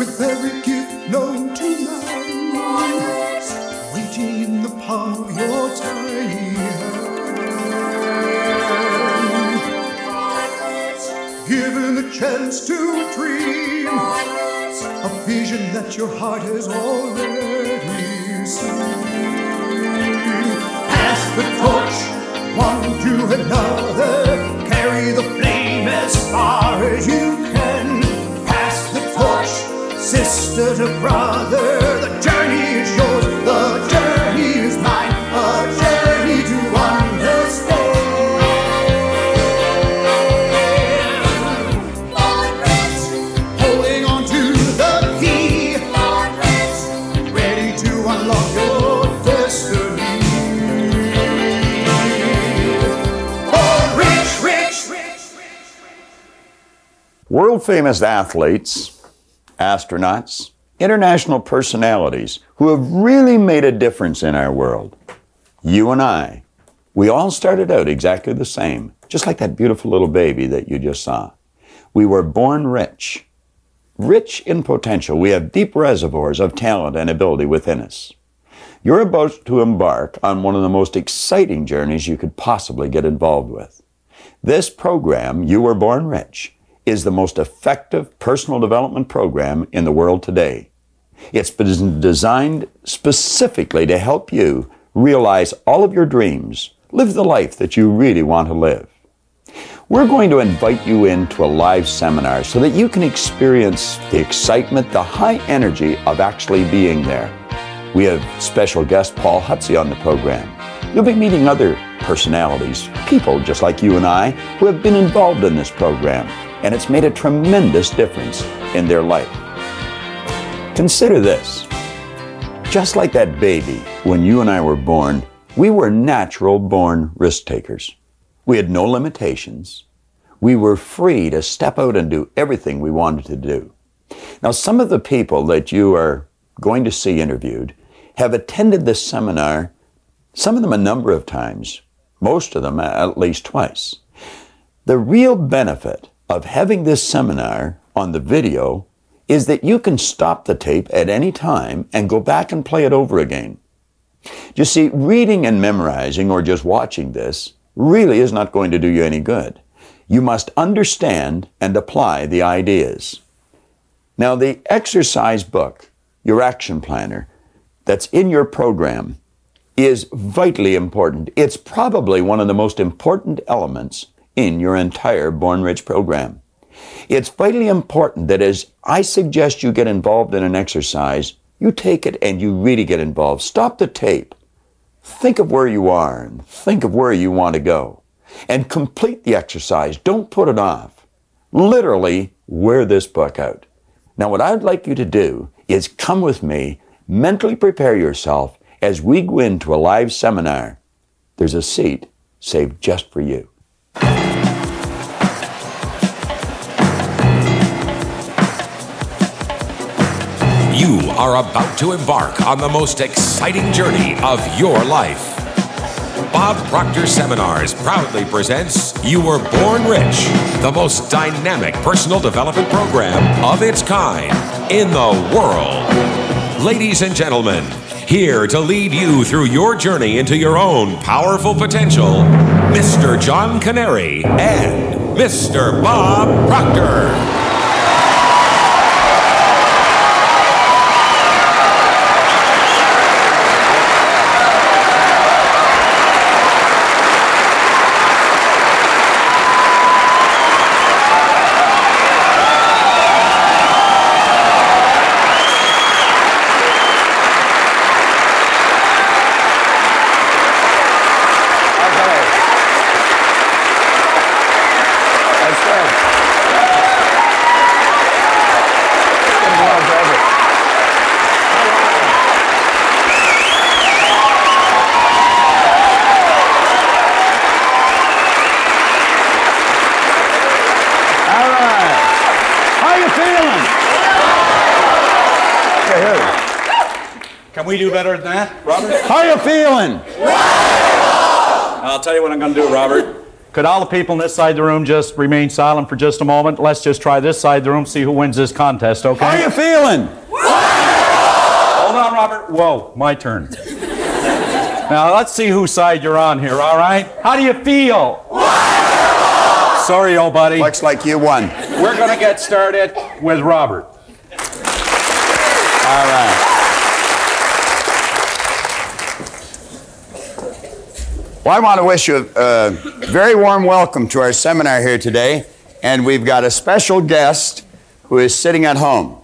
With every gift known to man, waiting in the palm of your tiny hand. Given the chance to dream, a vision that your heart has already seen. Pass the torch, one to another, carry the flame as far as you can. Sister to brother. The journey is yours, the journey is mine, a journey to understand. Holding on to the key, ready to unlock your destiny. Oh, rich, rich, rich. World famous athletes, astronauts, international personalities who have really made a difference in our world. You and I, we all started out exactly the same, just like that beautiful little baby that you just saw. We were born rich. Rich in potential. We have deep reservoirs of talent and ability within us. You're about to embark on one of the most exciting journeys you could possibly get involved with. This program, You Were Born Rich, is the most effective personal development program in the world today. It's been designed specifically to help you realize all of your dreams, live the life that you really want to live. We're going to invite you into a live seminar so that you can experience the excitement, the high energy of actually being there. We have special guest Paul Hutsey on the program. You'll be meeting other personalities, people just like you and I, who have been involved in this program, and it's made a tremendous difference in their life. Consider this. Just like that baby, when you and I were born, we were natural born risk takers. We had no limitations. we were free to step out and do everything we wanted to do. Now, some of the people that you are going to see interviewed have attended this seminar, some of them a number of times, most of them at least twice. The real benefit of having this seminar on the video is that you can stop the tape at any time and go back and play it over again. You see, reading and memorizing or just watching this really is not going to do you any good. You must understand and apply the ideas. Now, the exercise book, your action planner, that's in your program is vitally important. It's probably one of the most important elements in your entire Born Rich program. It's vitally important that as I suggest you get involved in an exercise, you take it and you really get involved. Stop the tape. Think of where you are and think of where you want to go. And complete the exercise. Don't put it off. Literally, wear this book out. Now, what I'd like you to do is come with me, mentally prepare yourself as we go into a live seminar. There's a seat saved just for you. Are about to embark on the most exciting journey of your life. Bob Proctor Seminars proudly presents You Were Born Rich, the most dynamic personal development program of its kind in the world. Ladies and gentlemen, here to lead you through your journey into your own powerful potential, Mr. John Kanary and Mr. Bob Proctor. We do better than that, Robert? How you feeling? I'll tell you what I'm going to do, Robert. Could all the people in this side of the room just remain silent for just a moment? Let's just try this side of the room, see who wins this contest, okay? How you feeling? Hold on, Robert. Whoa, my turn. now, let's see whose side you're on here, all right? How do you feel? Sorry, old buddy. Looks like you won. We're going to get started with Robert. All right. Well, I want to wish you a, very warm welcome to our seminar here today. And we've got a special guest who is sitting at home.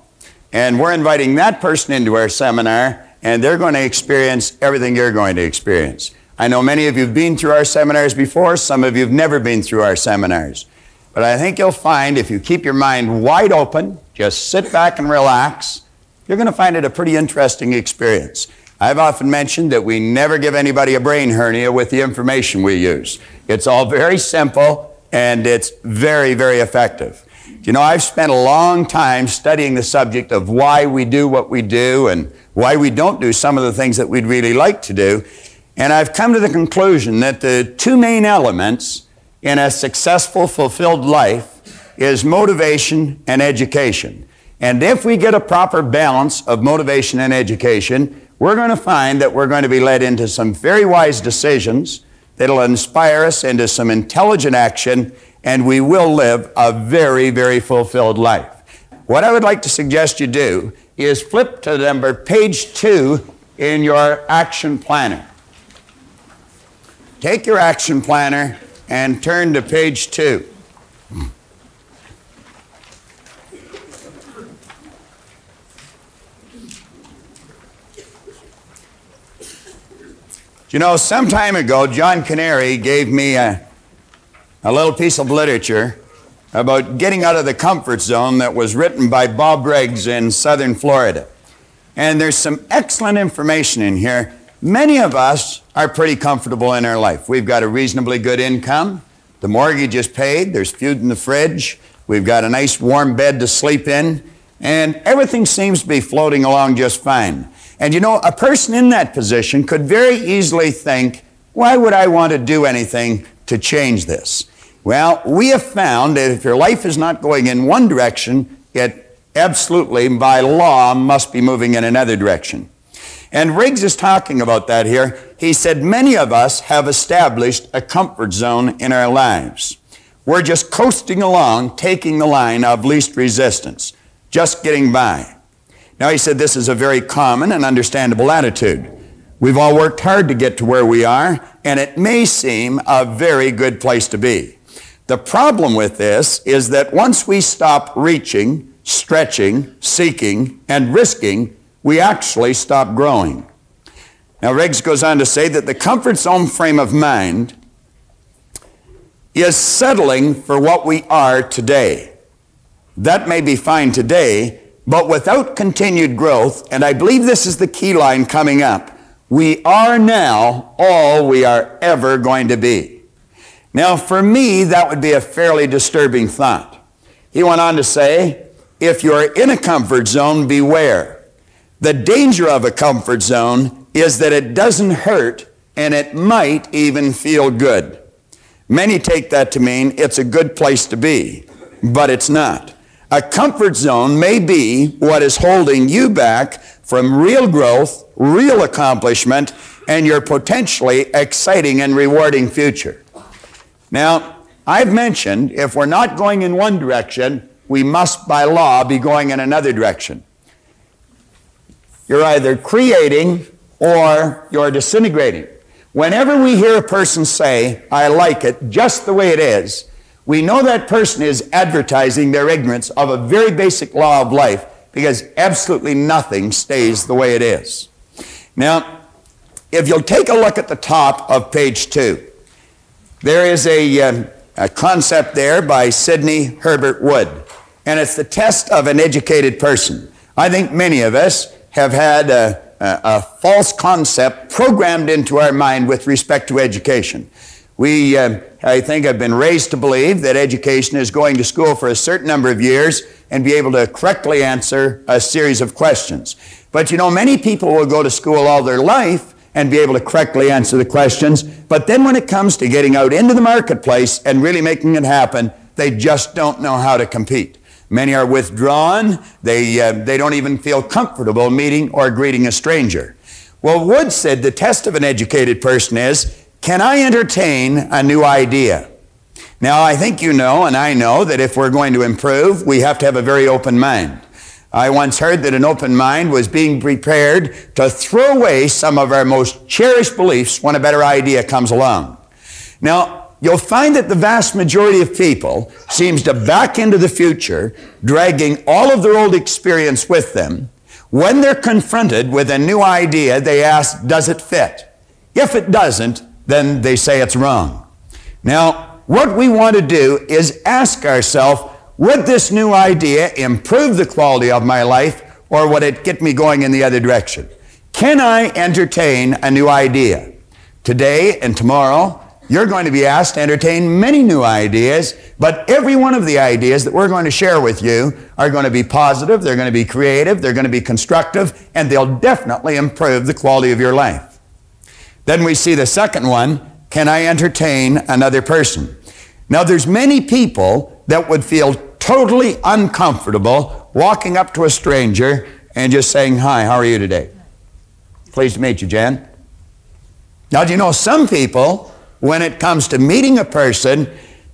And we're inviting that person into our seminar, and they're going to experience everything you're going to experience. I know many of you have been through our seminars before, some of you have never been through our seminars. But I think you'll find if you keep your mind wide open, just sit back and relax, you're going to find it a pretty interesting experience. I've often mentioned that we never give anybody a brain hernia with the information we use. It's all very simple and it's very, very effective. You know, I've spent a long time studying the subject of why we do what we do and why we don't do some of the things that we'd really like to do. And I've come to the conclusion that the two main elements in a successful, fulfilled life is motivation and education. And if we get a proper balance of motivation and education, we're going to find that we're going to be led into some very wise decisions that'll inspire us into some intelligent action, and we will live a very, very fulfilled life. What I would like to suggest you do is flip to the number page two in your action planner. Take your action planner and turn to page two. You know, some time ago, John Kanary gave me a, a little piece of literature about getting out of the comfort zone that was written by Bob Briggs in southern Florida. And there's some excellent information in here. Many of us are pretty comfortable in our life. We've got a reasonably good income. The mortgage is paid. There's food in the fridge. We've got a nice warm bed to sleep in. And everything seems to be floating along just fine. And you know, a person in that position could very easily think, why would I want to do anything to change this? Well, we have found that if your life is not going in one direction, it absolutely, by law, must be moving in another direction. And Riggs is talking about that here. He said, Many of us have established a comfort zone in our lives. We're just coasting along, taking the line of least resistance, just getting by. Now, he said this is a very common and understandable attitude. We've all worked hard to get to where we are, and it may seem a very good place to be. The problem with this is that once we stop reaching, stretching, seeking, and risking, we actually stop growing. Now, Riggs goes on to say that the comfort zone frame of mind is settling for what we are today. That may be fine today, but without continued growth, and I believe this is the key line coming up, we are now all we are ever going to be. Now, for me, that would be a fairly disturbing thought. He went on to say, if you're in a comfort zone, beware. The danger of a comfort zone is that it doesn't hurt and it might even feel good. Many take that to mean it's a good place to be, but it's not. A comfort zone may be what is holding you back from real growth, real accomplishment, and your potentially exciting and rewarding future. Now, I've mentioned if we're not going in one direction, we must by law be going in another direction. You're either creating or you're disintegrating. Whenever we hear a person say, I like it just the way it is, we know that person is advertising their ignorance of a very basic law of life because absolutely nothing stays the way it is. Now, if you'll take a look at the top of page two, there is a, um, a concept there by Sidney Herbert Wood, and it's the test of an educated person. I think many of us have had a, a, a false concept programmed into our mind with respect to education. We, uh, I think, have been raised to believe that education is going to school for a certain number of years and be able to correctly answer a series of questions. But you know, many people will go to school all their life and be able to correctly answer the questions. But then when it comes to getting out into the marketplace and really making it happen, they just don't know how to compete. Many are withdrawn. They, uh, they don't even feel comfortable meeting or greeting a stranger. Well, Wood said the test of an educated person is can I entertain a new idea? Now, I think you know, and I know, that if we're going to improve, we have to have a very open mind. I once heard that an open mind was being prepared to throw away some of our most cherished beliefs when a better idea comes along. Now, you'll find that the vast majority of people seems to back into the future, dragging all of their old experience with them. When they're confronted with a new idea, they ask, does it fit? If it doesn't, then they say it's wrong. Now, what we want to do is ask ourselves, would this new idea improve the quality of my life or would it get me going in the other direction? Can I entertain a new idea? Today and tomorrow, you're going to be asked to entertain many new ideas, but every one of the ideas that we're going to share with you are going to be positive, they're going to be creative, they're going to be constructive, and they'll definitely improve the quality of your life. Then we see the second one, can I entertain another person? Now there's many people that would feel totally uncomfortable walking up to a stranger and just saying, hi, how are you today? Pleased to meet you, Jan. Now, do you know some people, when it comes to meeting a person,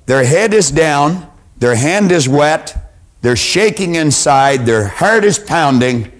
their head is down, their hand is wet, they're shaking inside, their heart is pounding,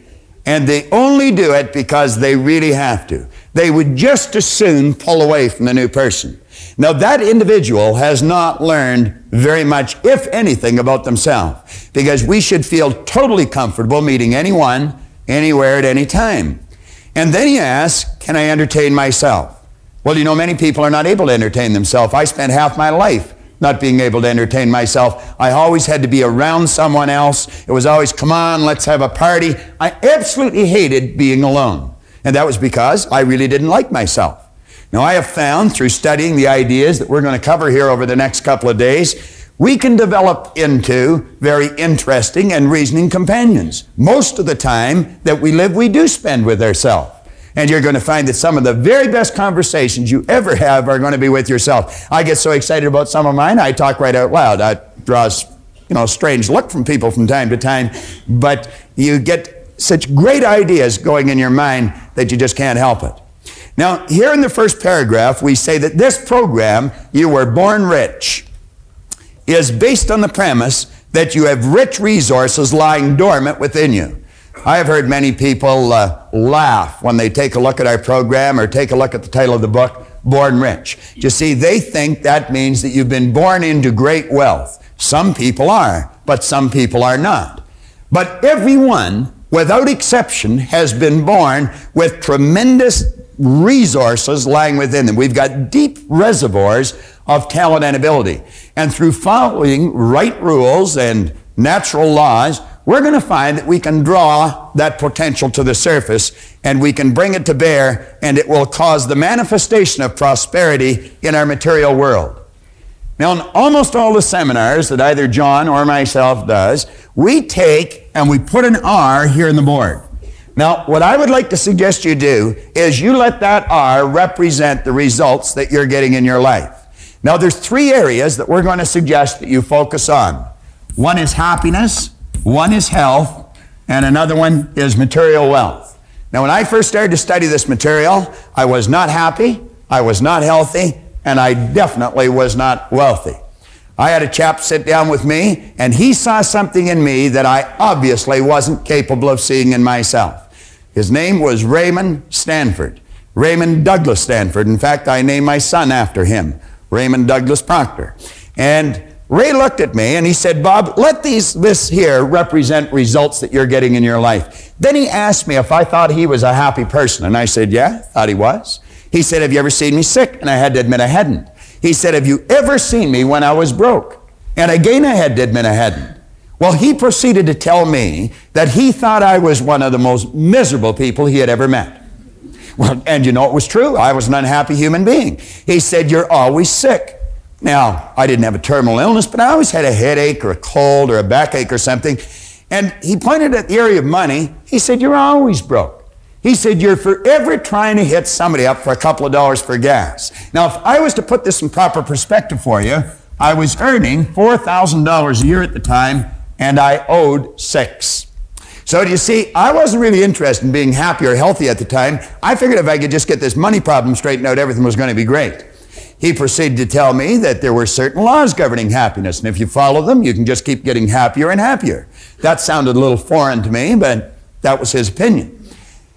and they only do it because they really have to they would just as soon pull away from the new person. Now, that individual has not learned very much, if anything, about themselves, because we should feel totally comfortable meeting anyone, anywhere, at any time. And then he asks, Can I entertain myself? Well, you know, many people are not able to entertain themselves. I spent half my life not being able to entertain myself. I always had to be around someone else. It was always, come on, let's have a party. I absolutely hated being alone. And that was because I really didn't like myself. Now, I have found through studying the ideas that we're going to cover here over the next couple of days, we can develop into very interesting and reasoning companions. Most of the time that we live, we do spend with ourselves. And you're going to find that some of the very best conversations you ever have are going to be with yourself. I get so excited about some of mine, I talk right out loud. That draws, you know, strange look from people from time to time. But you get such great ideas going in your mind that you just can't help it. Now, here in the first paragraph, we say that this program, You Were Born Rich, is based on the premise that you have rich resources lying dormant within you. I have heard many people uh, laugh when they take a look at our program or take a look at the title of the book, Born Rich. You see, they think that means that you've been born into great wealth. Some people are, but some people are not. But everyone, without exception, has been born with tremendous resources lying within them. We've got deep reservoirs of talent and ability. And through following right rules and natural laws, we're going to find that we can draw that potential to the surface and we can bring it to bear and it will cause the manifestation of prosperity in our material world. Now, in almost all the seminars that either John or myself does, we take and we put an R here in the board. Now, what I would like to suggest you do is you let that R represent the results that you're getting in your life. Now, there's three areas that we're going to suggest that you focus on. One is happiness, one is health, and another one is material wealth. Now, when I first started to study this material, I was not happy, I was not healthy, and I definitely was not wealthy. I had a chap sit down with me, and he saw something in me that I obviously wasn't capable of seeing in myself. His name was Raymond Stanford, Raymond Douglas Stanford. In fact, I named my son after him, Raymond Douglas Proctor. And Ray looked at me and he said, Bob, let these, this here represent results that you're getting in your life. Then he asked me if I thought he was a happy person. And I said, yeah, thought he was. He said, have you ever seen me sick? And I had to admit I hadn't. He said, have you ever seen me when I was broke? And again, I had to admit I hadn't. Well, he proceeded to tell me that he thought I was one of the most miserable people he had ever met. Well, and you know it was true. I was an unhappy human being. He said, You're always sick. Now, I didn't have a terminal illness, but I always had a headache or a cold or a backache or something. And he pointed at the area of money. He said, You're always broke. He said, You're forever trying to hit somebody up for a couple of dollars for gas. Now, if I was to put this in proper perspective for you, I was earning $4,000 a year at the time, and I owed six. So, do you see, I wasn't really interested in being happy or healthy at the time. I figured if I could just get this money problem straightened out, everything was going to be great. He proceeded to tell me that there were certain laws governing happiness, and if you follow them, you can just keep getting happier and happier. That sounded a little foreign to me, but that was his opinion.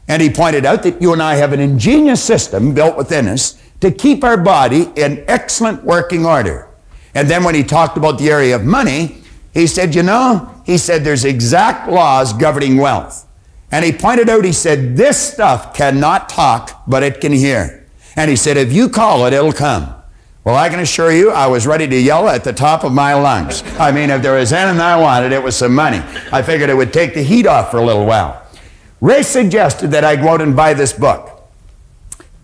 And he pointed out that you and I have an ingenious system built within us to keep our body in excellent working order. And then when he talked about the area of money, he said, You know, he said, there's exact laws governing wealth. And he pointed out, he said, This stuff cannot talk, but it can hear. And he said, If you call it, it'll come. Well, I can assure you, I was ready to yell at the top of my lungs. I mean, if there was anything I wanted, it was some money. I figured it would take the heat off for a little while. Ray suggested that I go out and buy this book.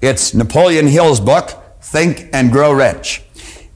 It's Napoleon Hill's book, Think and Grow Rich.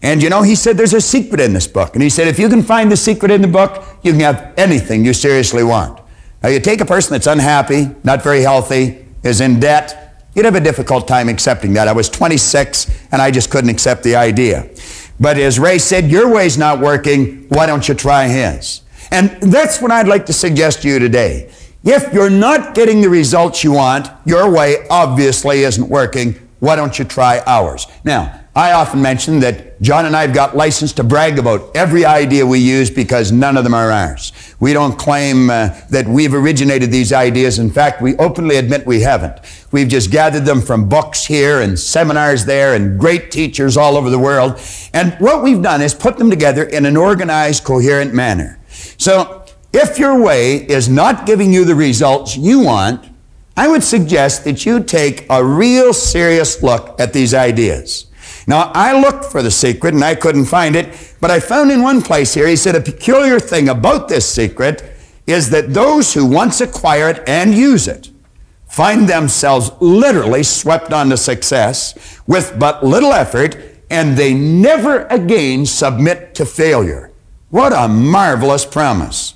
And you know, he said there's a secret in this book. And he said if you can find the secret in the book, you can have anything you seriously want. Now, you take a person that's unhappy, not very healthy, is in debt, You'd have a difficult time accepting that. I was 26 and I just couldn't accept the idea. But as Ray said, your way's not working. Why don't you try his? And that's what I'd like to suggest to you today. If you're not getting the results you want, your way obviously isn't working. Why don't you try ours? Now, I often mention that John and I have got license to brag about every idea we use because none of them are ours. We don't claim uh, that we've originated these ideas. In fact, we openly admit we haven't. We've just gathered them from books here and seminars there and great teachers all over the world. And what we've done is put them together in an organized, coherent manner. So if your way is not giving you the results you want, I would suggest that you take a real serious look at these ideas. Now, I looked for the secret and I couldn't find it, but I found in one place here, he said, a peculiar thing about this secret is that those who once acquire it and use it find themselves literally swept onto success with but little effort, and they never again submit to failure. What a marvelous promise.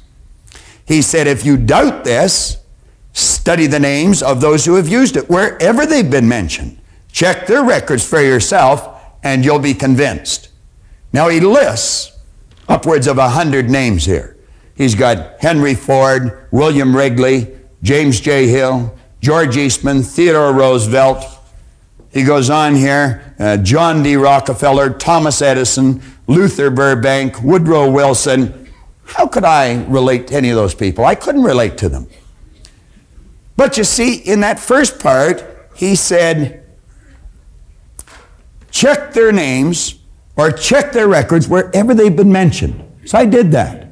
He said, if you doubt this, study the names of those who have used it, wherever they've been mentioned. Check their records for yourself, and you'll be convinced. Now, he lists upwards of a hundred names here. He's got Henry Ford, William Wrigley, James J. Hill, George Eastman, Theodore Roosevelt. He goes on here uh, John D. Rockefeller, Thomas Edison, Luther Burbank, Woodrow Wilson. How could I relate to any of those people? I couldn't relate to them. But you see, in that first part, he said, check their names or check their records wherever they've been mentioned. So I did that.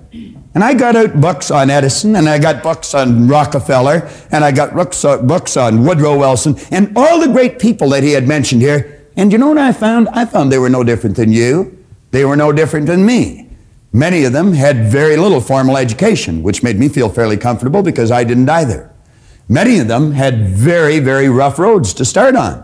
And I got out books on Edison, and I got books on Rockefeller, and I got uh, books on Woodrow Wilson, and all the great people that he had mentioned here. And you know what I found? I found they were no different than you. They were no different than me. Many of them had very little formal education, which made me feel fairly comfortable because I didn't either. Many of them had very, very rough roads to start on.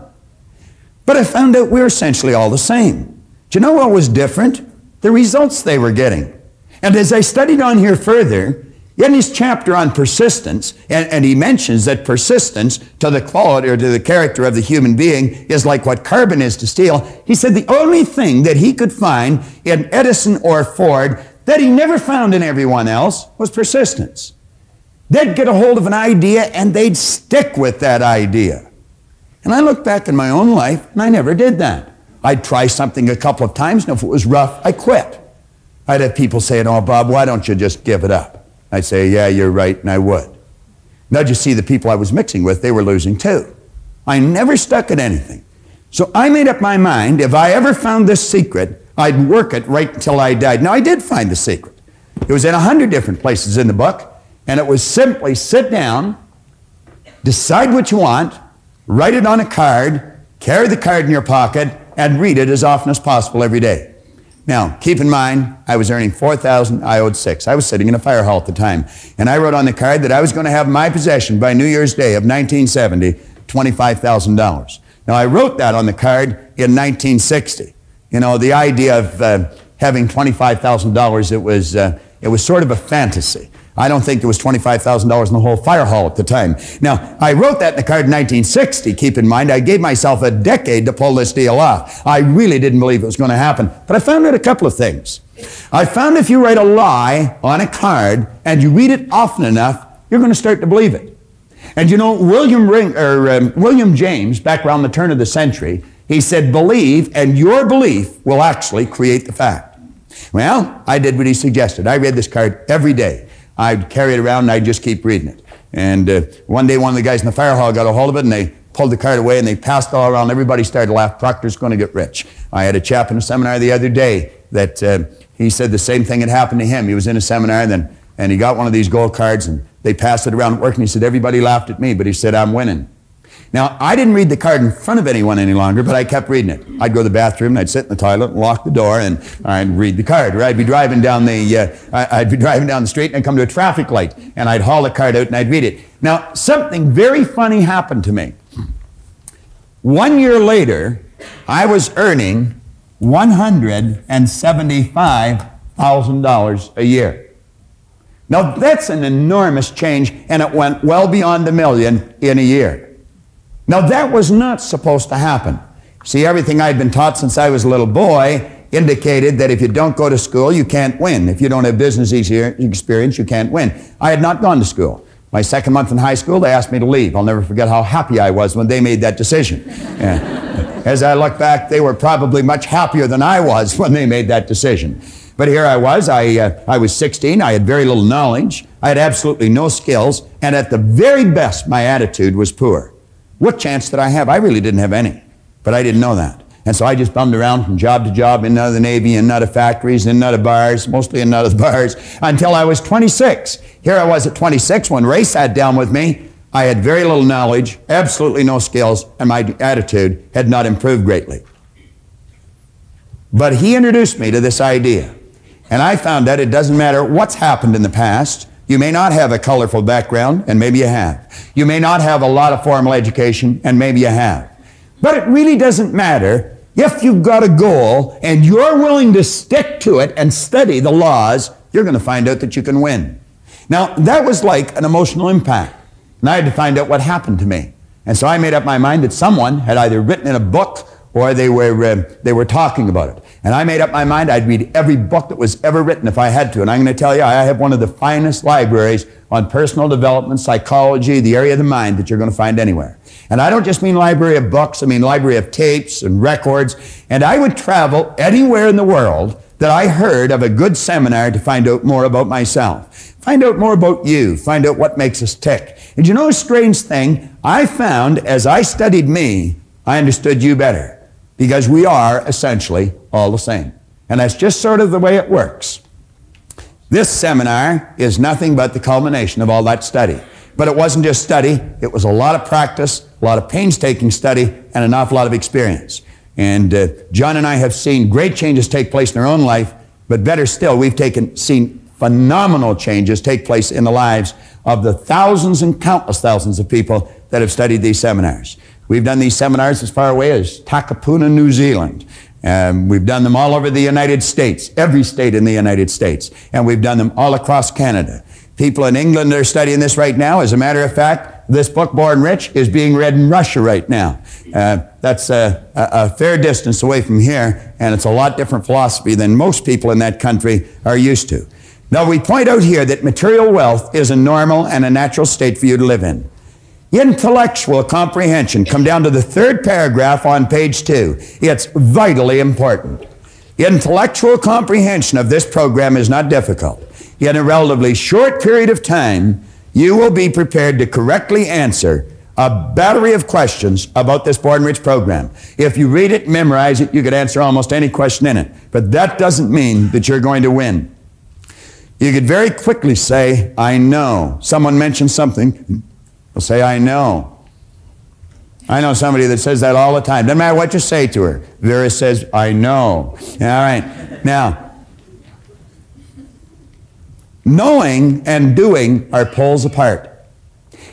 But I found out we we're essentially all the same. Do you know what was different? The results they were getting. And as I studied on here further, in his chapter on persistence, and, and, he mentions that persistence to the quality or to the character of the human being is like what carbon is to steel. He said the only thing that he could find in Edison or Ford that he never found in everyone else was persistence. They'd get a hold of an idea and they'd stick with that idea. And I look back in my own life and I never did that. I'd try something a couple of times, and if it was rough, I quit. I'd have people saying, Oh, Bob, why don't you just give it up? I'd say, Yeah, you're right, and I would. Now, you see, the people I was mixing with, they were losing too. I never stuck at anything. So I made up my mind if I ever found this secret, I'd work it right until I died. Now, I did find the secret. It was in a hundred different places in the book, and it was simply sit down, decide what you want, write it on a card, carry the card in your pocket, and read it as often as possible every day. Now, keep in mind, I was earning 4000 I owed six. I was sitting in a fire hall at the time. And I wrote on the card that I was going to have my possession by New Year's Day of 1970 $25,000. Now, I wrote that on the card in 1960. You know, the idea of uh, having $25,000, it was, uh, it was sort of a fantasy. I don't think there was $25,000 in the whole fire hall at the time. Now, I wrote that in the card in 1960. Keep in mind, I gave myself a decade to pull this deal off. I really didn't believe it was going to happen. But I found out a couple of things. I found if you write a lie on a card and you read it often enough, you're going to start to believe it. And you know, William, Ring, or, um, William James, back around the turn of the century, he said, believe, and your belief will actually create the fact. Well, I did what he suggested. I read this card every day. I'd carry it around and I'd just keep reading it. And uh, one day, one of the guys in the fire hall got a hold of it and they pulled the card away and they passed it all around. Everybody started to laugh. Proctor's going to get rich. I had a chap in a seminar the other day that uh, he said the same thing had happened to him. He was in a seminar and then and he got one of these gold cards and they passed it around at work and he said everybody laughed at me, but he said I'm winning. Now, I didn't read the card in front of anyone any longer, but I kept reading it. I'd go to the bathroom, and I'd sit in the toilet, and lock the door, and I'd read the card. Or I'd be driving down the, uh, I'd be driving down the street, and I'd come to a traffic light, and I'd haul the card out, and I'd read it. Now, something very funny happened to me. One year later, I was earning $175,000 a year. Now, that's an enormous change, and it went well beyond a million in a year. Now, that was not supposed to happen. See, everything I'd been taught since I was a little boy indicated that if you don't go to school, you can't win. If you don't have business experience, you can't win. I had not gone to school. My second month in high school, they asked me to leave. I'll never forget how happy I was when they made that decision. As I look back, they were probably much happier than I was when they made that decision. But here I was, I, uh, I was 16, I had very little knowledge, I had absolutely no skills, and at the very best, my attitude was poor. What chance did I have? I really didn't have any, but I didn't know that. And so I just bummed around from job to job, in and out of the Navy, in and out of factories, in and out of bars, mostly in and out of bars, until I was 26. Here I was at 26 when Ray sat down with me. I had very little knowledge, absolutely no skills, and my attitude had not improved greatly. But he introduced me to this idea. And I found out it doesn't matter what's happened in the past, You may not have a colorful background, and maybe you have. You may not have a lot of formal education, and maybe you have. But it really doesn't matter if you've got a goal and you're willing to stick to it and study the laws, you're going to find out that you can win. Now, that was like an emotional impact. And I had to find out what happened to me. And so I made up my mind that someone had either written in a book or they were, uh, they were talking about it. And I made up my mind I'd read every book that was ever written if I had to. And I'm going to tell you, I have one of the finest libraries on personal development, psychology, the area of the mind that you're going to find anywhere. And I don't just mean library of books, I mean library of tapes and records. And I would travel anywhere in the world that I heard of a good seminar to find out more about myself. Find out more about you. Find out what makes us tick. And you know a strange thing? I found as I studied me, I understood you better because we are essentially all the same. And that's just sort of the way it works. This seminar is nothing but the culmination of all that study. But it wasn't just study, it was a lot of practice, a lot of painstaking study, and an awful lot of experience. And uh, John and I have seen great changes take place in our own life, but better still, we've taken, seen phenomenal changes take place in the lives of the thousands and countless thousands of people that have studied these seminars. We've done these seminars as far away as Takapuna, New Zealand. Um, we've done them all over the United States, every state in the United States, and we've done them all across Canada. People in England are studying this right now. As a matter of fact, this book, Born Rich, is being read in Russia right now. Uh, that's a, a, a, fair distance away from here, and it's a lot different philosophy than most people in that country are used to. Now, we point out here that material wealth is a normal and a natural state for you to live in. Intellectual comprehension, come down to the third paragraph on page two. It's vitally important. Intellectual comprehension of this program is not difficult. In a relatively short period of time, you will be prepared to correctly answer a battery of questions about this Born Rich program. If you read it, memorize it, you could answer almost any question in it. But that doesn't mean that you're going to win. You could very quickly say, I know. Someone mentioned something, will say, I know. I know somebody that says that all the time. Doesn't matter what you say to her. Vera says, I know. All right. Now, knowing and doing are poles apart.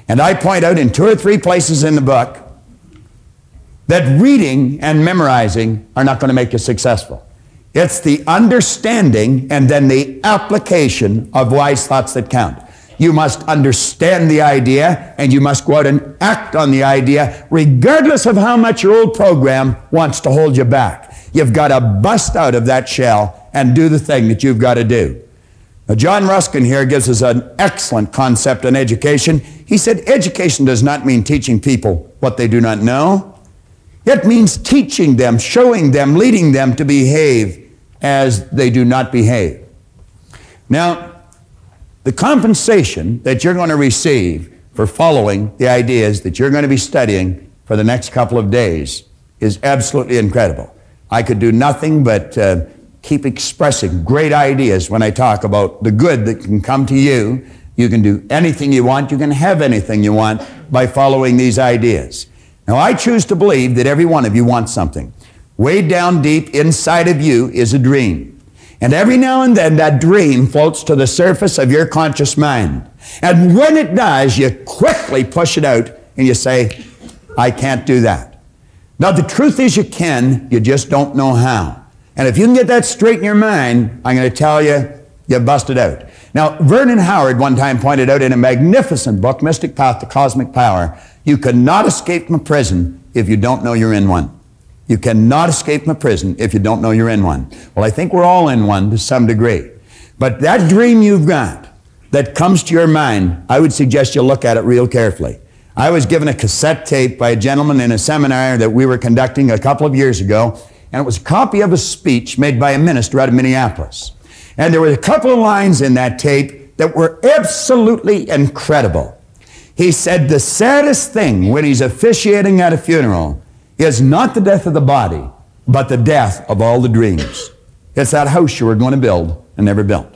And I point out in two or three places in the book that reading and memorizing are not going to make you successful. It's the understanding and then the application of wise thoughts that count. You must understand the idea and you must go out and act on the idea regardless of how much your old program wants to hold you back. You've got to bust out of that shell and do the thing that you've got to do. Now, John Ruskin here gives us an excellent concept on education. He said, Education does not mean teaching people what they do not know. It means teaching them, showing them, leading them to behave as they do not behave. Now, the compensation that you're going to receive for following the ideas that you're going to be studying for the next couple of days is absolutely incredible. I could do nothing but uh, keep expressing great ideas when I talk about the good that can come to you. You can do anything you want, you can have anything you want by following these ideas. Now, I choose to believe that every one of you wants something. Way down deep inside of you is a dream. And every now and then that dream floats to the surface of your conscious mind. And when it does, you quickly push it out and you say, I can't do that. Now, the truth is you can, you just don't know how. And if you can get that straight in your mind, I'm going to tell you, you busted out. Now, Vernon Howard one time pointed out in a magnificent book, Mystic Path to Cosmic Power, you cannot escape from a prison if you don't know you're in one. You cannot escape from a prison if you don't know you're in one. Well, I think we're all in one to some degree. But that dream you've got that comes to your mind, I would suggest you look at it real carefully. I was given a cassette tape by a gentleman in a seminar that we were conducting a couple of years ago, and it was a copy of a speech made by a minister out of Minneapolis. And there were a couple of lines in that tape that were absolutely incredible. He said, The saddest thing when he's officiating at a funeral is not the death of the body, but the death of all the dreams. It's that house you were going to build and never built.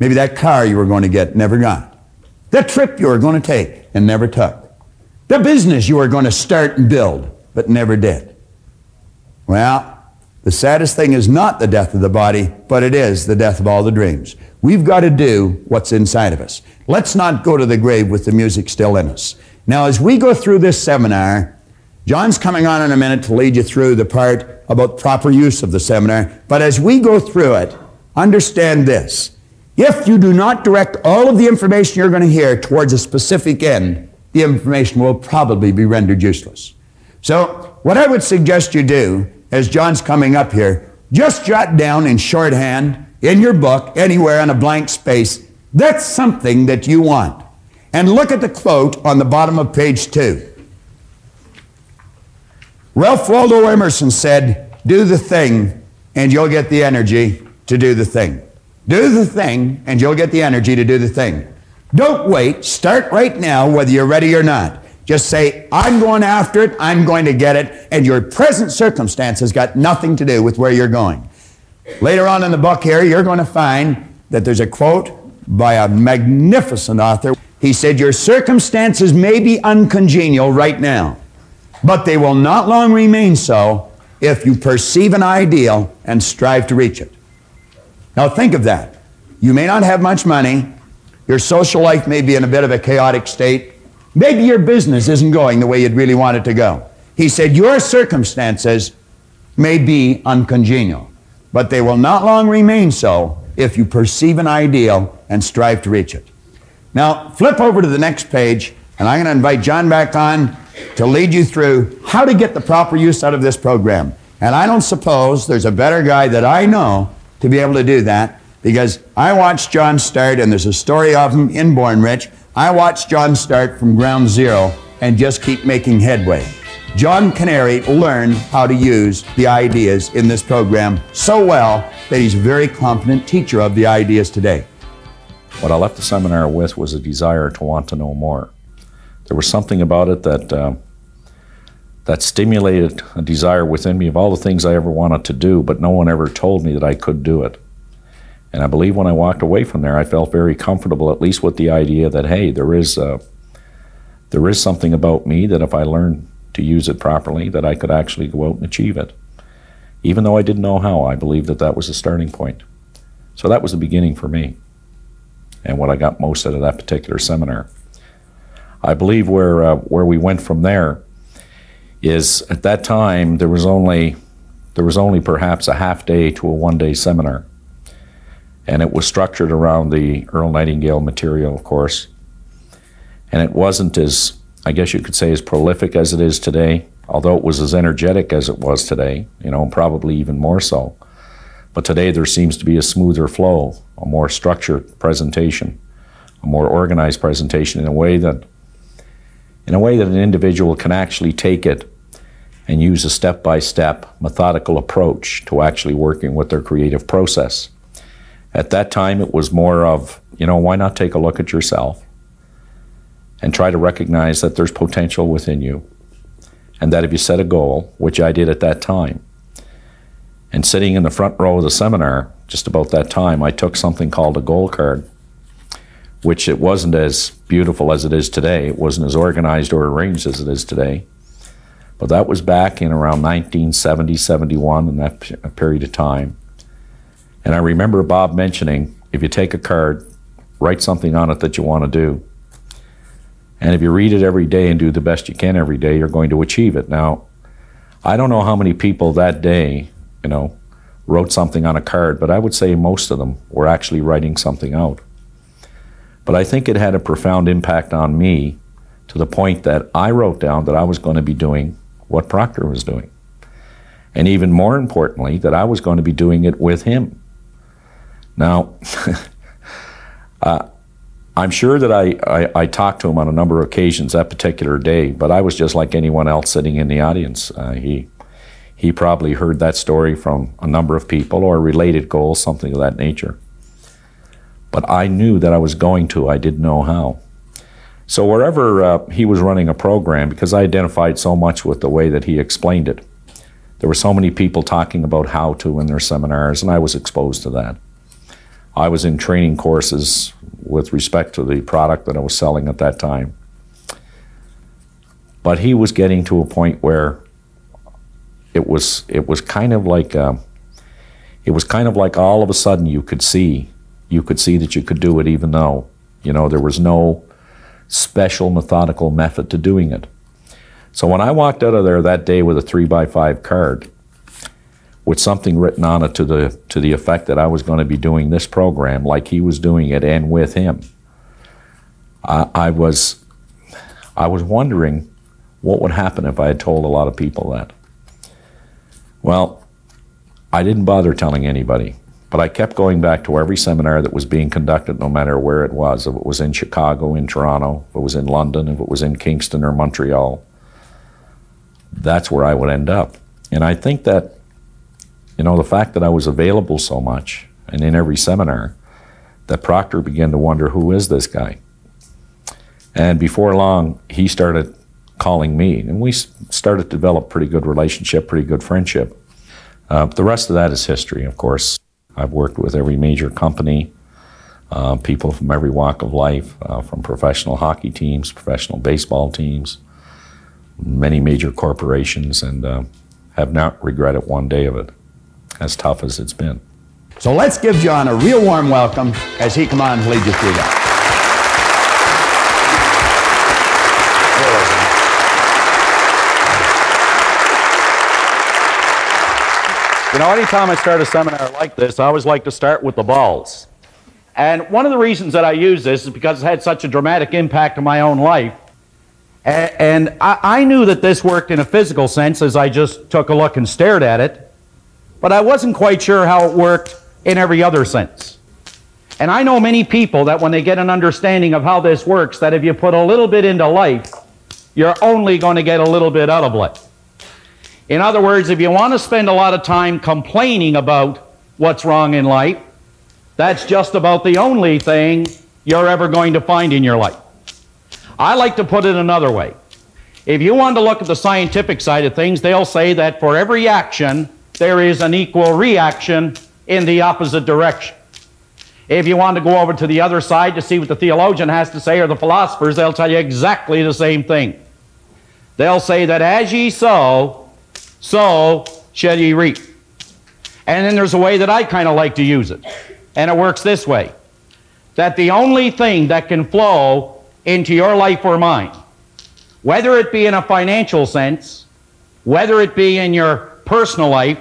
Maybe that car you were going to get, never got. That trip you were going to take and never took. The business you were going to start and build, but never did. Well, The saddest thing is not the death of the body, but it is the death of all the dreams. We've got to do what's inside of us. Let's not go to the grave with the music still in us. Now, as we go through this seminar, John's coming on in a minute to lead you through the part about proper use of the seminar. But as we go through it, understand this. If you do not direct all of the information you're going to hear towards a specific end, the information will probably be rendered useless. So, what I would suggest you do, as John's coming up here, just jot down in shorthand, in your book, anywhere on a blank space, that's something that you want. And look at the quote on the bottom of page two. Ralph Waldo Emerson said, Do the thing, and you'll get the energy to do the thing. Do the thing, and you'll get the energy to do the thing. Don't wait. Start right now, whether you're ready or not. Just say, I'm going after it, I'm going to get it, and your present circumstance has got nothing to do with where you're going. Later on in the book here, you're going to find that there's a quote by a magnificent author. He said, Your circumstances may be uncongenial right now, but they will not long remain so if you perceive an ideal and strive to reach it. Now, think of that. You may not have much money, your social life may be in a bit of a chaotic state, maybe your business isn't going the way you'd really want it to go. He said, Your circumstances may be uncongenial, but they will not long remain so if you perceive an ideal and strive to reach it. Now, flip over to the next page, and I'm going to invite John back on to lead you through how to get the proper use out of this program. And I don't suppose there's a better guy that I know to be able to do that because I watched John start, and there's a story of him in Born Rich. I watched John start from ground zero and just keep making headway. John Kanary learned how to use the ideas in this program so well that he's a very competent teacher of the ideas today. What I left the seminar with was a desire to want to know more. There was something about it that uh, that stimulated a desire within me of all the things I ever wanted to do, but no one ever told me that I could do it. And I believe when I walked away from there, I felt very comfortable, at least with the idea that hey, there is uh, there is something about me that if I learn to use it properly, that I could actually go out and achieve it. Even though I didn't know how, I believe that that was a starting point. So that was the beginning for me, and what I got most out of that particular seminar. I believe where uh, where we went from there is at that time there was only there was only perhaps a half day to a one day seminar, and it was structured around the Earl Nightingale material, of course, and it wasn't as I guess you could say as prolific as it is today, although it was as energetic as it was today, you know, probably even more so. But today there seems to be a smoother flow, a more structured presentation, a more organized presentation in a way that in a way that an individual can actually take it and use a step by step methodical approach to actually working with their creative process. At that time, it was more of, you know, why not take a look at yourself and try to recognize that there's potential within you and that if you set a goal, which I did at that time, and sitting in the front row of the seminar just about that time, I took something called a goal card which it wasn't as beautiful as it is today. It wasn't as organized or arranged as it is today. But that was back in around 1970, 71, in that period of time. And I remember Bob mentioning if you take a card, write something on it that you want to do. And if you read it every day and do the best you can every day, you're going to achieve it. Now, I don't know how many people that day, you know, wrote something on a card, but I would say most of them were actually writing something out. But I think it had a profound impact on me to the point that I wrote down that I was going to be doing what Proctor was doing. And even more importantly, that I was going to be doing it with him. Now, uh, I'm sure that I, I, I, talked to him on a number of occasions that particular day, but I was just like anyone else sitting in the audience. Uh, he, he probably heard that story from a number of people or related goals, something of that nature but I knew that I was going to. I didn't know how. So wherever uh, he was running a program, because I identified so much with the way that he explained it, there were so many people talking about how to in their seminars, and I was exposed to that. I was in training courses with respect to the product that I was selling at that time. But he was getting to a point where it was it was kind of like uh, it was kind of like all of a sudden you could see you could see that you could do it even though you know there was no special methodical method to doing it. So when I walked out of there that day with a three by five card with something written on it to the to the effect that I was going to be doing this program like he was doing it and with him, I, I was I was wondering what would happen if I had told a lot of people that. Well, I didn't bother telling anybody, but I kept going back to every seminar that was being conducted, no matter where it was. If it was in Chicago, in Toronto, if it was in London, if it was in Kingston or Montreal, that's where I would end up. And I think that, you know, the fact that I was available so much and in every seminar, that Proctor began to wonder who is this guy? And before long, he started calling me, and we started to develop pretty good relationship, pretty good friendship. Uh, the rest of that is history, of course. I've worked with every major company, uh, people from every walk of life, uh, from professional hockey teams, professional baseball teams, many major corporations, and uh, have not regretted one day of it, as tough as it's been. So let's give John a real warm welcome as he come on and lead you through that. You know, anytime I start a seminar like this, I always like to start with the balls. And one of the reasons that I use this is because it had such a dramatic impact on my own life. And I knew that this worked in a physical sense as I just took a look and stared at it, but I wasn't quite sure how it worked in every other sense. And I know many people that when they get an understanding of how this works, that if you put a little bit into life, you're only going to get a little bit out of life. In other words, if you want to spend a lot of time complaining about what's wrong in life, that's just about the only thing you're ever going to find in your life. I like to put it another way. If you want to look at the scientific side of things, they'll say that for every action, there is an equal reaction in the opposite direction. If you want to go over to the other side to see what the theologian has to say or the philosophers, they'll tell you exactly the same thing. They'll say that as ye sow, so shall ye reap. And then there's a way that I kind of like to use it. And it works this way that the only thing that can flow into your life or mine, whether it be in a financial sense, whether it be in your personal life,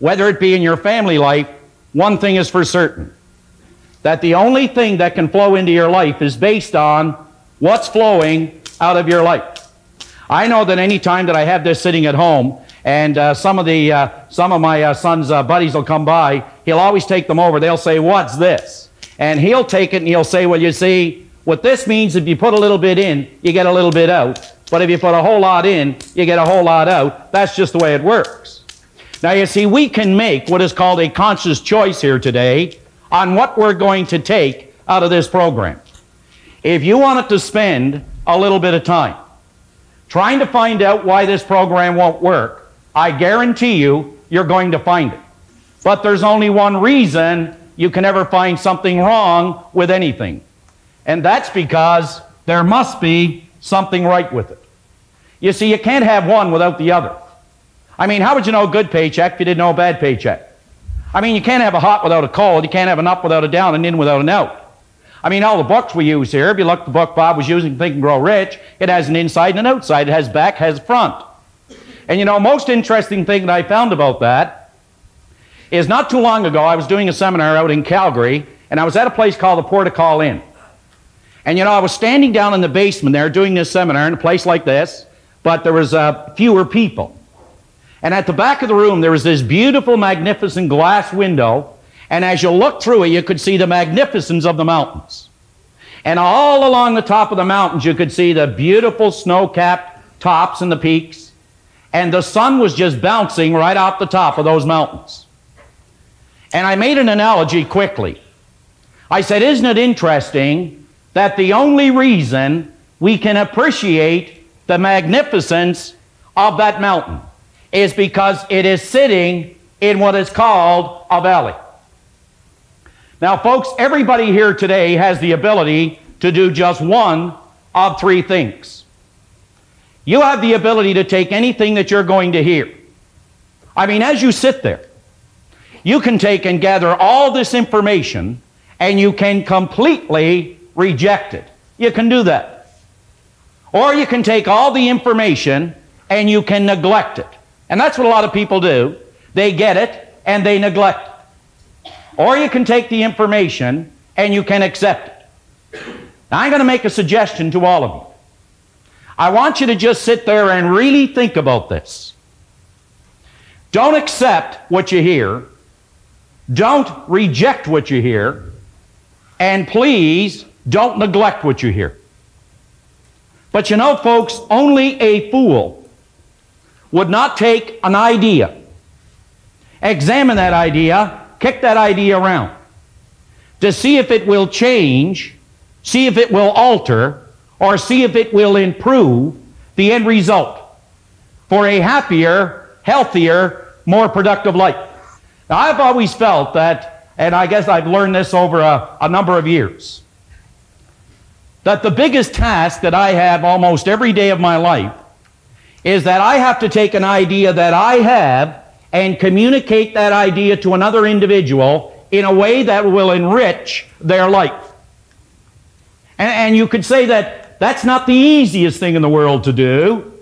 whether it be in your family life, one thing is for certain that the only thing that can flow into your life is based on what's flowing out of your life. I know that any time that I have this sitting at home and uh, some of the uh, some of my uh, son's uh, buddies will come by. He'll always take them over. They'll say, "What's this?" And he'll take it and he'll say, "Well, you see, what this means if you put a little bit in, you get a little bit out. But if you put a whole lot in, you get a whole lot out. That's just the way it works." Now, you see, we can make what is called a conscious choice here today on what we're going to take out of this program. If you wanted to spend a little bit of time trying to find out why this program won't work, I guarantee you, you're going to find it. But there's only one reason you can ever find something wrong with anything. And that's because there must be something right with it. You see, you can't have one without the other. I mean, how would you know a good paycheck if you didn't know a bad paycheck? I mean, you can't have a hot without a cold. You can't have an up without a down and in without an out. I mean, all the books we use here, if you look at the book Bob was using, Think and Grow Rich, it has an inside and an outside. It has back, has front. And you know, most interesting thing that I found about that is not too long ago, I was doing a seminar out in Calgary, and I was at a place called the Port O'Call Inn. And you know, I was standing down in the basement there doing this seminar in a place like this, but there was uh, fewer people. And at the back of the room, there was this beautiful, magnificent glass window, and as you looked through it, you could see the magnificence of the mountains. And all along the top of the mountains, you could see the beautiful snow-capped tops and the peaks and the sun was just bouncing right off the top of those mountains. And I made an analogy quickly. I said, Isn't it interesting that the only reason we can appreciate the magnificence of that mountain is because it is sitting in what is called a valley? Now, folks, everybody here today has the ability to do just one of three things. You have the ability to take anything that you're going to hear I mean, as you sit there, you can take and gather all this information and you can completely reject it. You can do that. Or you can take all the information and you can neglect it. And that's what a lot of people do. They get it and they neglect it. Or you can take the information and you can accept it. Now, I'm going to make a suggestion to all of you. I want you to just sit there and really think about this. Don't accept what you hear. Don't reject what you hear. And please don't neglect what you hear. But you know, folks, only a fool would not take an idea, examine that idea, kick that idea around to see if it will change, see if it will alter, or see if it will improve the end result for a happier, healthier, more productive life. Now, I've always felt that, and I guess I've learned this over a, a number of years, that the biggest task that I have almost every day of my life is that I have to take an idea that I have and communicate that idea to another individual in a way that will enrich their life. And, and, you could say that that's not the easiest thing in the world to do,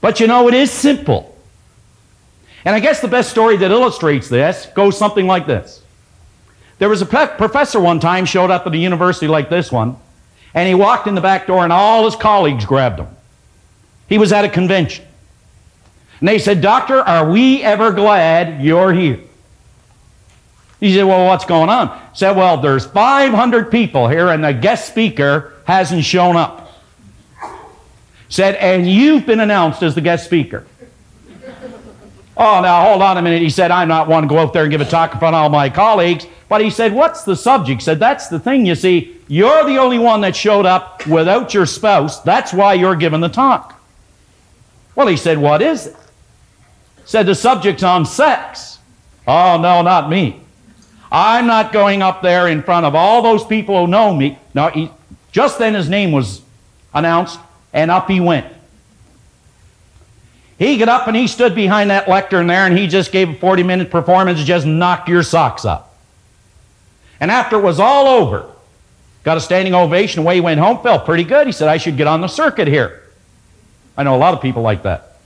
but you know, it is simple. And I guess the best story that illustrates this goes something like this. There was a professor one time showed up at a university like this one, and he walked in the back door, and all his colleagues grabbed him. He was at a convention. And they said, Doctor, are we ever glad you're here? He said, Well, what's going on? He said, Well, there's 500 people here, and the guest speaker hasn't shown up. Said, And you've been announced as the guest speaker. oh, now hold on a minute. He said, I'm not one to go out there and give a talk in front of all my colleagues. But he said, What's the subject? He said, That's the thing, you see. You're the only one that showed up without your spouse. That's why you're giving the talk. Well, he said, What is it? Said the subject's on sex. Oh, no, not me. I'm not going up there in front of all those people who know me. No, he, just then his name was announced, and up he went. He got up and he stood behind that lectern there, and he just gave a 40 minute performance, just knocked your socks up. And after it was all over, got a standing ovation, away he went home, felt pretty good. He said, I should get on the circuit here. I know a lot of people like that.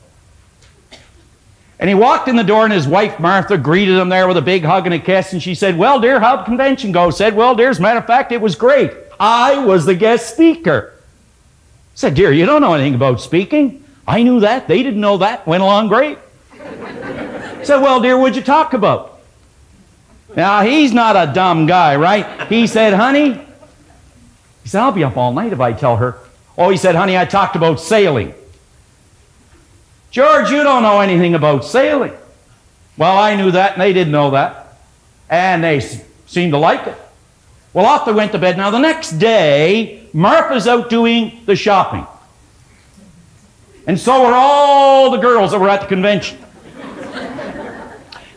And he walked in the door, and his wife Martha greeted him there with a big hug and a kiss. And she said, Well, dear, how'd the convention go? Said, Well, dear, as a matter of fact, it was great. I was the guest speaker. Said, Dear, you don't know anything about speaking. I knew that. They didn't know that. Went along great. Said, Well, dear, what'd you talk about? Now, he's not a dumb guy, right? He said, Honey, he said, I'll be up all night if I tell her. Oh, he said, Honey, I talked about sailing. George, you don't know anything about sailing. Well, I knew that, and they didn't know that. And they seemed to like it. Well, off they went to bed. Now, the next day, Martha's out doing the shopping. And so are all the girls that were at the convention.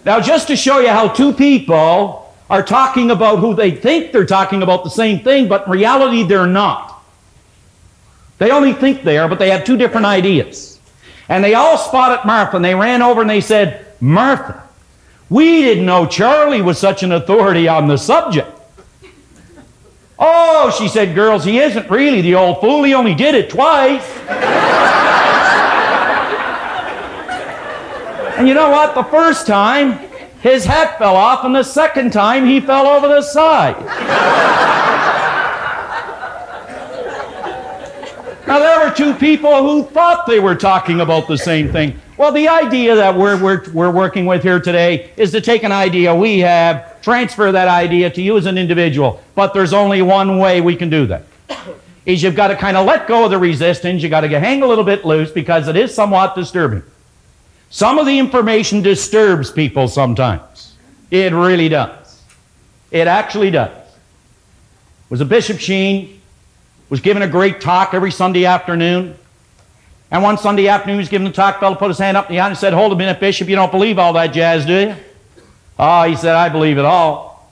now, just to show you how two people are talking about who they think they're talking about the same thing, but in reality, they're not. They only think they are, but they have two different ideas. And they all spotted Martha and they ran over and they said, Martha, we didn't know Charlie was such an authority on the subject. Oh, she said, girls, he isn't really the old fool. He only did it twice. and you know what? The first time, his hat fell off, and the second time, he fell over the side. Now, there were two people who thought they were talking about the same thing. Well, the idea that we're, we're, we're working with here today is to take an idea we have, transfer that idea to you as an individual. But there's only one way we can do that. Is you've got to kind of let go of the resistance. You've got to hang a little bit loose because it is somewhat disturbing. Some of the information disturbs people sometimes. It really does. It actually does. Was a Bishop Sheen was giving a great talk every Sunday afternoon. And one Sunday afternoon, he was giving the talk. Fellow put his hand up in the air and said, Hold a minute, Bishop, you don't believe all that jazz, do you? Oh, he said, I believe it all.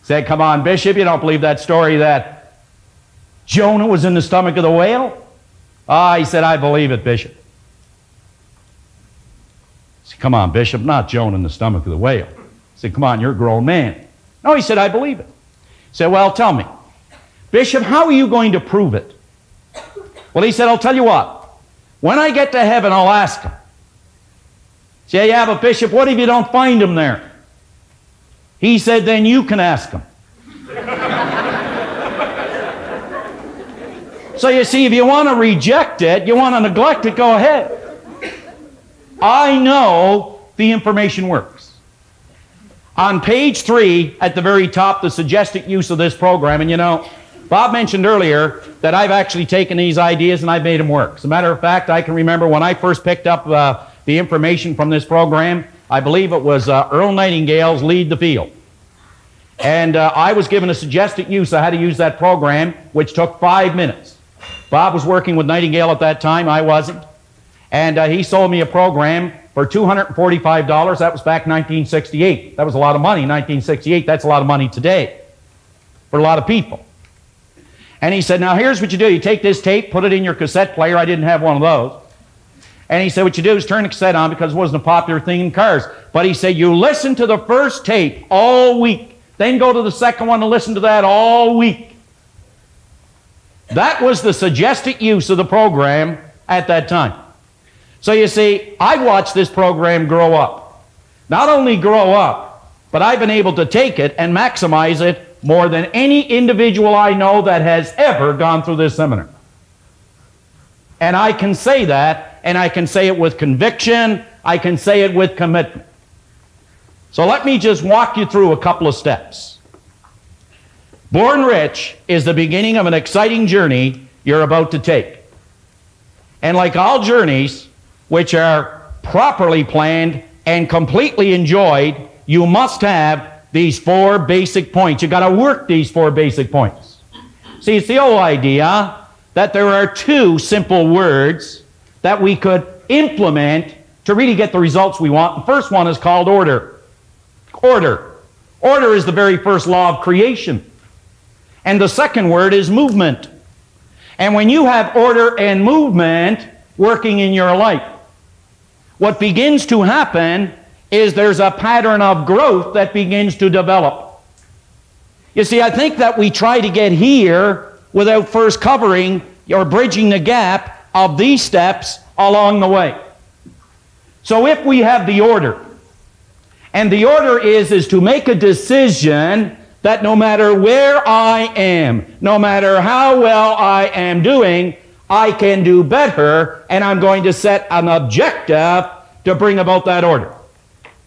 He said, Come on, Bishop, you don't believe that story that Jonah was in the stomach of the whale? Ah, oh, he said, I believe it, Bishop. said, Come on, Bishop, not Jonah in the stomach of the whale. I said, Come on, you're a grown man. No, he said, I believe it. He said, Well, tell me, Bishop, how are you going to prove it? Well, he said, I'll tell you what. When I get to heaven, I'll ask him. Say, yeah, but Bishop, what if you don't find him there? He said, then you can ask him. so you see, if you want to reject it, you want to neglect it, go ahead. I know the information works. On page three, at the very top, the suggested use of this program, and you know, Bob mentioned earlier that I've actually taken these ideas and I've made them work. As a matter of fact, I can remember when I first picked up uh, the information from this program, I believe it was uh, Earl Nightingale's Lead the Field. And uh, I was given a suggested use of how to use that program, which took five minutes. Bob was working with Nightingale at that time, I wasn't. And uh, he sold me a program for $245. That was back 1968. That was a lot of money, 1968. That's a lot of money today for a lot of people. And he said, Now here's what you do. You take this tape, put it in your cassette player. I didn't have one of those. And he said, What you do is turn the cassette on because it wasn't a popular thing in cars. But he said, You listen to the first tape all week, then go to the second one and listen to that all week. That was the suggested use of the program at that time. So you see, I watched this program grow up. Not only grow up, but I've been able to take it and maximize it more than any individual I know that has ever gone through this seminar. And I can say that, and I can say it with conviction, I can say it with commitment. So let me just walk you through a couple of steps. Born Rich is the beginning of an exciting journey you're about to take. And like all journeys, which are properly planned and completely enjoyed, you must have these four basic points. You've got to work these four basic points. See, it's the old idea that there are two simple words that we could implement to really get the results we want. The first one is called order. Order. Order is the very first law of creation. And the second word is movement. And when you have order and movement working in your life, what begins to happen is there's a pattern of growth that begins to develop. You see, I think that we try to get here without first covering or bridging the gap of these steps along the way. So if we have the order, and the order is, is to make a decision that no matter where I am, no matter how well I am doing, I can do better, and I'm going to set an objective to bring about that order.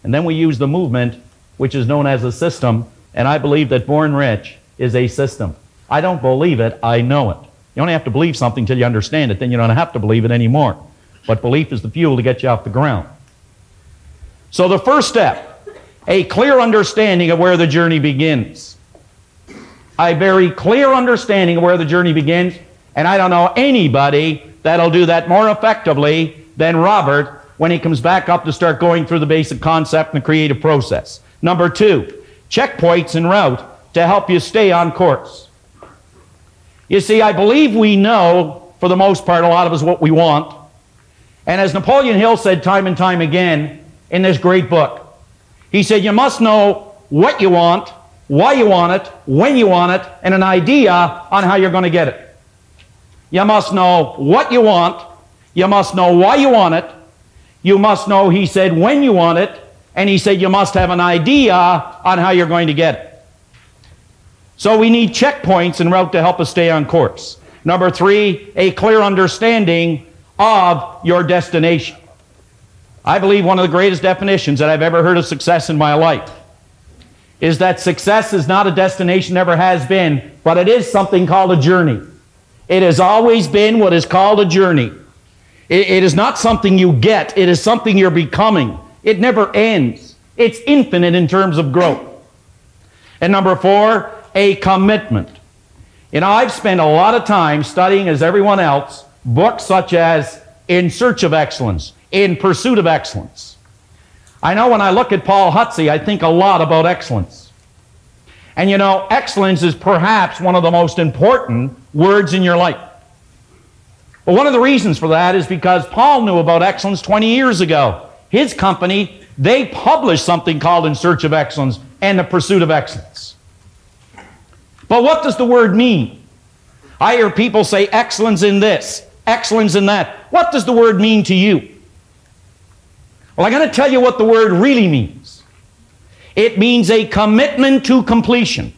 And then we use the movement, which is known as a system. And I believe that Born Rich is a system. I don't believe it, I know it. You only have to believe something until you understand it, then you don't have to believe it anymore. But belief is the fuel to get you off the ground. So the first step, a clear understanding of where the journey begins. A very clear understanding of where the journey begins, and I don't know anybody that'll do that more effectively than Robert when he comes back up to start going through the basic concept and the creative process. Number two, checkpoints en route to help you stay on course. You see, I believe we know, for the most part, a lot of us what we want. And as Napoleon Hill said time and time again in this great book, he said, You must know what you want, why you want it, when you want it, and an idea on how you're going to get it. You must know what you want, you must know why you want it, you must know, he said, when you want it, and he said you must have an idea on how you're going to get it. So we need checkpoints en route to help us stay on course. Number three, a clear understanding of your destination. I believe one of the greatest definitions that I've ever heard of success in my life is that success is not a destination, never has been, but it is something called a journey. It has always been what is called a journey. It, it is not something you get, it is something you're becoming. It never ends, it's infinite in terms of growth. And number four, a commitment. You know, I've spent a lot of time studying, as everyone else, books such as In Search of Excellence, In Pursuit of Excellence. I know when I look at Paul Hutsey, I think a lot about excellence. And you know, excellence is perhaps one of the most important words in your life. But one of the reasons for that is because Paul knew about excellence 20 years ago. his company, they published something called In Search of Excellence and the Pursuit of Excellence. But what does the word mean? I hear people say excellence in this, excellence in that. What does the word mean to you? Well, I'm going to tell you what the word really means. It means a commitment to completion.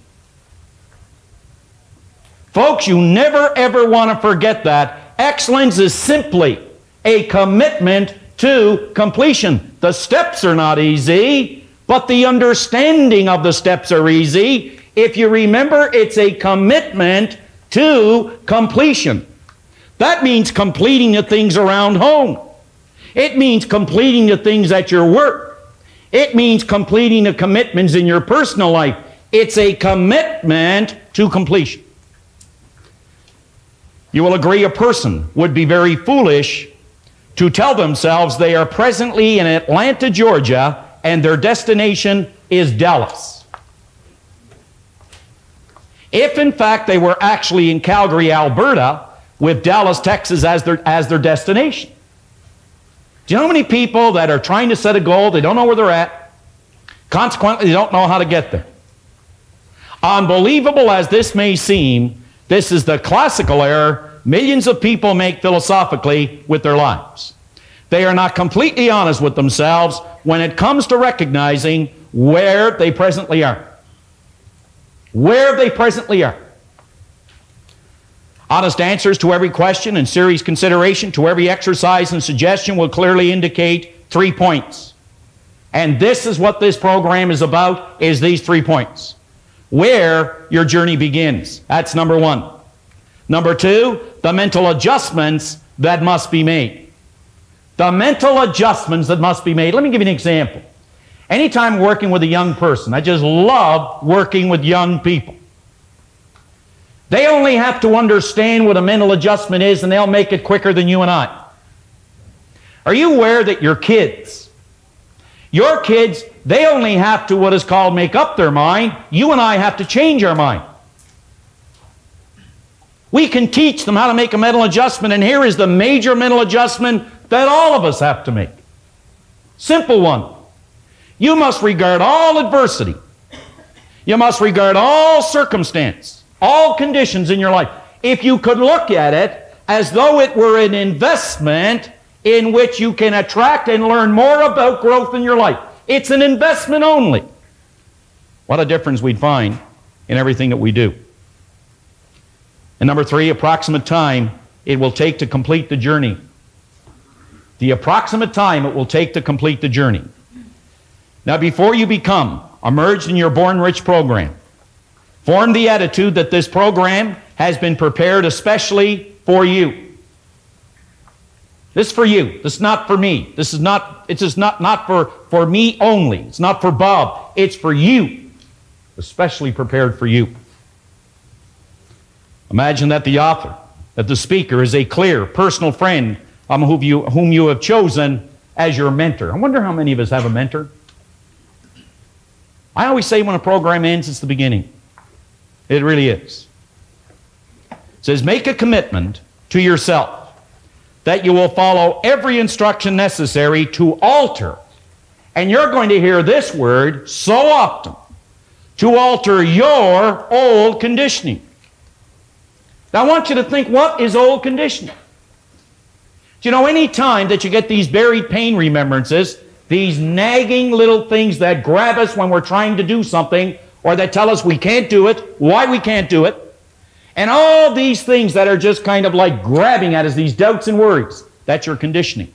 Folks, you never ever want to forget that. Excellence is simply a commitment to completion. The steps are not easy, but the understanding of the steps are easy. If you remember, it's a commitment to completion. That means completing the things around home. It means completing the things at your work. It means completing the commitments in your personal life. It's a commitment to completion. You will agree a person would be very foolish to tell themselves they are presently in Atlanta, Georgia, and their destination is Dallas. If in fact they were actually in Calgary, Alberta, with Dallas, Texas as their, as their destination. Do you know how many people that are trying to set a goal, they don't know where they're at, consequently, they don't know how to get there? Unbelievable as this may seem, this is the classical error millions of people make philosophically with their lives. They are not completely honest with themselves when it comes to recognizing where they presently are. Where they presently are. Honest answers to every question and serious consideration to every exercise and suggestion will clearly indicate three points. And this is what this program is about is these three points. Where your journey begins. That's number 1. Number 2, the mental adjustments that must be made. The mental adjustments that must be made. Let me give you an example. Anytime working with a young person, I just love working with young people. They only have to understand what a mental adjustment is and they'll make it quicker than you and I. Are you aware that your kids, your kids, they only have to what is called make up their mind. You and I have to change our mind. We can teach them how to make a mental adjustment, and here is the major mental adjustment that all of us have to make. Simple one. You must regard all adversity. You must regard all circumstance, all conditions in your life. If you could look at it as though it were an investment in which you can attract and learn more about growth in your life. It's an investment only. What a difference we'd find in everything that we do. And number three, approximate time it will take to complete the journey. The approximate time it will take to complete the journey. Now, before you become emerged in your Born Rich program, form the attitude that this program has been prepared especially for you. This is for you. This is not for me. This is not, it's not, not for, for me only. It's not for Bob. It's for you. Especially prepared for you. Imagine that the author, that the speaker is a clear, personal friend um, whom, you, whom you have chosen as your mentor. I wonder how many of us have a mentor. I always say when a program ends, it's the beginning. It really is. It says, make a commitment to yourself that you will follow every instruction necessary to alter. And you're going to hear this word so often to alter your old conditioning. Now, I want you to think what is old conditioning? Do you know, any time that you get these buried pain remembrances, these nagging little things that grab us when we're trying to do something, or that tell us we can't do it, why we can't do it, and all these things that are just kind of like grabbing at us, these doubts and worries, that's your conditioning.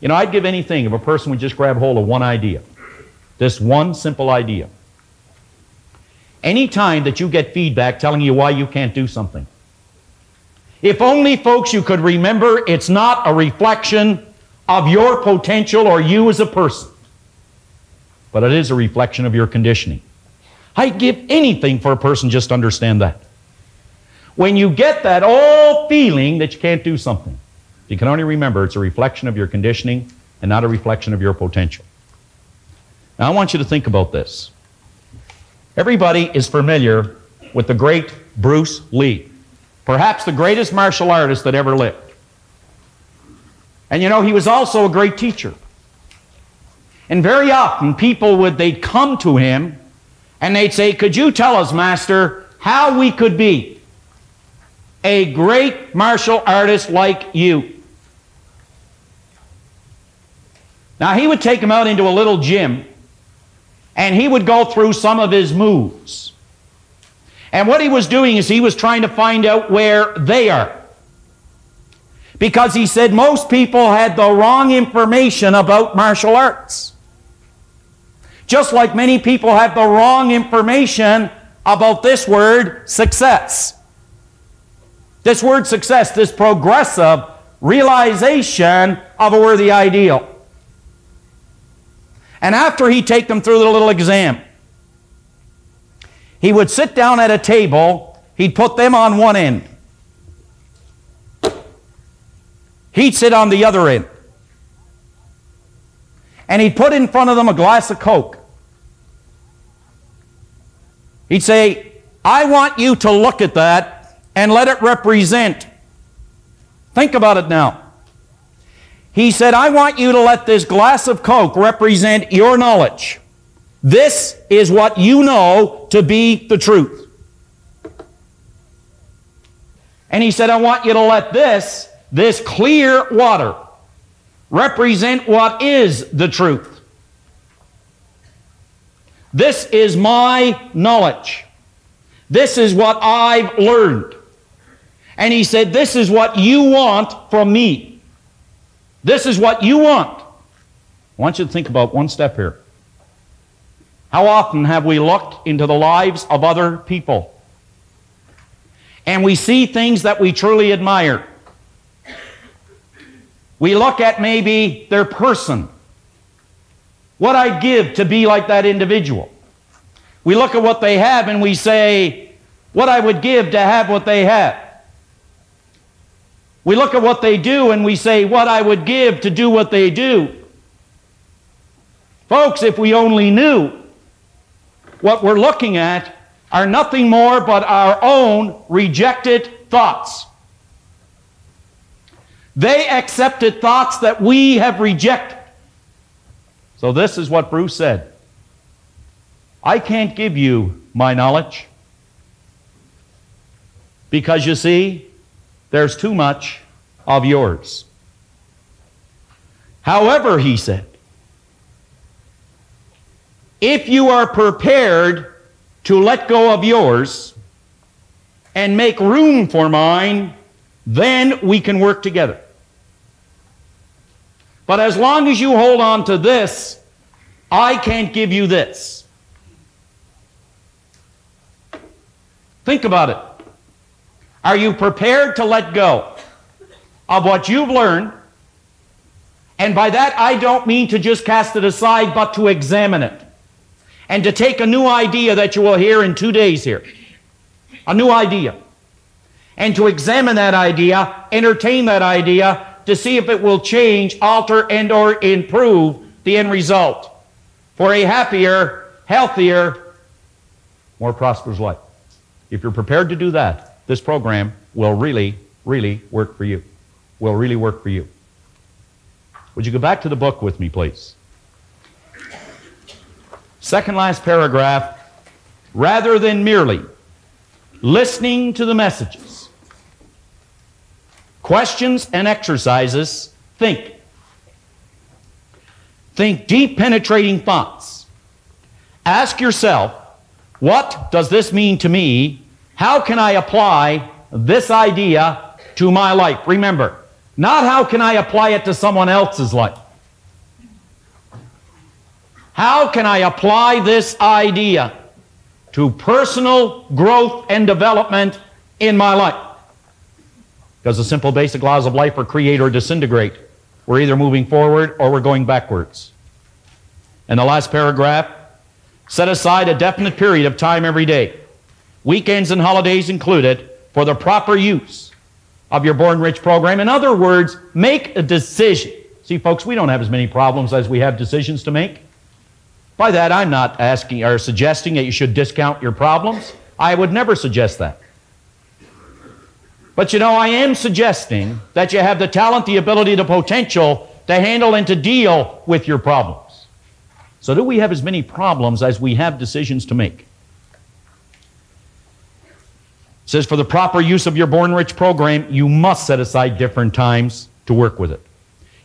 You know, I'd give anything if a person would just grab hold of one idea, this one simple idea. Any time that you get feedback telling you why you can't do something. If only, folks, you could remember it's not a reflection of your potential or you as a person, but it is a reflection of your conditioning. I'd give anything for a person just to understand that. When you get that old feeling that you can't do something, you can only remember it's a reflection of your conditioning and not a reflection of your potential. Now, I want you to think about this. Everybody is familiar with the great Bruce Lee, perhaps the greatest martial artist that ever lived. And you know, he was also a great teacher. And very often people would they'd come to him and they'd say, Could you tell us, Master, how we could be a great martial artist like you? Now he would take him out into a little gym and he would go through some of his moves. And what he was doing is he was trying to find out where they are. Because he said most people had the wrong information about martial arts. Just like many people have the wrong information about this word, success. This word success, this progressive realization of a worthy ideal. And after he'd take them through the little exam, he would sit down at a table, he'd put them on one end. He'd sit on the other end. And he'd put in front of them a glass of Coke. He'd say, I want you to look at that and let it represent. Think about it now. He said, I want you to let this glass of Coke represent your knowledge. This is what you know to be the truth. And he said, I want you to let this, this clear water, represent what is the truth. This is my knowledge. This is what I've learned. And he said, This is what you want from me. This is what you want. I want you to think about one step here. How often have we looked into the lives of other people and we see things that we truly admire? We look at maybe their person, what I'd give to be like that individual. We look at what they have and we say, what I would give to have what they have. We look at what they do and we say, what I would give to do what they do. Folks, if we only knew what we're looking at are nothing more but our own rejected thoughts. They accepted thoughts that we have rejected. So, this is what Bruce said I can't give you my knowledge because you see, there's too much of yours. However, he said, if you are prepared to let go of yours and make room for mine, then we can work together. But as long as you hold on to this, I can't give you this. Think about it. Are you prepared to let go of what you've learned? And by that, I don't mean to just cast it aside, but to examine it and to take a new idea that you will hear in two days here. A new idea. And to examine that idea, entertain that idea, to see if it will change, alter, and or improve the end result for a happier, healthier, more prosperous life. If you're prepared to do that, this program will really, really work for you. Will really work for you. Would you go back to the book with me, please? Second last paragraph, rather than merely listening to the messages, questions and exercises, think. Think deep, penetrating thoughts. Ask yourself, what does this mean to me? How can I apply this idea to my life? Remember, not how can I apply it to someone else's life. How can I apply this idea to personal growth and development in my life? Because the simple basic laws of life are create or disintegrate. We're either moving forward or we're going backwards. And the last paragraph set aside a definite period of time every day, weekends and holidays included, for the proper use of your Born Rich program. In other words, make a decision. See, folks, we don't have as many problems as we have decisions to make. By that, I'm not asking or suggesting that you should discount your problems. I would never suggest that. But you know, I am suggesting that you have the talent, the ability, the potential to handle and to deal with your problems. So, do we have as many problems as we have decisions to make? It says, for the proper use of your Born Rich program, you must set aside different times to work with it.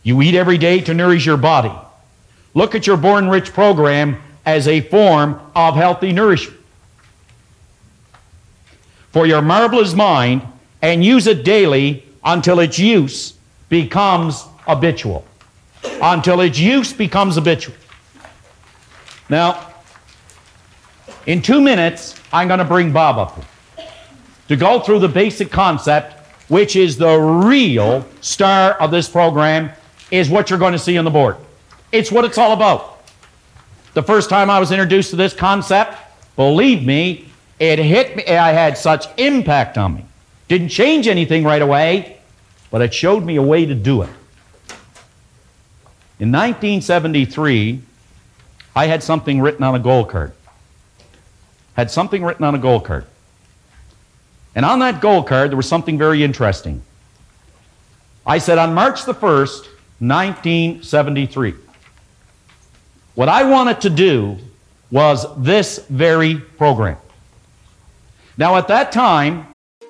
You eat every day to nourish your body. Look at your Born Rich program as a form of healthy nourishment for your marvelous mind and use it daily until its use becomes habitual. Until its use becomes habitual. Now, in two minutes, I'm going to bring Bob up to go through the basic concept, which is the real star of this program, is what you're going to see on the board. It's what it's all about. The first time I was introduced to this concept, believe me, it hit me. I had such impact on me. Didn't change anything right away, but it showed me a way to do it. In 1973, I had something written on a goal card. Had something written on a goal card. And on that goal card, there was something very interesting. I said on March the 1st, 1973, what I wanted to do was this very program. Now, at that time,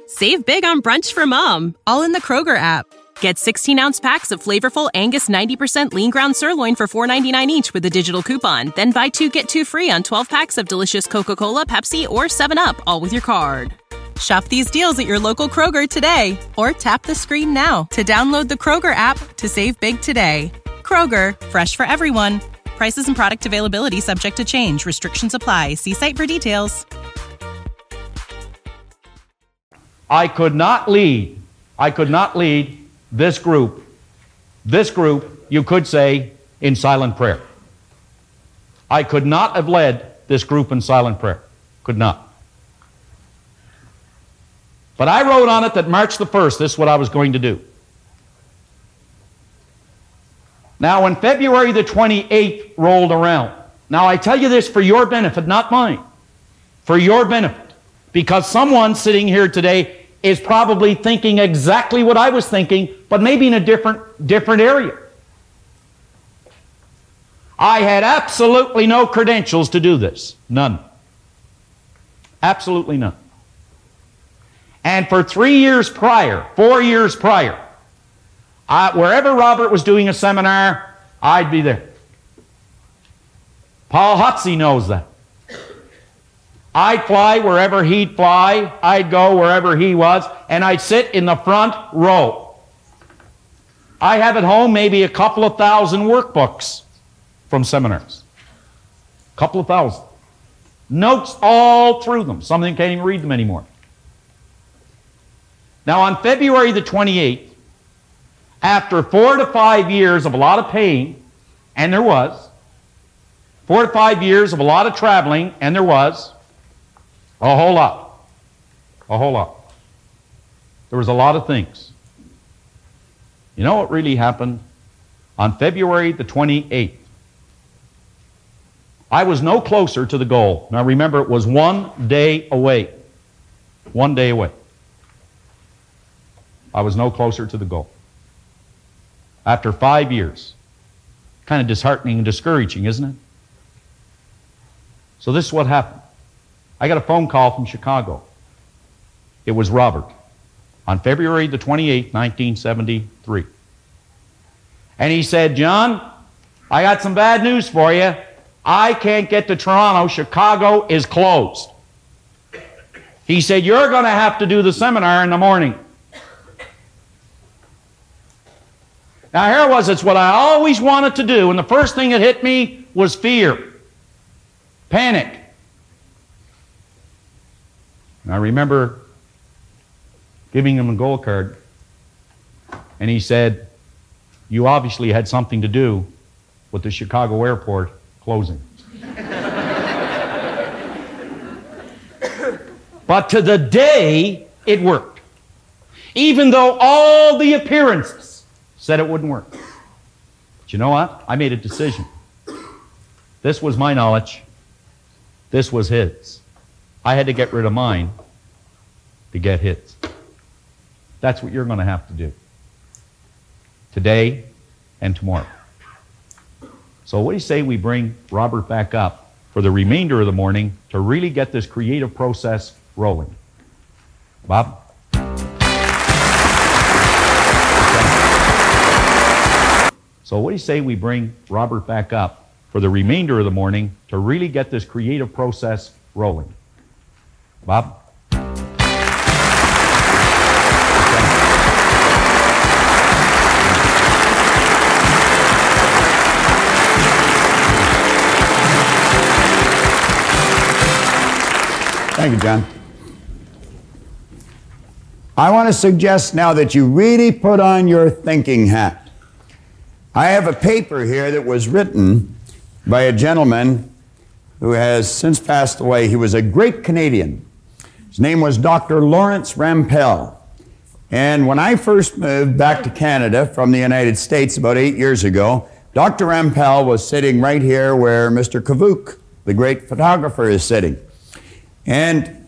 Save big on brunch for mom, all in the Kroger app. Get 16 ounce packs of flavorful Angus 90% lean ground sirloin for $4.99 each with a digital coupon. Then buy two get two free on 12 packs of delicious Coca Cola, Pepsi, or 7UP, all with your card. Shop these deals at your local Kroger today or tap the screen now to download the Kroger app to save big today. Kroger, fresh for everyone. Prices and product availability subject to change. Restrictions apply. See site for details. I could not lead, I could not lead this group, this group, you could say, in silent prayer. I could not have led this group in silent prayer. Could not. But I wrote on it that March the 1st, this is what I was going to do. Now, when February the 28th rolled around, now I tell you this for your benefit, not mine, for your benefit. Because someone sitting here today is probably thinking exactly what I was thinking, but maybe in a different, different area. I had absolutely no credentials to do this. None. Absolutely none. And for three years prior, four years prior, I, wherever Robert was doing a seminar, I'd be there. Paul Hutsey knows that. I'd fly wherever he'd fly. I'd go wherever he was, and I'd sit in the front row. I have at home maybe a couple of thousand workbooks from seminars. A couple of thousand. Notes all through them. Some of them can't even read them anymore. Now, on February the 28th, after four to five years of a lot of pain, and there was, four to five years of a lot of traveling, and there was, a whole lot. A whole lot. There was a lot of things. You know what really happened? On February the 28th, I was no closer to the goal. Now remember, it was one day away. One day away. I was no closer to the goal. After five years. Kind of disheartening and discouraging, isn't it? So this is what happened. I got a phone call from Chicago. It was Robert on February the 28th, 1973. And he said, John, I got some bad news for you. I can't get to Toronto. Chicago is closed. He said, You're going to have to do the seminar in the morning. Now, here was it's what I always wanted to do, and the first thing that hit me was fear, panic. And I remember giving him a gold card, and he said, You obviously had something to do with the Chicago airport closing. but to the day, it worked. Even though all the appearances said it wouldn't work. But you know what? I made a decision. This was my knowledge, this was his. I had to get rid of mine to get his. That's what you're going to have to do today and tomorrow. So, what do you say we bring Robert back up for the remainder of the morning to really get this creative process rolling? Bob? So, what do you say we bring Robert back up for the remainder of the morning to really get this creative process rolling? Bob? Thank you, John. I want to suggest now that you really put on your thinking hat. I have a paper here that was written by a gentleman who has since passed away. He was a great Canadian. His name was Dr. Lawrence Rampell. And when I first moved back to Canada from the United States about eight years ago, Dr. Rampell was sitting right here where Mr. Kavook, the great photographer, is sitting. And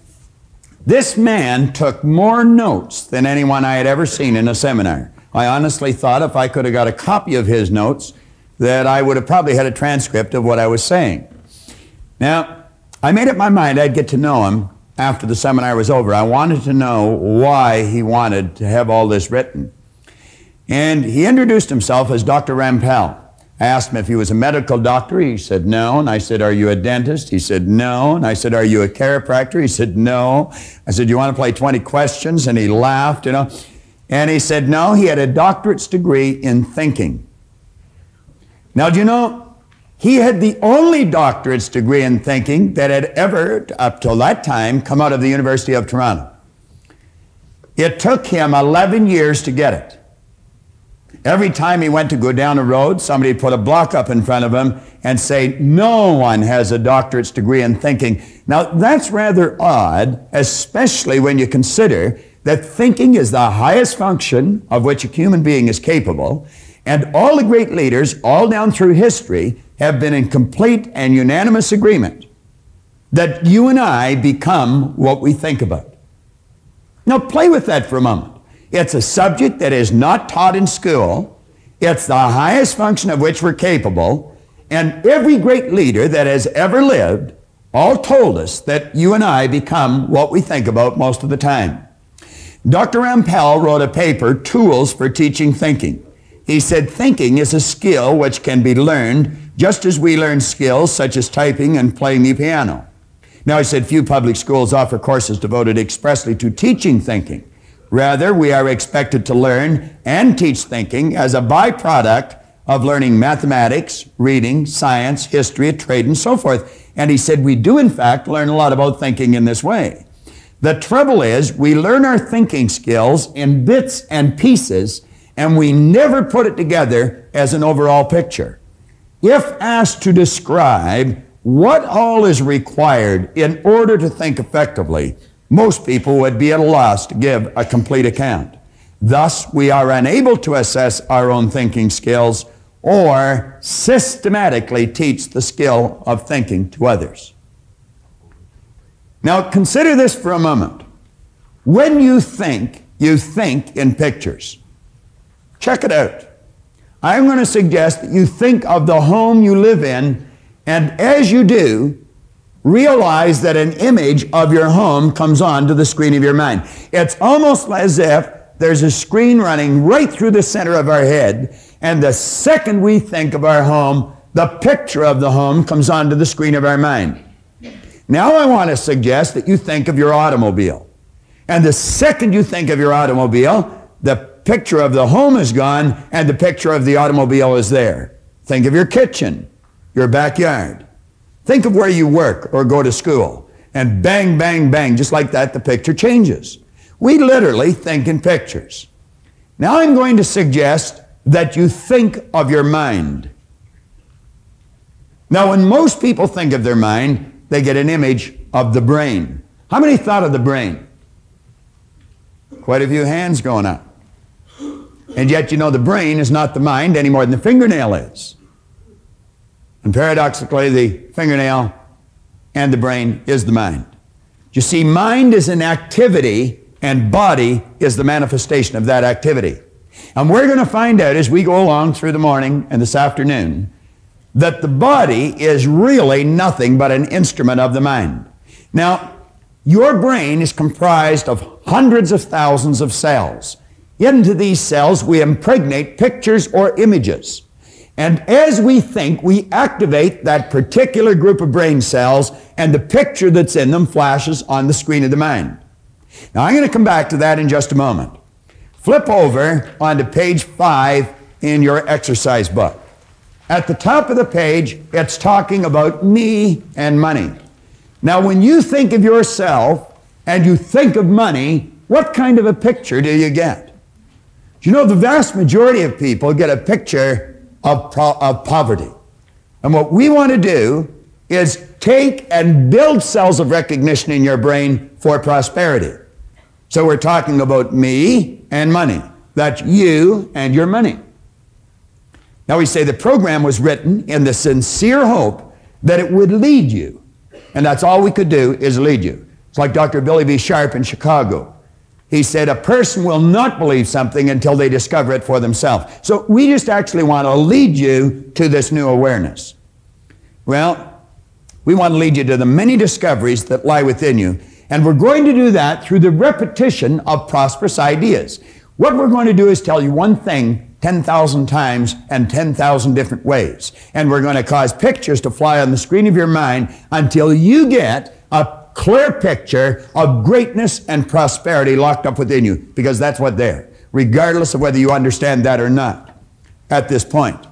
this man took more notes than anyone I had ever seen in a seminar. I honestly thought if I could have got a copy of his notes, that I would have probably had a transcript of what I was saying. Now, I made up my mind I'd get to know him after the seminar was over. I wanted to know why he wanted to have all this written. And he introduced himself as Dr. Rampell. I asked him if he was a medical doctor. He said no. And I said, Are you a dentist? He said no. And I said, Are you a chiropractor? He said no. I said, Do you want to play 20 questions? And he laughed, you know. And he said, No, he had a doctorate's degree in thinking. Now, do you know, he had the only doctorate's degree in thinking that had ever, up till that time, come out of the University of Toronto. It took him 11 years to get it. Every time he went to go down a road, somebody put a block up in front of him and say, No one has a doctorate's degree in thinking. Now, that's rather odd, especially when you consider that thinking is the highest function of which a human being is capable. And all the great leaders, all down through history, have been in complete and unanimous agreement that you and I become what we think about. Now, play with that for a moment. It's a subject that is not taught in school. It's the highest function of which we're capable. And every great leader that has ever lived all told us that you and I become what we think about most of the time. Dr. Rampell wrote a paper, Tools for Teaching Thinking. He said thinking is a skill which can be learned just as we learn skills such as typing and playing the piano. Now, he said few public schools offer courses devoted expressly to teaching thinking. Rather, we are expected to learn and teach thinking as a byproduct of learning mathematics, reading, science, history, trade, and so forth. And he said we do, in fact, learn a lot about thinking in this way. The trouble is, we learn our thinking skills in bits and pieces, and we never put it together as an overall picture. If asked to describe what all is required in order to think effectively, most people would be at a loss to give a complete account. Thus, we are unable to assess our own thinking skills or systematically teach the skill of thinking to others. Now, consider this for a moment. When you think, you think in pictures. Check it out. I'm going to suggest that you think of the home you live in, and as you do, realize that an image of your home comes onto the screen of your mind. It's almost as if there's a screen running right through the center of our head, and the second we think of our home, the picture of the home comes onto the screen of our mind. Now I want to suggest that you think of your automobile. And the second you think of your automobile, the picture of the home is gone and the picture of the automobile is there. Think of your kitchen, your backyard. Think of where you work or go to school. And bang, bang, bang, just like that, the picture changes. We literally think in pictures. Now I'm going to suggest that you think of your mind. Now, when most people think of their mind, they get an image of the brain. How many thought of the brain? Quite a few hands going up. And yet, you know, the brain is not the mind any more than the fingernail is. And paradoxically, the fingernail and the brain is the mind. You see, mind is an activity, and body is the manifestation of that activity. And we're going to find out as we go along through the morning and this afternoon that the body is really nothing but an instrument of the mind. Now, your brain is comprised of hundreds of thousands of cells. Into these cells, we impregnate pictures or images. And as we think, we activate that particular group of brain cells, and the picture that's in them flashes on the screen of the mind. Now, I'm going to come back to that in just a moment. Flip over onto page five in your exercise book. At the top of the page, it's talking about me and money. Now, when you think of yourself and you think of money, what kind of a picture do you get? Do you know the vast majority of people get a picture of, of poverty? And what we want to do is take and build cells of recognition in your brain for prosperity. So we're talking about me and money. That's you and your money. Now we say the program was written in the sincere hope that it would lead you. And that's all we could do is lead you. It's like Dr. Billy B. Sharp in Chicago. He said a person will not believe something until they discover it for themselves. So we just actually want to lead you to this new awareness. Well, we want to lead you to the many discoveries that lie within you. And we're going to do that through the repetition of prosperous ideas. What we're going to do is tell you one thing 10,000 times and 10,000 different ways. And we're going to cause pictures to fly on the screen of your mind until you get a clear picture of greatness and prosperity locked up within you, because that's what they're, regardless of whether you understand that or not at this point.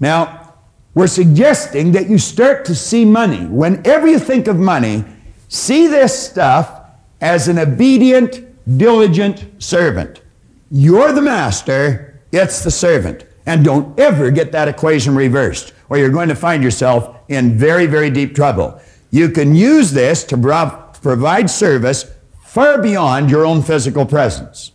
Now, we're suggesting that you start to see money. Whenever you think of money, see this stuff as an obedient, diligent servant. You're the master, it's the servant. And don't ever get that equation reversed, or you're going to find yourself in very, very deep trouble. You can use this to provide service far beyond your own physical presence.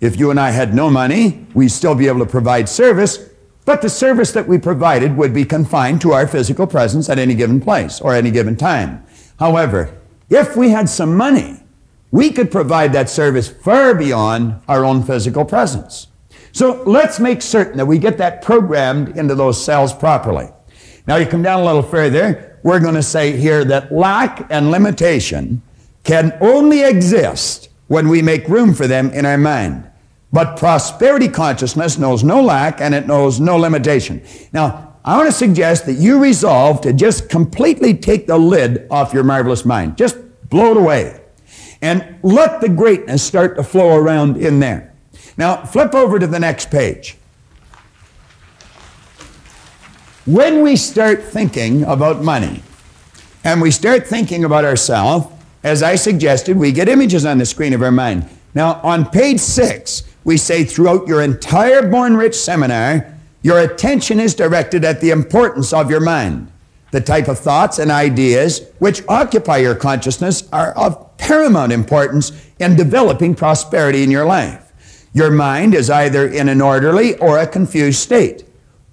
If you and I had no money, we'd still be able to provide service, but the service that we provided would be confined to our physical presence at any given place or any given time. However, if we had some money, we could provide that service far beyond our own physical presence. So let's make certain that we get that programmed into those cells properly. Now you come down a little further, we're going to say here that lack and limitation can only exist when we make room for them in our mind. But prosperity consciousness knows no lack and it knows no limitation. Now, I want to suggest that you resolve to just completely take the lid off your marvelous mind. Just blow it away and let the greatness start to flow around in there. Now, flip over to the next page. When we start thinking about money and we start thinking about ourselves, as I suggested, we get images on the screen of our mind. Now, on page six, we say throughout your entire Born Rich seminar, your attention is directed at the importance of your mind. The type of thoughts and ideas which occupy your consciousness are of paramount importance in developing prosperity in your life. Your mind is either in an orderly or a confused state.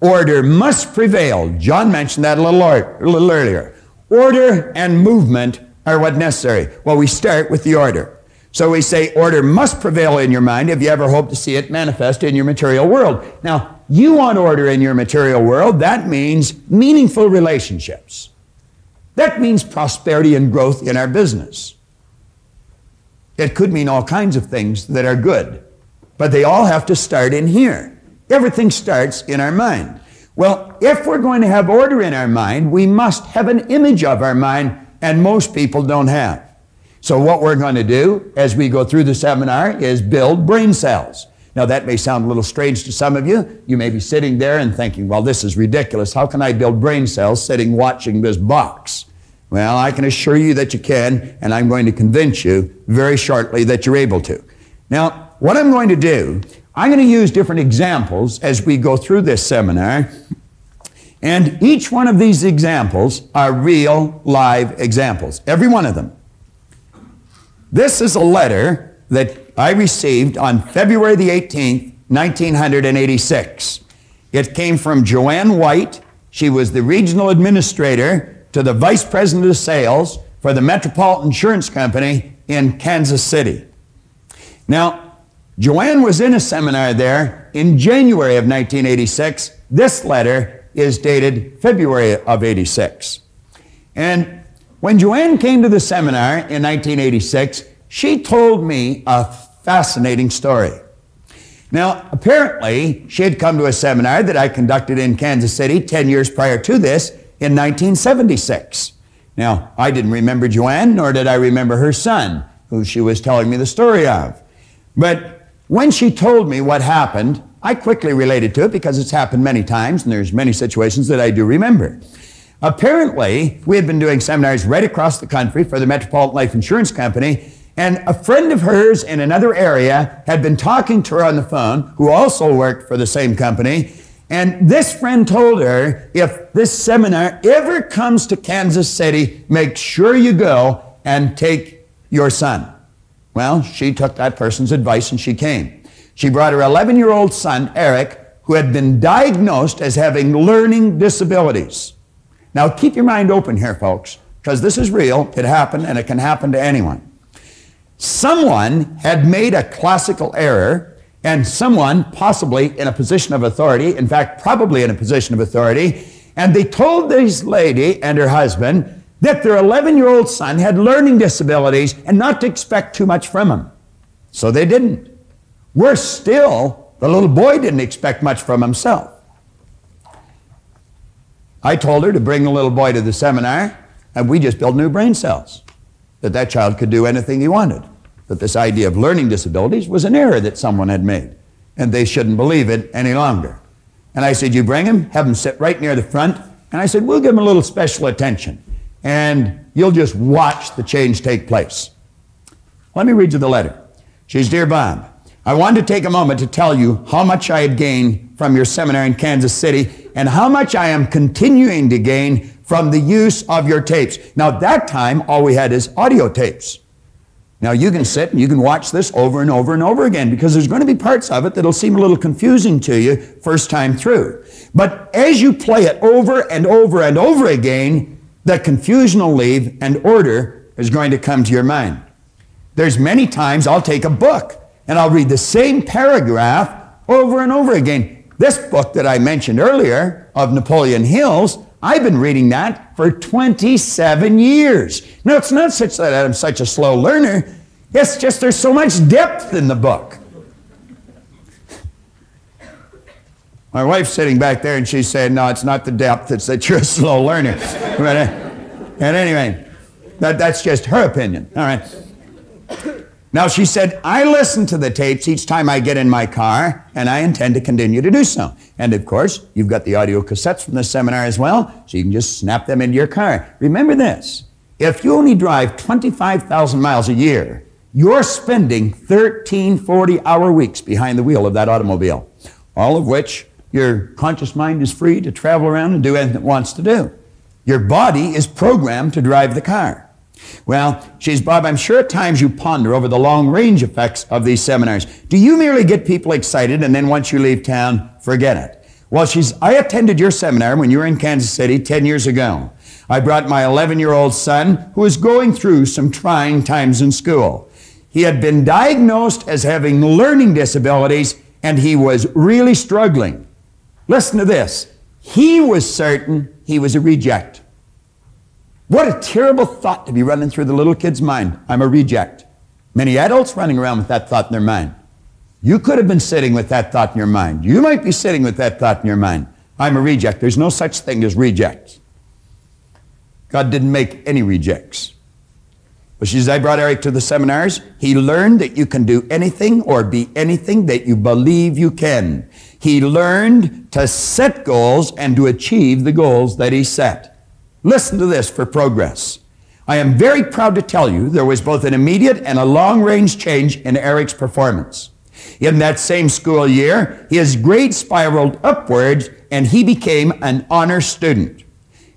Order must prevail. John mentioned that a little, or, a little earlier. Order and movement are what necessary. Well, we start with the order. So we say order must prevail in your mind if you ever hope to see it manifest in your material world. Now, you want order in your material world. That means meaningful relationships. That means prosperity and growth in our business. It could mean all kinds of things that are good, but they all have to start in here. Everything starts in our mind. Well, if we're going to have order in our mind, we must have an image of our mind, and most people don't have. So, what we're going to do as we go through the seminar is build brain cells. Now, that may sound a little strange to some of you. You may be sitting there and thinking, well, this is ridiculous. How can I build brain cells sitting watching this box? Well, I can assure you that you can, and I'm going to convince you very shortly that you're able to. Now, what I'm going to do, I'm going to use different examples as we go through this seminar. And each one of these examples are real, live examples, every one of them. This is a letter that I received on February the 18th, 1986. It came from Joanne White. She was the regional administrator to the vice president of sales for the Metropolitan Insurance Company in Kansas City. Now, Joanne was in a seminar there in January of 1986. This letter is dated February of 86. And when Joanne came to the seminar in 1986, she told me a fascinating story. Now, apparently, she had come to a seminar that I conducted in Kansas City 10 years prior to this in 1976. Now, I didn't remember Joanne, nor did I remember her son, who she was telling me the story of. But when she told me what happened, I quickly related to it because it's happened many times, and there's many situations that I do remember. Apparently, we had been doing seminars right across the country for the Metropolitan Life Insurance Company, and a friend of hers in another area had been talking to her on the phone, who also worked for the same company. And this friend told her, if this seminar ever comes to Kansas City, make sure you go and take your son. Well, she took that person's advice and she came. She brought her 11 year old son, Eric, who had been diagnosed as having learning disabilities. Now, keep your mind open here, folks, because this is real. It happened and it can happen to anyone. Someone had made a classical error, and someone, possibly in a position of authority, in fact, probably in a position of authority, and they told this lady and her husband that their 11 year old son had learning disabilities and not to expect too much from him. So they didn't. Worse still, the little boy didn't expect much from himself. I told her to bring the little boy to the seminar, and we just built new brain cells that that child could do anything he wanted. That this idea of learning disabilities was an error that someone had made, and they shouldn't believe it any longer. And I said, You bring him, have him sit right near the front, and I said, We'll give him a little special attention, and you'll just watch the change take place. Let me read you the letter. She's Dear Bob, I wanted to take a moment to tell you how much I had gained from your seminar in Kansas City and how much I am continuing to gain from the use of your tapes. Now, at that time, all we had is audio tapes. Now, you can sit and you can watch this over and over and over again because there's going to be parts of it that'll seem a little confusing to you first time through. But as you play it over and over and over again, the confusion will leave and order is going to come to your mind. There's many times I'll take a book and I'll read the same paragraph over and over again. This book that I mentioned earlier of Napoleon Hill's, I've been reading that for 27 years. Now, it's not such that I'm such a slow learner. It's just there's so much depth in the book. My wife's sitting back there and she's saying, No, it's not the depth, it's that you're a slow learner. but, uh, and anyway, that, that's just her opinion. All right. Now, she said, I listen to the tapes each time I get in my car, and I intend to continue to do so. And of course, you've got the audio cassettes from the seminar as well, so you can just snap them into your car. Remember this if you only drive 25,000 miles a year, you're spending 13 40 hour weeks behind the wheel of that automobile, all of which your conscious mind is free to travel around and do anything it wants to do. Your body is programmed to drive the car. Well, she's Bob, I'm sure at times you ponder over the long range effects of these seminars. Do you merely get people excited and then once you leave town, forget it? Well, she's, I attended your seminar when you were in Kansas City 10 years ago. I brought my 11 year old son who was going through some trying times in school. He had been diagnosed as having learning disabilities and he was really struggling. Listen to this. He was certain he was a reject. What a terrible thought to be running through the little kid's mind. I'm a reject. Many adults running around with that thought in their mind. You could have been sitting with that thought in your mind. You might be sitting with that thought in your mind. I'm a reject. There's no such thing as rejects. God didn't make any rejects. But she says, I brought Eric to the seminars, he learned that you can do anything or be anything that you believe you can. He learned to set goals and to achieve the goals that he set. Listen to this for progress. I am very proud to tell you there was both an immediate and a long range change in Eric's performance. In that same school year, his grade spiraled upwards and he became an honor student.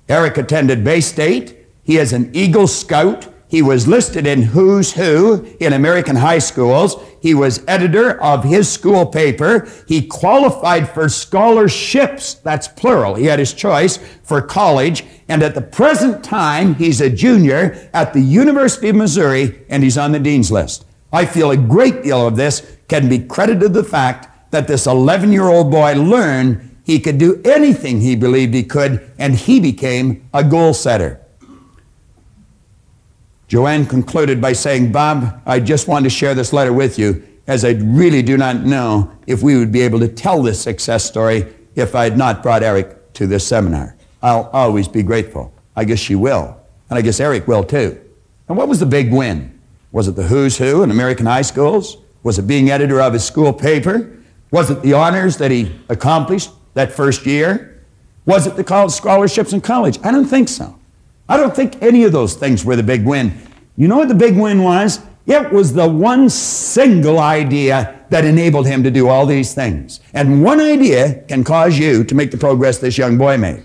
Eric attended Bay State. He is an Eagle Scout. He was listed in Who's Who in American high schools. He was editor of his school paper. He qualified for scholarships, that's plural. He had his choice for college. And at the present time, he's a junior at the University of Missouri and he's on the dean's list. I feel a great deal of this can be credited to the fact that this 11 year old boy learned he could do anything he believed he could, and he became a goal setter. Joanne concluded by saying, Bob, I just wanted to share this letter with you, as I really do not know if we would be able to tell this success story if I had not brought Eric to this seminar. I'll always be grateful. I guess she will. And I guess Eric will too. And what was the big win? Was it the who's who in American high schools? Was it being editor of his school paper? Was it the honors that he accomplished that first year? Was it the college scholarships in college? I don't think so. I don't think any of those things were the big win. You know what the big win was? It was the one single idea that enabled him to do all these things. And one idea can cause you to make the progress this young boy made.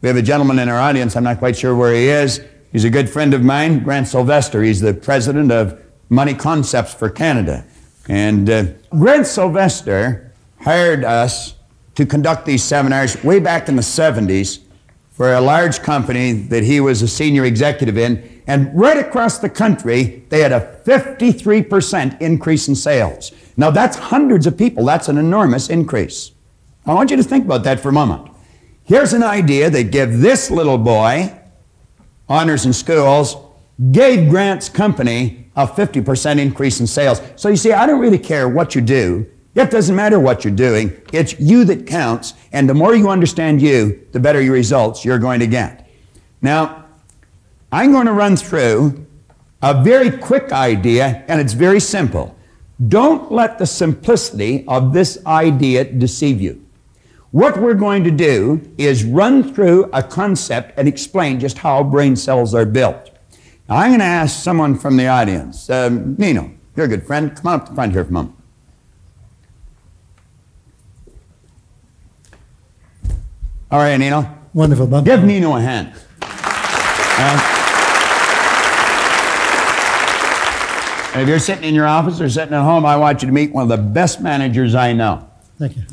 We have a gentleman in our audience, I'm not quite sure where he is. He's a good friend of mine, Grant Sylvester. He's the president of Money Concepts for Canada. And uh, Grant Sylvester hired us to conduct these seminars way back in the 70s for a large company that he was a senior executive in. And right across the country, they had a 53% increase in sales. Now, that's hundreds of people. That's an enormous increase. I want you to think about that for a moment. Here's an idea that give this little boy honors in schools, gave Grant's company a 50% increase in sales. So you see, I don't really care what you do. It doesn't matter what you're doing. It's you that counts. And the more you understand you, the better your results you're going to get. Now, I'm going to run through a very quick idea, and it's very simple. Don't let the simplicity of this idea deceive you. What we're going to do is run through a concept and explain just how brain cells are built. Now, I'm going to ask someone from the audience. Um, Nino, you're a good friend. Come on up to the front here for a moment. All right, Nino. Wonderful, Bob. Give Nino a hand. Uh, if you're sitting in your office or sitting at home, I want you to meet one of the best managers I know. Thank you.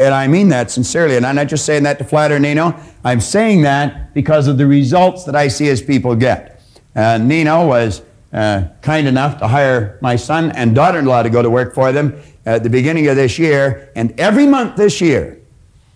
And I mean that sincerely. And I'm not just saying that to flatter Nino. I'm saying that because of the results that I see as people get. Uh, Nino was uh, kind enough to hire my son and daughter in law to go to work for them at the beginning of this year. And every month this year,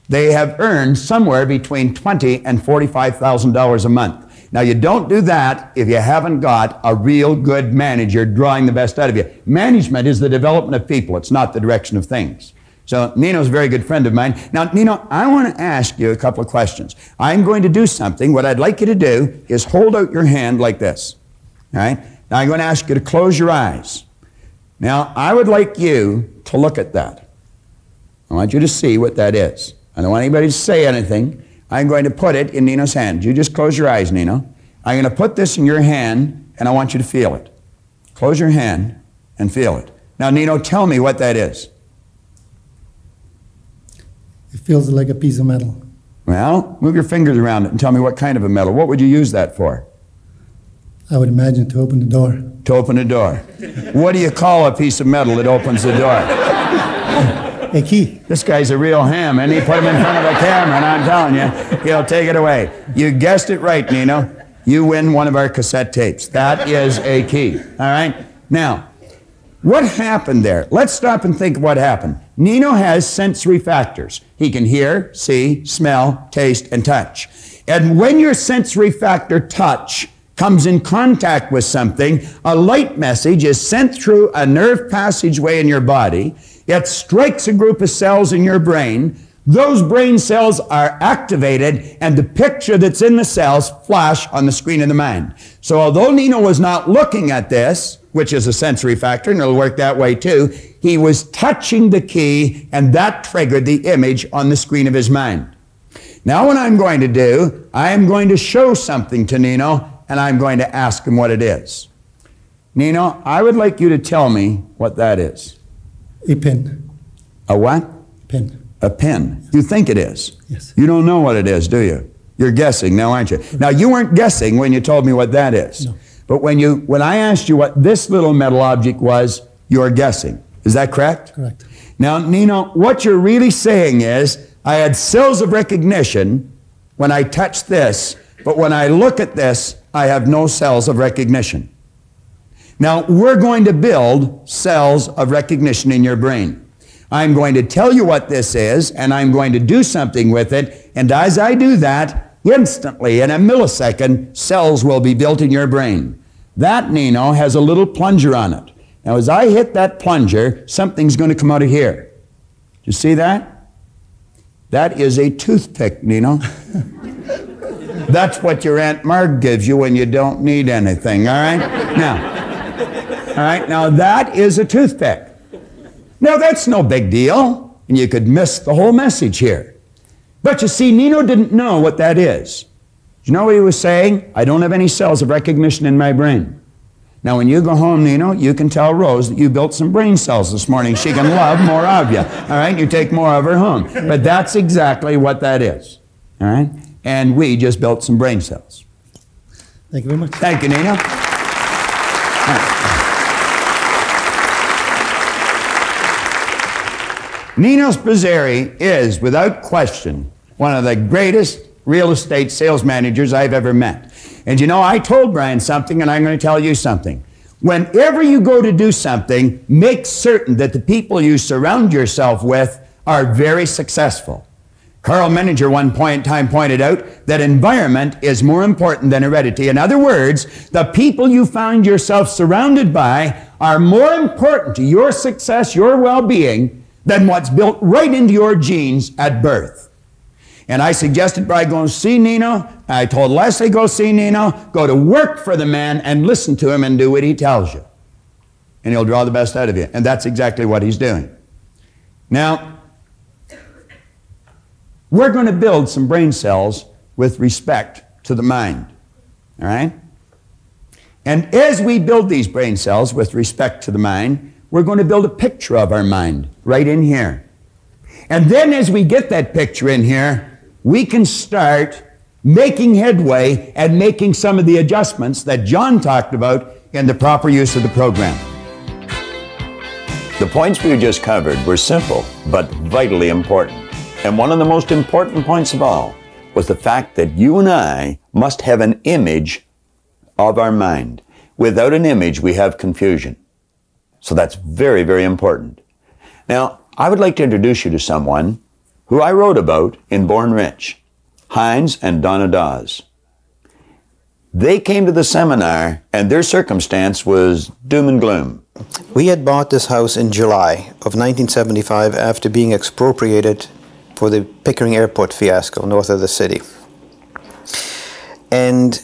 they have earned somewhere between twenty and forty-five thousand dollars a month. Now you don't do that if you haven't got a real good manager drawing the best out of you. Management is the development of people. It's not the direction of things. So Nino's a very good friend of mine. Now, Nino, I want to ask you a couple of questions. I'm going to do something. What I'd like you to do is hold out your hand like this. All right? Now I'm going to ask you to close your eyes. Now, I would like you to look at that. I want you to see what that is. I don't want anybody to say anything. I'm going to put it in Nino's hand. You just close your eyes, Nino. I'm going to put this in your hand, and I want you to feel it. Close your hand and feel it. Now, Nino, tell me what that is. It feels like a piece of metal. Well, move your fingers around it and tell me what kind of a metal. What would you use that for? I would imagine to open the door. To open a door. what do you call a piece of metal that opens the door? A key. This guy's a real ham, and he put him in front of a camera, and I'm telling you, he'll take it away. You guessed it right, Nino. You win one of our cassette tapes. That is a key. All right? Now, what happened there? Let's stop and think what happened. Nino has sensory factors. He can hear, see, smell, taste, and touch. And when your sensory factor touch comes in contact with something, a light message is sent through a nerve passageway in your body. It strikes a group of cells in your brain. Those brain cells are activated, and the picture that's in the cells flash on the screen of the mind. So, although Nino was not looking at this, which is a sensory factor, and it'll work that way too, he was touching the key, and that triggered the image on the screen of his mind. Now, what I'm going to do, I am going to show something to Nino, and I'm going to ask him what it is. Nino, I would like you to tell me what that is. A pin. A what? Pin. A pen. You think it is. Yes. You don't know what it is, do you? You're guessing now, aren't you? Now, you weren't guessing when you told me what that is. No. But when, you, when I asked you what this little metal object was, you're guessing. Is that correct? Correct. Now, Nino, what you're really saying is I had cells of recognition when I touched this, but when I look at this, I have no cells of recognition. Now, we're going to build cells of recognition in your brain. I'm going to tell you what this is, and I'm going to do something with it. And as I do that, instantly, in a millisecond, cells will be built in your brain. That, Nino, has a little plunger on it. Now, as I hit that plunger, something's going to come out of here. Do you see that? That is a toothpick, Nino. That's what your Aunt Marg gives you when you don't need anything, all right? Now, all right, now that is a toothpick. Now, that's no big deal, and you could miss the whole message here. But you see, Nino didn't know what that is. You know what he was saying? I don't have any cells of recognition in my brain. Now, when you go home, Nino, you can tell Rose that you built some brain cells this morning. She can love more of you. All right? You take more of her home. But that's exactly what that is. All right? And we just built some brain cells. Thank you very much. Thank you, Nino. Nino Spazzeri is, without question, one of the greatest real estate sales managers I've ever met. And you know, I told Brian something, and I'm going to tell you something. Whenever you go to do something, make certain that the people you surround yourself with are very successful. Karl Menninger one point in time pointed out that environment is more important than heredity. In other words, the people you find yourself surrounded by are more important to your success, your well-being, than what's built right into your genes at birth. And I suggested Brian go see Nino. I told Leslie go see Nino, Go to work for the man and listen to him and do what he tells you. And he'll draw the best out of you. And that's exactly what he's doing. Now, we're going to build some brain cells with respect to the mind. All right? And as we build these brain cells with respect to the mind, we're going to build a picture of our mind right in here. And then as we get that picture in here, we can start making headway and making some of the adjustments that John talked about in the proper use of the program. The points we just covered were simple, but vitally important. And one of the most important points of all was the fact that you and I must have an image of our mind. Without an image, we have confusion. So that's very, very important. Now, I would like to introduce you to someone who I wrote about in Born Rich, Heinz and Donna Dawes. They came to the seminar and their circumstance was doom and gloom. We had bought this house in July of 1975 after being expropriated for the Pickering Airport fiasco north of the city. And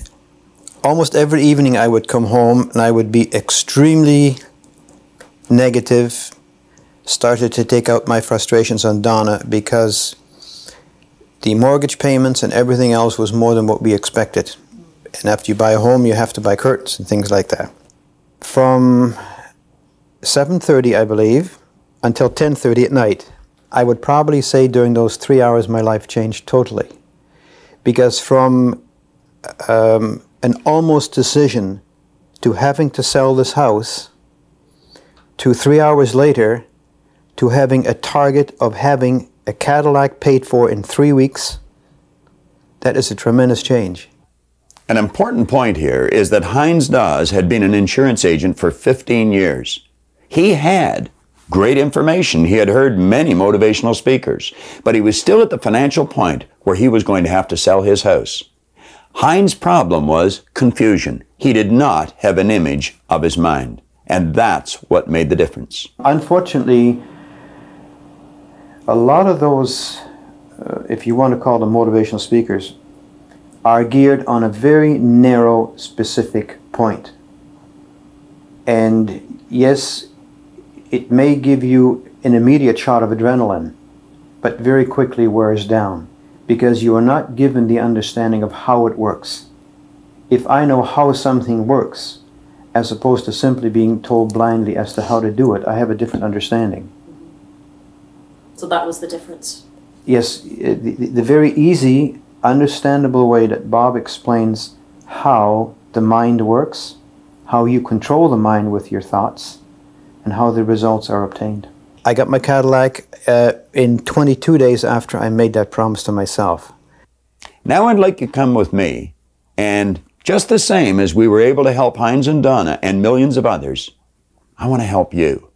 almost every evening I would come home and I would be extremely negative, started to take out my frustrations on Donna because the mortgage payments and everything else was more than what we expected. And after you buy a home, you have to buy curtains and things like that. From 7:30, I believe, until 10:30 at night, I would probably say during those three hours, my life changed totally. Because from um, an almost decision to having to sell this house to three hours later to having a target of having a Cadillac paid for in three weeks, that is a tremendous change. An important point here is that Heinz Dawes had been an insurance agent for 15 years. He had great information. He had heard many motivational speakers, but he was still at the financial point where he was going to have to sell his house. Heinz's problem was confusion. He did not have an image of his mind. And that's what made the difference. Unfortunately, a lot of those, uh, if you want to call them motivational speakers, are geared on a very narrow, specific point. And yes, it may give you an immediate shot of adrenaline, but very quickly wears down because you are not given the understanding of how it works. If I know how something works, as opposed to simply being told blindly as to how to do it, I have a different understanding. So that was the difference. Yes, the, the very easy, understandable way that Bob explains how the mind works, how you control the mind with your thoughts, and how the results are obtained. I got my Cadillac uh, in 22 days after I made that promise to myself. Now I'd like you to come with me, and just the same as we were able to help Heinz and Donna and millions of others, I want to help you.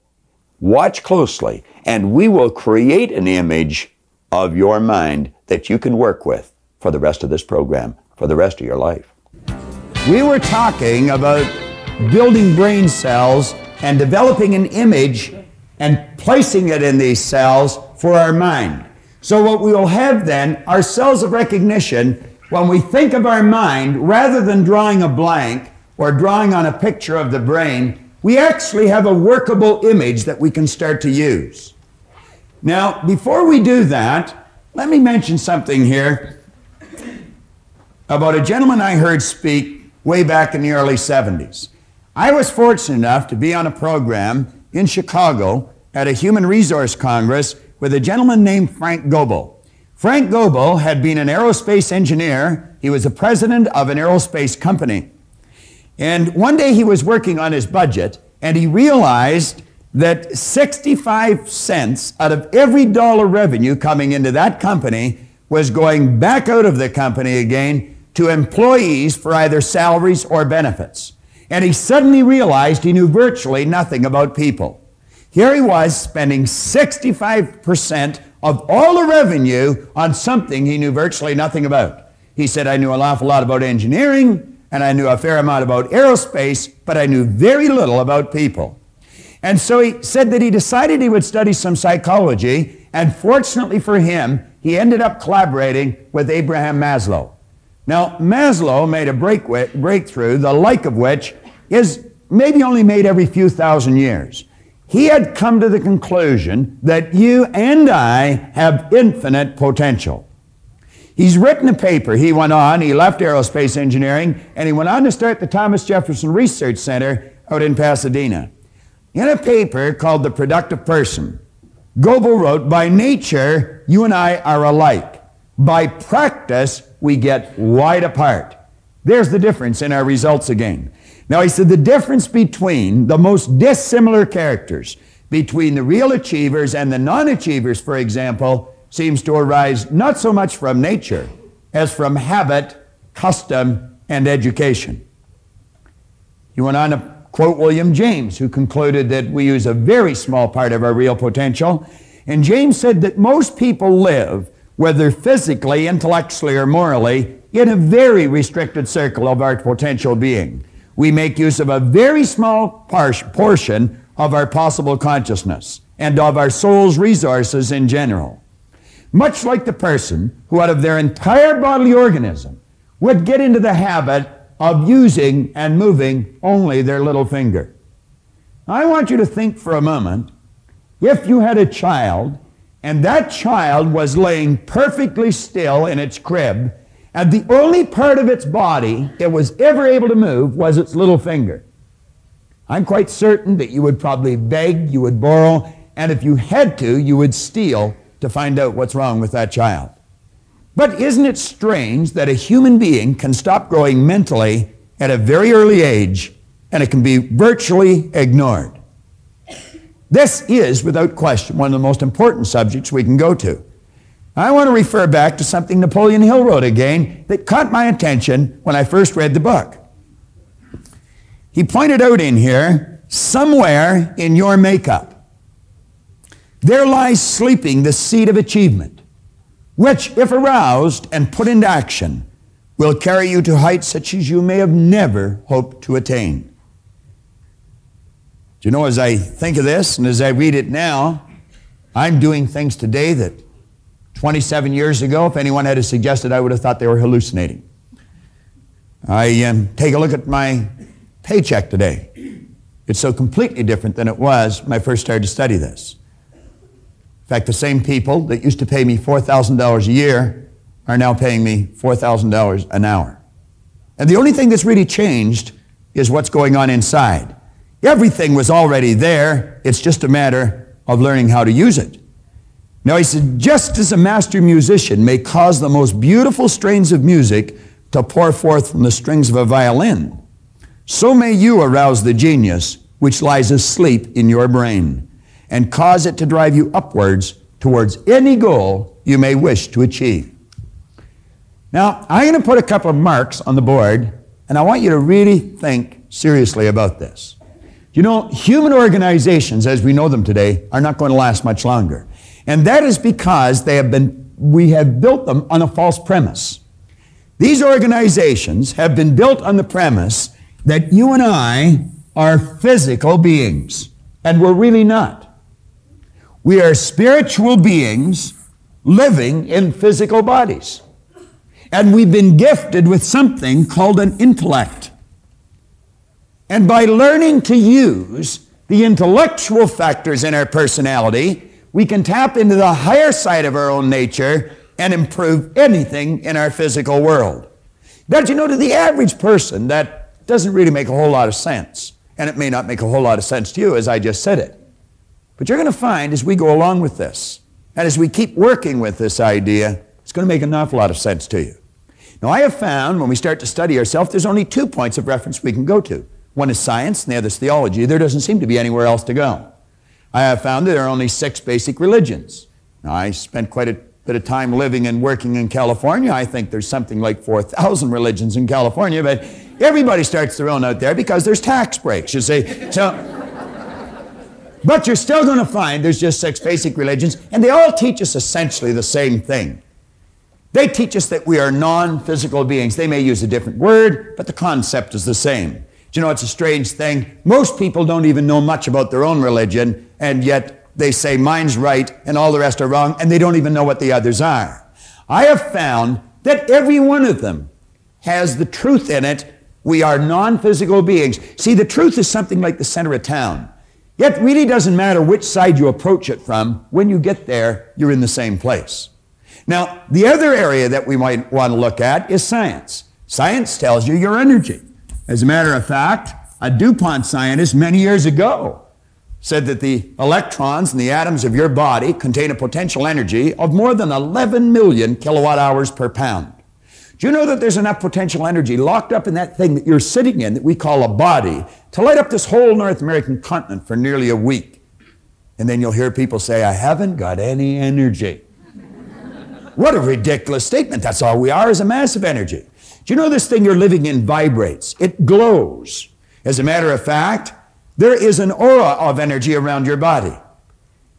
Watch closely, and we will create an image of your mind that you can work with for the rest of this program, for the rest of your life. We were talking about building brain cells and developing an image and placing it in these cells for our mind. So, what we will have then are cells of recognition when we think of our mind, rather than drawing a blank or drawing on a picture of the brain, we actually have a workable image that we can start to use. Now, before we do that, let me mention something here about a gentleman I heard speak way back in the early 70s. I was fortunate enough to be on a program in Chicago at a Human Resource Congress with a gentleman named Frank Goble. Frank Goble had been an aerospace engineer. He was the president of an aerospace company. And one day he was working on his budget and he realized that 65 cents out of every dollar revenue coming into that company was going back out of the company again to employees for either salaries or benefits. And he suddenly realized he knew virtually nothing about people. Here he was spending 65% of all the revenue on something he knew virtually nothing about. He said, I knew an awful lot about engineering and I knew a fair amount about aerospace, but I knew very little about people. And so he said that he decided he would study some psychology, and fortunately for him, he ended up collaborating with Abraham Maslow. Now, Maslow made a break breakthrough, the like of which is maybe only made every few thousand years. He had come to the conclusion that you and I have infinite potential. He's written a paper. He went on, he left aerospace engineering, and he went on to start the Thomas Jefferson Research Center out in Pasadena. In a paper called The Productive Person, Goble wrote, By nature, you and I are alike. By practice, we get wide apart. There's the difference in our results again. Now, he said the difference between the most dissimilar characters, between the real achievers and the non achievers, for example, seems to arise not so much from nature as from habit, custom, and education. He went on to quote William James, who concluded that we use a very small part of our real potential. And James said that most people live, whether physically, intellectually, or morally, in a very restricted circle of our potential being we make use of a very small portion of our possible consciousness and of our soul's resources in general. Much like the person who, out of their entire bodily organism, would get into the habit of using and moving only their little finger. I want you to think for a moment if you had a child and that child was laying perfectly still in its crib and the only part of its body it was ever able to move was its little finger. I'm quite certain that you would probably beg, you would borrow, and if you had to, you would steal to find out what's wrong with that child. But isn't it strange that a human being can stop growing mentally at a very early age and it can be virtually ignored? This is, without question, one of the most important subjects we can go to. I want to refer back to something Napoleon Hill wrote again that caught my attention when I first read the book. He pointed out in here, somewhere in your makeup, there lies sleeping the seed of achievement, which, if aroused and put into action, will carry you to heights such as you may have never hoped to attain. Do you know, as I think of this and as I read it now, I'm doing things today that 27 years ago, if anyone had suggested, I would have thought they were hallucinating. I um, take a look at my paycheck today. It's so completely different than it was when I first started to study this. In fact, the same people that used to pay me $4,000 a year are now paying me $4,000 an hour. And the only thing that's really changed is what's going on inside. Everything was already there, it's just a matter of learning how to use it. Now he said, just as a master musician may cause the most beautiful strains of music to pour forth from the strings of a violin, so may you arouse the genius which lies asleep in your brain and cause it to drive you upwards towards any goal you may wish to achieve. Now, I'm going to put a couple of marks on the board, and I want you to really think seriously about this. You know, human organizations as we know them today are not going to last much longer. And that is because they have been, we have built them on a false premise. These organizations have been built on the premise that you and I are physical beings, and we're really not. We are spiritual beings living in physical bodies. And we've been gifted with something called an intellect. And by learning to use the intellectual factors in our personality, we can tap into the higher side of our own nature and improve anything in our physical world. But you know, to the average person, that doesn't really make a whole lot of sense. And it may not make a whole lot of sense to you as I just said it. But you're going to find as we go along with this, and as we keep working with this idea, it's going to make an awful lot of sense to you. Now, I have found when we start to study ourselves, there's only two points of reference we can go to. One is science, and the other is theology. There doesn't seem to be anywhere else to go. I have found that there are only six basic religions. Now, I spent quite a bit of time living and working in California. I think there's something like 4,000 religions in California, but everybody starts their own out there because there's tax breaks, you see. So, but you're still going to find there's just six basic religions, and they all teach us essentially the same thing. They teach us that we are non physical beings. They may use a different word, but the concept is the same. Do you know, it's a strange thing. Most people don't even know much about their own religion, and yet they say mine's right and all the rest are wrong, and they don't even know what the others are. I have found that every one of them has the truth in it. We are non physical beings. See, the truth is something like the center of town. Yet, really doesn't matter which side you approach it from. When you get there, you're in the same place. Now, the other area that we might want to look at is science. Science tells you your energy. As a matter of fact, a DuPont scientist many years ago said that the electrons and the atoms of your body contain a potential energy of more than 11 million kilowatt hours per pound. Do you know that there's enough potential energy locked up in that thing that you're sitting in that we call a body to light up this whole North American continent for nearly a week? And then you'll hear people say, I haven't got any energy. what a ridiculous statement. That's all we are is a mass of energy. Do you know this thing you're living in vibrates? It glows. As a matter of fact, there is an aura of energy around your body.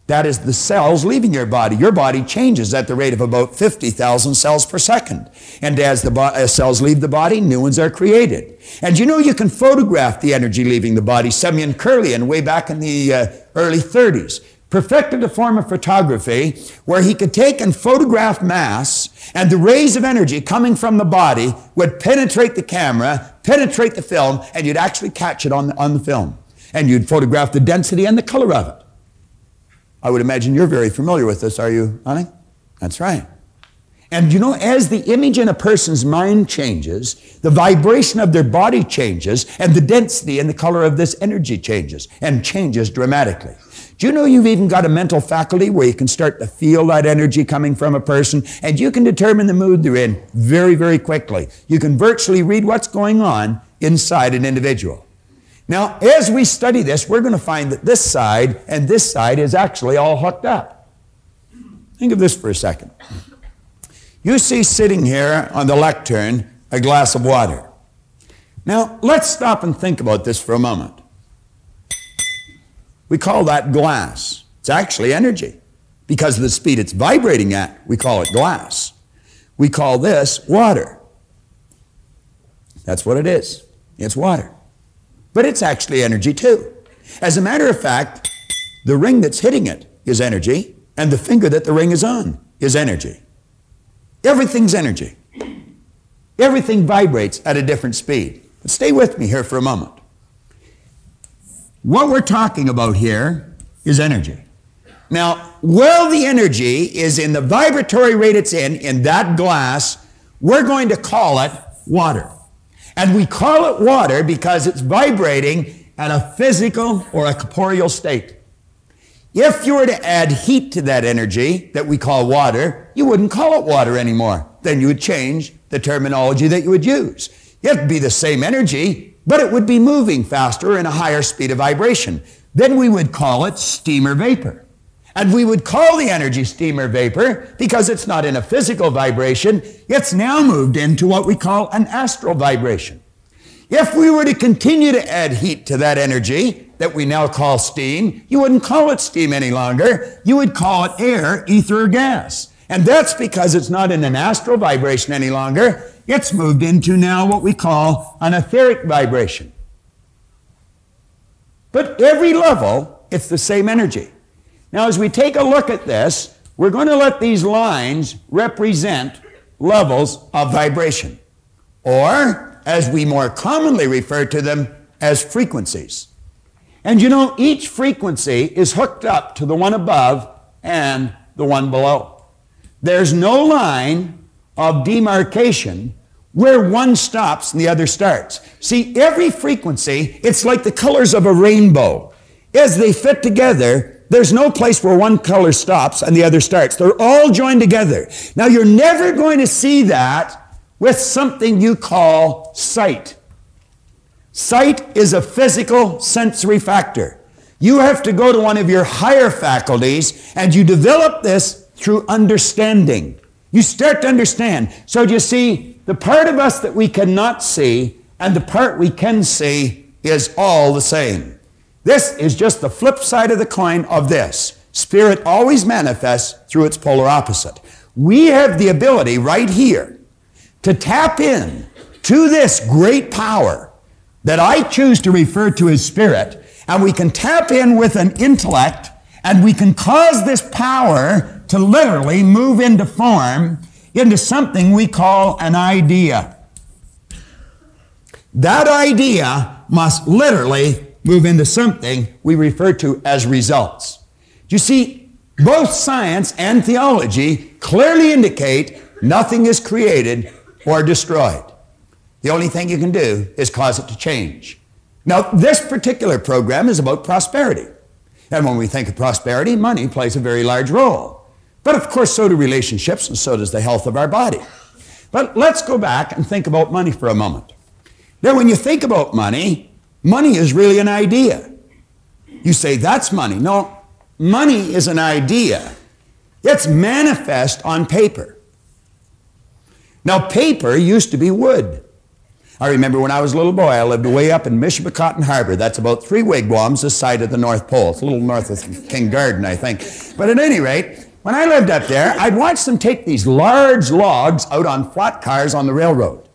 That is the cells leaving your body. Your body changes at the rate of about 50,000 cells per second. And as the bo- as cells leave the body, new ones are created. And you know you can photograph the energy leaving the body. Semyon Kirlian, way back in the uh, early 30s, perfected a form of photography where he could take and photograph mass, and the rays of energy coming from the body would penetrate the camera, penetrate the film, and you'd actually catch it on the, on the film. And you'd photograph the density and the color of it. I would imagine you're very familiar with this, are you, honey? That's right. And you know, as the image in a person's mind changes, the vibration of their body changes, and the density and the color of this energy changes, and changes dramatically. Do you know you've even got a mental faculty where you can start to feel that energy coming from a person, and you can determine the mood they're in very, very quickly. You can virtually read what's going on inside an individual. Now, as we study this, we're going to find that this side and this side is actually all hooked up. Think of this for a second. You see sitting here on the lectern a glass of water. Now, let's stop and think about this for a moment. We call that glass. It's actually energy. Because of the speed it's vibrating at, we call it glass. We call this water. That's what it is. It's water but it's actually energy too. As a matter of fact, the ring that's hitting it is energy, and the finger that the ring is on is energy. Everything's energy. Everything vibrates at a different speed. But stay with me here for a moment. What we're talking about here is energy. Now, while the energy is in the vibratory rate it's in, in that glass, we're going to call it water. And we call it water because it's vibrating at a physical or a corporeal state. If you were to add heat to that energy that we call water, you wouldn't call it water anymore. Then you would change the terminology that you would use. It'd be the same energy, but it would be moving faster in a higher speed of vibration. Then we would call it steamer vapor. And we would call the energy steamer vapor because it's not in a physical vibration. It's now moved into what we call an astral vibration. If we were to continue to add heat to that energy that we now call steam, you wouldn't call it steam any longer. You would call it air, ether, gas. And that's because it's not in an astral vibration any longer. It's moved into now what we call an etheric vibration. But every level, it's the same energy. Now, as we take a look at this, we're going to let these lines represent levels of vibration, or as we more commonly refer to them as frequencies. And you know, each frequency is hooked up to the one above and the one below. There's no line of demarcation where one stops and the other starts. See, every frequency, it's like the colors of a rainbow. As they fit together, there's no place where one color stops and the other starts. They're all joined together. Now, you're never going to see that with something you call sight. Sight is a physical sensory factor. You have to go to one of your higher faculties and you develop this through understanding. You start to understand. So you see, the part of us that we cannot see and the part we can see is all the same. This is just the flip side of the coin of this. Spirit always manifests through its polar opposite. We have the ability right here to tap in to this great power that I choose to refer to as spirit, and we can tap in with an intellect, and we can cause this power to literally move into form into something we call an idea. That idea must literally move into something we refer to as results. You see, both science and theology clearly indicate nothing is created or destroyed. The only thing you can do is cause it to change. Now, this particular program is about prosperity. And when we think of prosperity, money plays a very large role. But of course, so do relationships, and so does the health of our body. But let's go back and think about money for a moment. Now, when you think about money, money is really an idea. You say, that's money. No, money is an idea. It's manifest on paper. Now, paper used to be wood. I remember when I was a little boy, I lived way up in Michipicoten Harbor. That's about three wigwams this side of the North Pole. It's a little north of King Garden, I think. But at any rate, when I lived up there, I'd watch them take these large logs out on flat cars on the railroad.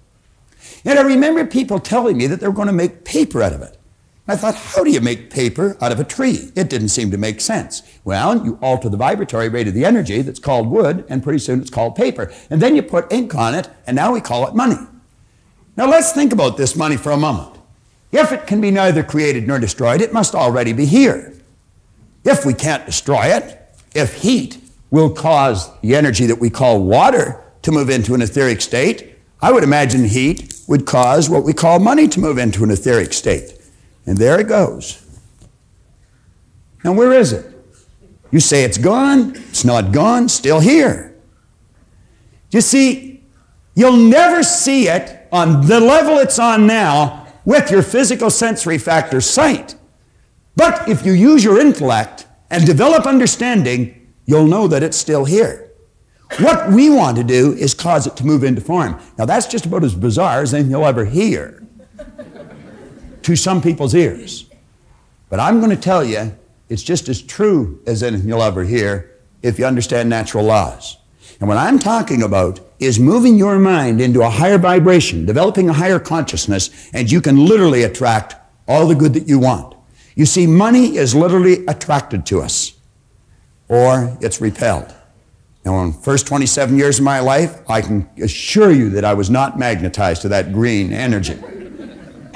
And I remember people telling me that they were going to make paper out of it. I thought, how do you make paper out of a tree? It didn't seem to make sense. Well, you alter the vibratory rate of the energy that's called wood, and pretty soon it's called paper. And then you put ink on it, and now we call it money. Now let's think about this money for a moment. If it can be neither created nor destroyed, it must already be here. If we can't destroy it, if heat will cause the energy that we call water to move into an etheric state, I would imagine heat would cause what we call money to move into an etheric state. And there it goes. Now, where is it? You say it's gone, it's not gone, still here. You see, you'll never see it on the level it's on now with your physical sensory factor sight. But if you use your intellect and develop understanding, you'll know that it's still here. What we want to do is cause it to move into form. Now, that's just about as bizarre as anything you'll ever hear to some people's ears. But I'm going to tell you, it's just as true as anything you'll ever hear if you understand natural laws. And what I'm talking about is moving your mind into a higher vibration, developing a higher consciousness, and you can literally attract all the good that you want. You see, money is literally attracted to us, or it's repelled. Now, in the first 27 years of my life, I can assure you that I was not magnetized to that green energy.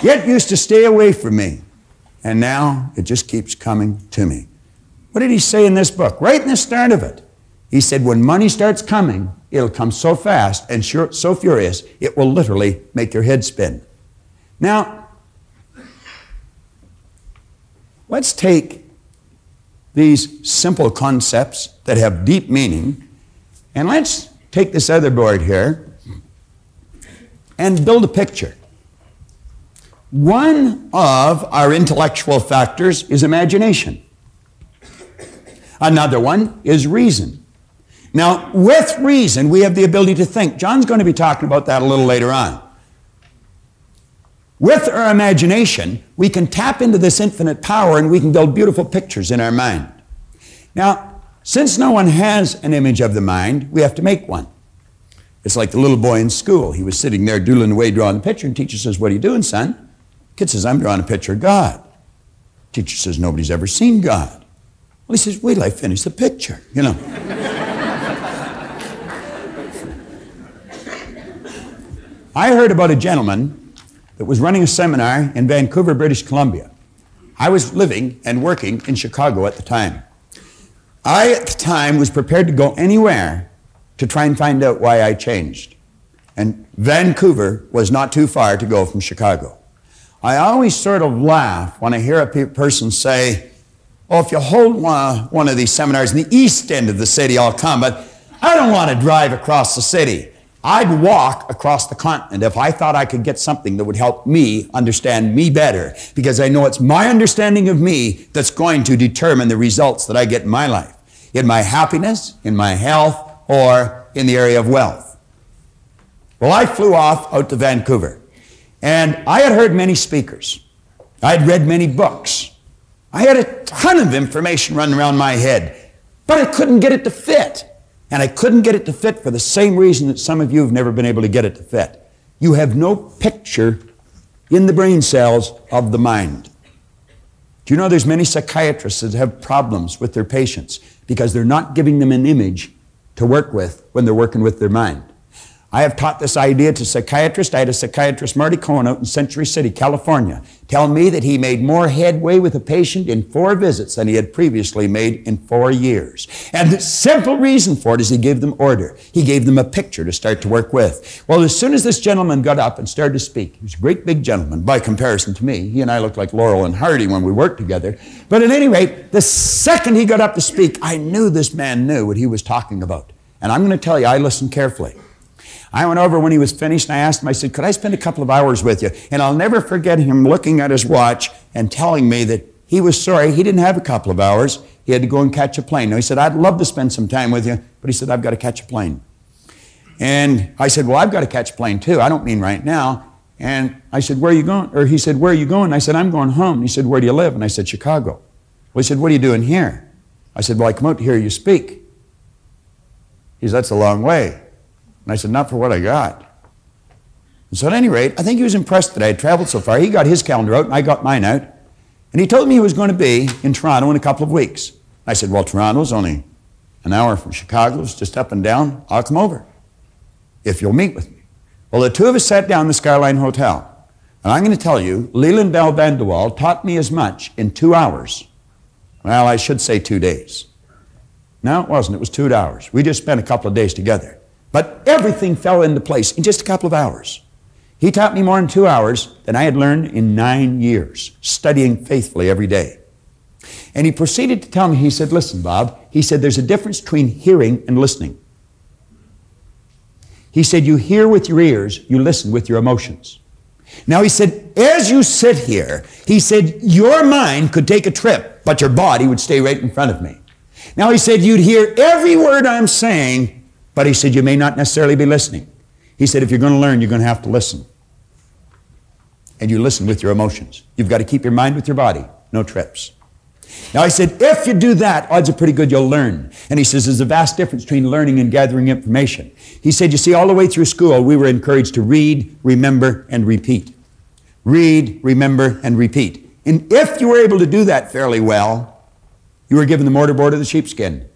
It used to stay away from me, and now it just keeps coming to me. What did he say in this book? Right in the start of it. He said, when money starts coming, it'll come so fast and so furious, it will literally make your head spin. Now, let's take these simple concepts that have deep meaning, and let's take this other board here and build a picture. One of our intellectual factors is imagination. Another one is reason. Now, with reason, we have the ability to think. John's going to be talking about that a little later on. With our imagination, we can tap into this infinite power and we can build beautiful pictures in our mind. Now, since no one has an image of the mind, we have to make one. It's like the little boy in school. He was sitting there doodling away, drawing the picture, and teacher says, What are you doing, son? Kid says, I'm drawing a picture of God. Teacher says, Nobody's ever seen God. Well, he says, Wait till I finish the picture, you know. I heard about a gentleman that was running a seminar in Vancouver, British Columbia. I was living and working in Chicago at the time. I, at the time, was prepared to go anywhere to try and find out why I changed. And Vancouver was not too far to go from Chicago. I always sort of laugh when I hear a pe- person say, Oh, if you hold one, one of these seminars in the east end of the city, I'll come, but I don't want to drive across the city. I'd walk across the continent if I thought I could get something that would help me understand me better, because I know it's my understanding of me that's going to determine the results that I get in my life, in my happiness, in my health, or in the area of wealth. Well, I flew off out to Vancouver, and I had heard many speakers. I'd read many books. I had a ton of information running around my head, but I couldn't get it to fit. And I couldn't get it to fit for the same reason that some of you have never been able to get it to fit. You have no picture in the brain cells of the mind. Do you know there's many psychiatrists that have problems with their patients because they're not giving them an image to work with when they're working with their mind? I have taught this idea to psychiatrists. I had a psychiatrist, Marty Cohen, out in Century City, California, tell me that he made more headway with a patient in four visits than he had previously made in four years. And the simple reason for it is he gave them order. He gave them a picture to start to work with. Well, as soon as this gentleman got up and started to speak, he was a great big gentleman by comparison to me. He and I looked like Laurel and Hardy when we worked together. But at any rate, the second he got up to speak, I knew this man knew what he was talking about. And I'm going to tell you, I listened carefully. I went over when he was finished and I asked him, I said, Could I spend a couple of hours with you? And I'll never forget him looking at his watch and telling me that he was sorry he didn't have a couple of hours. He had to go and catch a plane. Now, he said, I'd love to spend some time with you, but he said, I've got to catch a plane. And I said, Well, I've got to catch a plane too. I don't mean right now. And I said, Where are you going? Or he said, Where are you going? I said, I'm going home. he said, Where do you live? And I said, Chicago. Well, he said, What are you doing here? I said, Well, I come out to hear you speak. He said, That's a long way. And I said, Not for what I got. And so, at any rate, I think he was impressed that I had traveled so far. He got his calendar out, and I got mine out. And he told me he was going to be in Toronto in a couple of weeks. I said, Well, Toronto's only an hour from Chicago, it's just up and down. I'll come over if you'll meet with me. Well, the two of us sat down in the Skyline Hotel. And I'm going to tell you, Leland Val Van De Wall taught me as much in two hours. Well, I should say two days. No, it wasn't. It was two hours. We just spent a couple of days together. But everything fell into place in just a couple of hours. He taught me more in two hours than I had learned in nine years, studying faithfully every day. And he proceeded to tell me, he said, Listen, Bob, he said, there's a difference between hearing and listening. He said, You hear with your ears, you listen with your emotions. Now, he said, as you sit here, he said, your mind could take a trip, but your body would stay right in front of me. Now, he said, you'd hear every word I'm saying, but he said, you may not necessarily be listening. He said, if you're going to learn, you're going to have to listen. And you listen with your emotions. You've got to keep your mind with your body, no trips. Now, I said, if you do that, odds are pretty good you'll learn. And he says, there's a vast difference between learning and gathering information. He said, you see, all the way through school, we were encouraged to read, remember, and repeat. Read, remember, and repeat. And if you were able to do that fairly well, you were given the mortarboard of the sheepskin.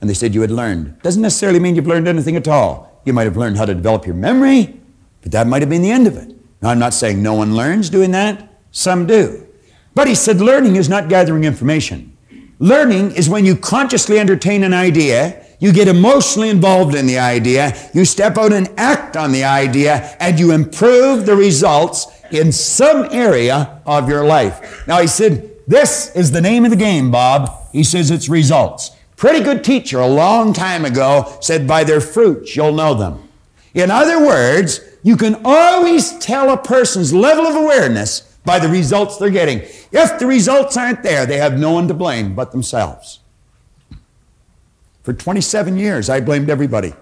And they said you had learned. Doesn't necessarily mean you've learned anything at all. You might have learned how to develop your memory, but that might have been the end of it. Now, I'm not saying no one learns doing that. Some do. But he said learning is not gathering information. Learning is when you consciously entertain an idea, you get emotionally involved in the idea, you step out and act on the idea, and you improve the results in some area of your life. Now, he said, This is the name of the game, Bob. He says it's results. Pretty good teacher a long time ago said, By their fruits you'll know them. In other words, you can always tell a person's level of awareness by the results they're getting. If the results aren't there, they have no one to blame but themselves. For 27 years, I blamed everybody.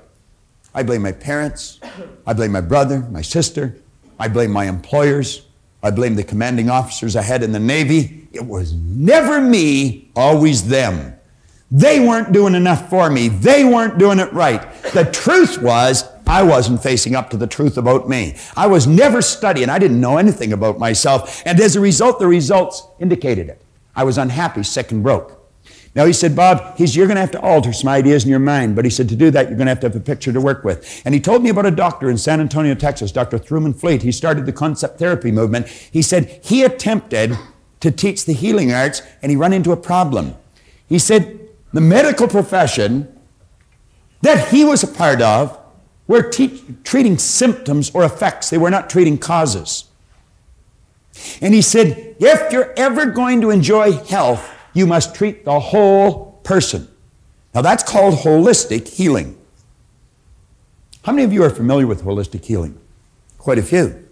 I blame my parents. I blame my brother, my sister. I blame my employers. I blame the commanding officers I had in the Navy. It was never me, always them. They weren't doing enough for me. They weren't doing it right. The truth was, I wasn't facing up to the truth about me. I was never studying. I didn't know anything about myself. And as a result, the results indicated it. I was unhappy, sick, and broke. Now he said, Bob, you're going to have to alter some ideas in your mind. But he said, to do that, you're going to have to have a picture to work with. And he told me about a doctor in San Antonio, Texas, Dr. Thurman Fleet. He started the concept therapy movement. He said he attempted to teach the healing arts and he ran into a problem. He said the medical profession that he was a part of were te- treating symptoms or effects. They were not treating causes. And he said, if you're ever going to enjoy health, you must treat the whole person. Now that's called holistic healing. How many of you are familiar with holistic healing? Quite a few.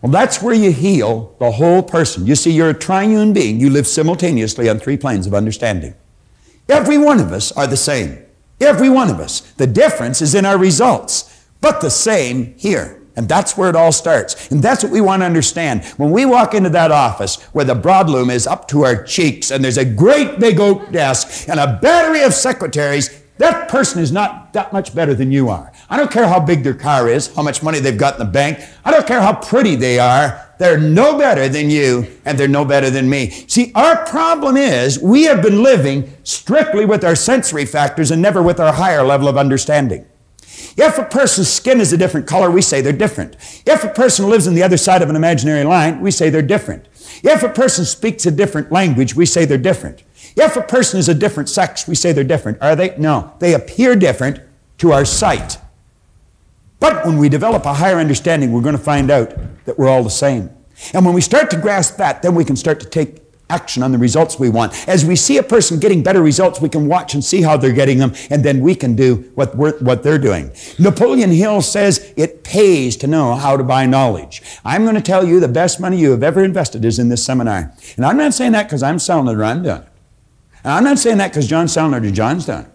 Well, that's where you heal the whole person. You see, you're a triune being. You live simultaneously on three planes of understanding. Every one of us are the same. Every one of us. The difference is in our results, but the same here. And that's where it all starts. And that's what we want to understand. When we walk into that office where the broadloom is up to our cheeks and there's a great big oak desk and a battery of secretaries, that person is not that much better than you are. I don't care how big their car is, how much money they've got in the bank. I don't care how pretty they are. They're no better than you and they're no better than me. See, our problem is we have been living strictly with our sensory factors and never with our higher level of understanding. If a person's skin is a different color, we say they're different. If a person lives on the other side of an imaginary line, we say they're different. If a person speaks a different language, we say they're different. If a person is a different sex, we say they're different. Are they? No. They appear different to our sight. But when we develop a higher understanding, we're going to find out that we're all the same. And when we start to grasp that, then we can start to take action on the results we want. As we see a person getting better results, we can watch and see how they're getting them, and then we can do what, what they're doing. Napoleon Hill says it pays to know how to buy knowledge. I'm going to tell you the best money you have ever invested is in this seminar. And I'm not saying that because I'm selling it or I'm doing it. And I'm not saying that because John's selling it or John's done it.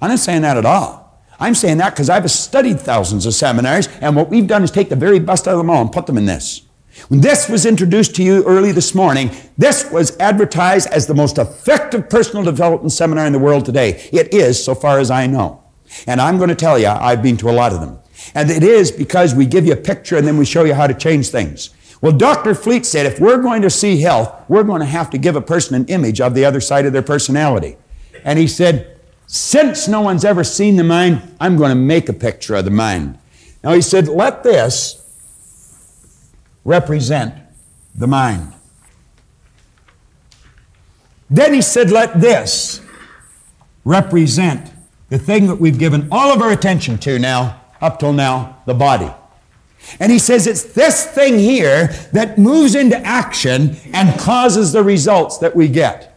I'm not saying that at all. I'm saying that because I've studied thousands of seminars, and what we've done is take the very best out of them all and put them in this. When this was introduced to you early this morning, this was advertised as the most effective personal development seminar in the world today. It is, so far as I know. And I'm going to tell you, I've been to a lot of them. And it is because we give you a picture and then we show you how to change things. Well, Dr. Fleet said if we're going to see health, we're going to have to give a person an image of the other side of their personality. And he said, since no one's ever seen the mind, I'm going to make a picture of the mind. Now he said, let this represent the mind. Then he said, let this represent the thing that we've given all of our attention to now, up till now, the body. And he says it's this thing here that moves into action and causes the results that we get.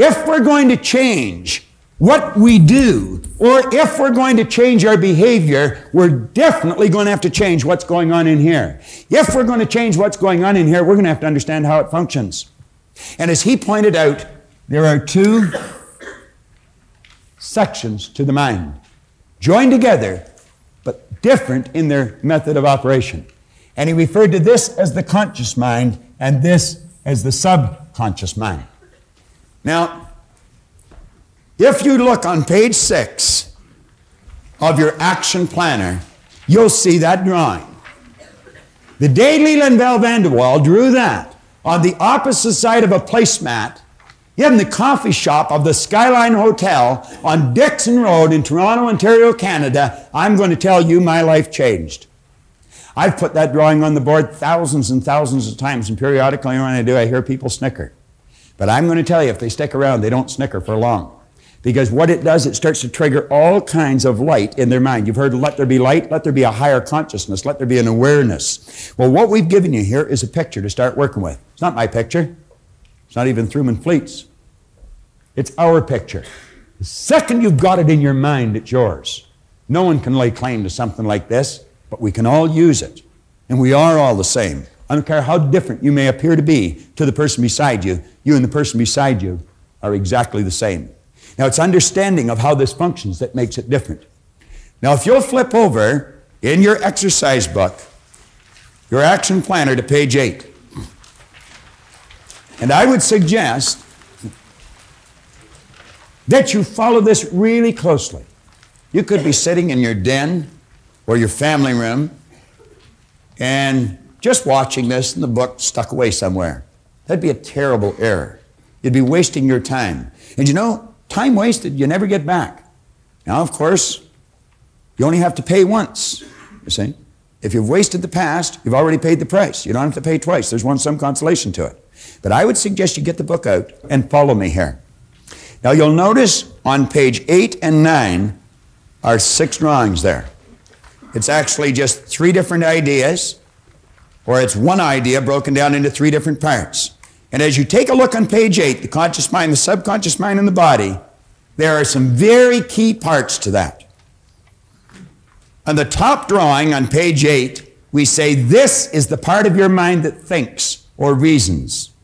If we're going to change what we do, or if we're going to change our behavior, we're definitely going to have to change what's going on in here. If we're going to change what's going on in here, we're going to have to understand how it functions. And as he pointed out, there are two sections to the mind, joined together, but different in their method of operation. And he referred to this as the conscious mind and this as the subconscious mind. Now, if you look on page six of your action planner, you'll see that drawing. The day Leland Val Van De Wall drew that on the opposite side of a placemat in the coffee shop of the Skyline Hotel on Dixon Road in Toronto, Ontario, Canada, I'm going to tell you my life changed. I've put that drawing on the board thousands and thousands of times, and periodically when I do, I hear people snicker. But I'm going to tell you, if they stick around, they don't snicker for long. Because what it does, it starts to trigger all kinds of light in their mind. You've heard, let there be light, let there be a higher consciousness, let there be an awareness. Well, what we've given you here is a picture to start working with. It's not my picture, it's not even Thurman Fleet's. It's our picture. The second you've got it in your mind, it's yours. No one can lay claim to something like this, but we can all use it. And we are all the same. I don't care how different you may appear to be to the person beside you, you and the person beside you are exactly the same. Now, it's understanding of how this functions that makes it different. Now, if you'll flip over in your exercise book your action planner to page 8. And I would suggest that you follow this really closely. You could be sitting in your den or your family room and just watching this and the book stuck away somewhere. That'd be a terrible error. You'd be wasting your time. And you know, time wasted, you never get back. Now, of course, you only have to pay once, you see. If you've wasted the past, you've already paid the price. You don't have to pay twice. There's one some consolation to it. But I would suggest you get the book out and follow me here. Now you'll notice on page 8 and 9 are six drawings there. It's actually just three different ideas, or it's one idea broken down into three different parts. And as you take a look on page 8, the conscious mind, the subconscious mind, and the body, there are some very key parts to that. On the top drawing on page 8, we say this is the part of your mind that thinks or reasons.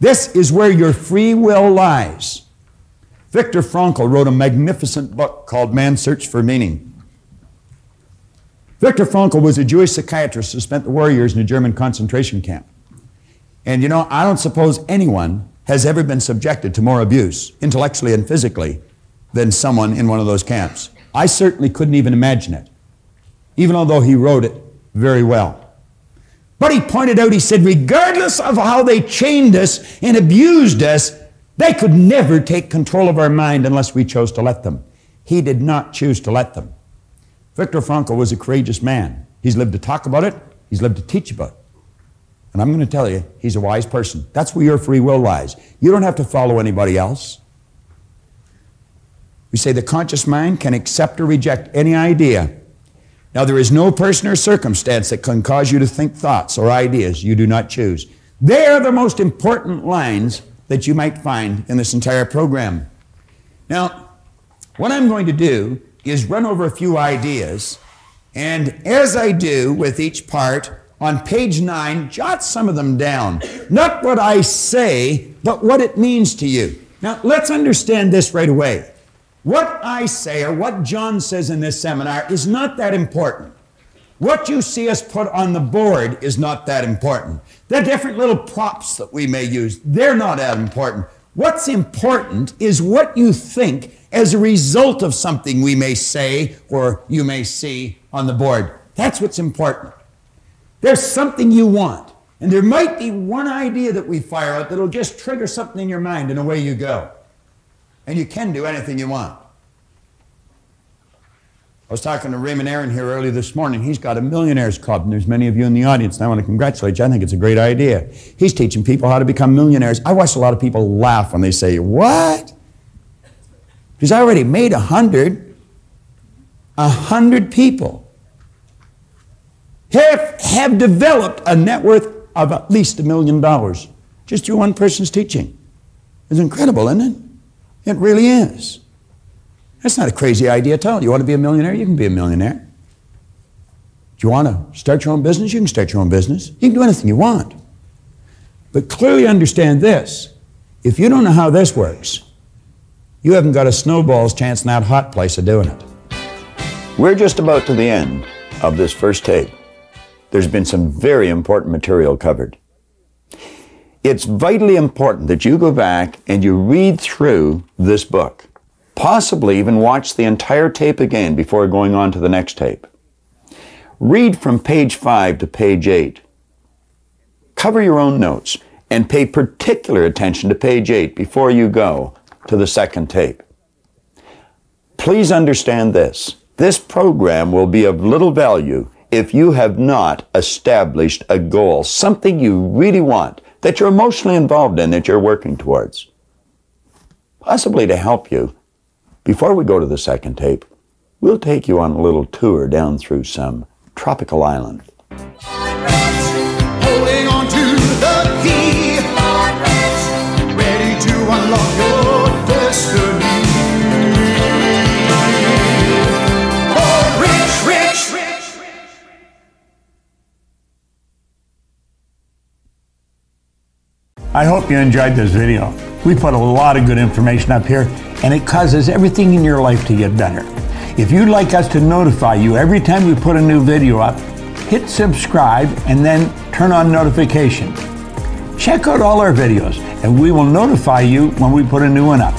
This is where your free will lies. Viktor Frankl wrote a magnificent book called Man's Search for Meaning. Viktor Frankl was a Jewish psychiatrist who spent the war years in a German concentration camp. And you know, I don't suppose anyone has ever been subjected to more abuse, intellectually and physically, than someone in one of those camps. I certainly couldn't even imagine it, even although he wrote it very well. But he pointed out, he said, regardless of how they chained us and abused us, they could never take control of our mind unless we chose to let them. He did not choose to let them. Viktor Frankl was a courageous man. He's lived to talk about it, he's lived to teach about it. And I'm going to tell you, he's a wise person. That's where your free will lies. You don't have to follow anybody else. We say the conscious mind can accept or reject any idea. Now, there is no person or circumstance that can cause you to think thoughts or ideas you do not choose. They are the most important lines that you might find in this entire program. Now, what I'm going to do is run over a few ideas, and as I do with each part, on page nine, jot some of them down. Not what I say, but what it means to you. Now, let's understand this right away. What I say, or what John says in this seminar, is not that important. What you see us put on the board is not that important. The different little props that we may use, they're not that important. What's important is what you think as a result of something we may say or you may see on the board. That's what's important. There's something you want. And there might be one idea that we fire out that'll just trigger something in your mind and away you go. And you can do anything you want. I was talking to Raymond Aaron here early this morning. He's got a millionaires club, and there's many of you in the audience, and I want to congratulate you. I think it's a great idea. He's teaching people how to become millionaires. I watch a lot of people laugh when they say, What? He's already made a hundred. A hundred people have, have developed a net worth of at least a million dollars just through one person's teaching. It's incredible, isn't it? It really is. That's not a crazy idea at all. You want to be a millionaire? You can be a millionaire. Do you want to start your own business? You can start your own business. You can do anything you want. But clearly understand this if you don't know how this works, you haven't got a snowball's chance in that hot place of doing it. We're just about to the end of this first tape. There's been some very important material covered. It's vitally important that you go back and you read through this book. Possibly even watch the entire tape again before going on to the next tape. Read from page 5 to page 8. Cover your own notes and pay particular attention to page 8 before you go to the second tape. Please understand this. This program will be of little value if you have not established a goal, something you really want, that you're emotionally involved in, that you're working towards. Possibly to help you, before we go to the second tape, we'll take you on a little tour down through some tropical island. I hope you enjoyed this video. We put a lot of good information up here, and it causes everything in your life to get better. If you'd like us to notify you every time we put a new video up, hit subscribe, and then turn on notifications. Check out all our videos, and we will notify you when we put a new one up.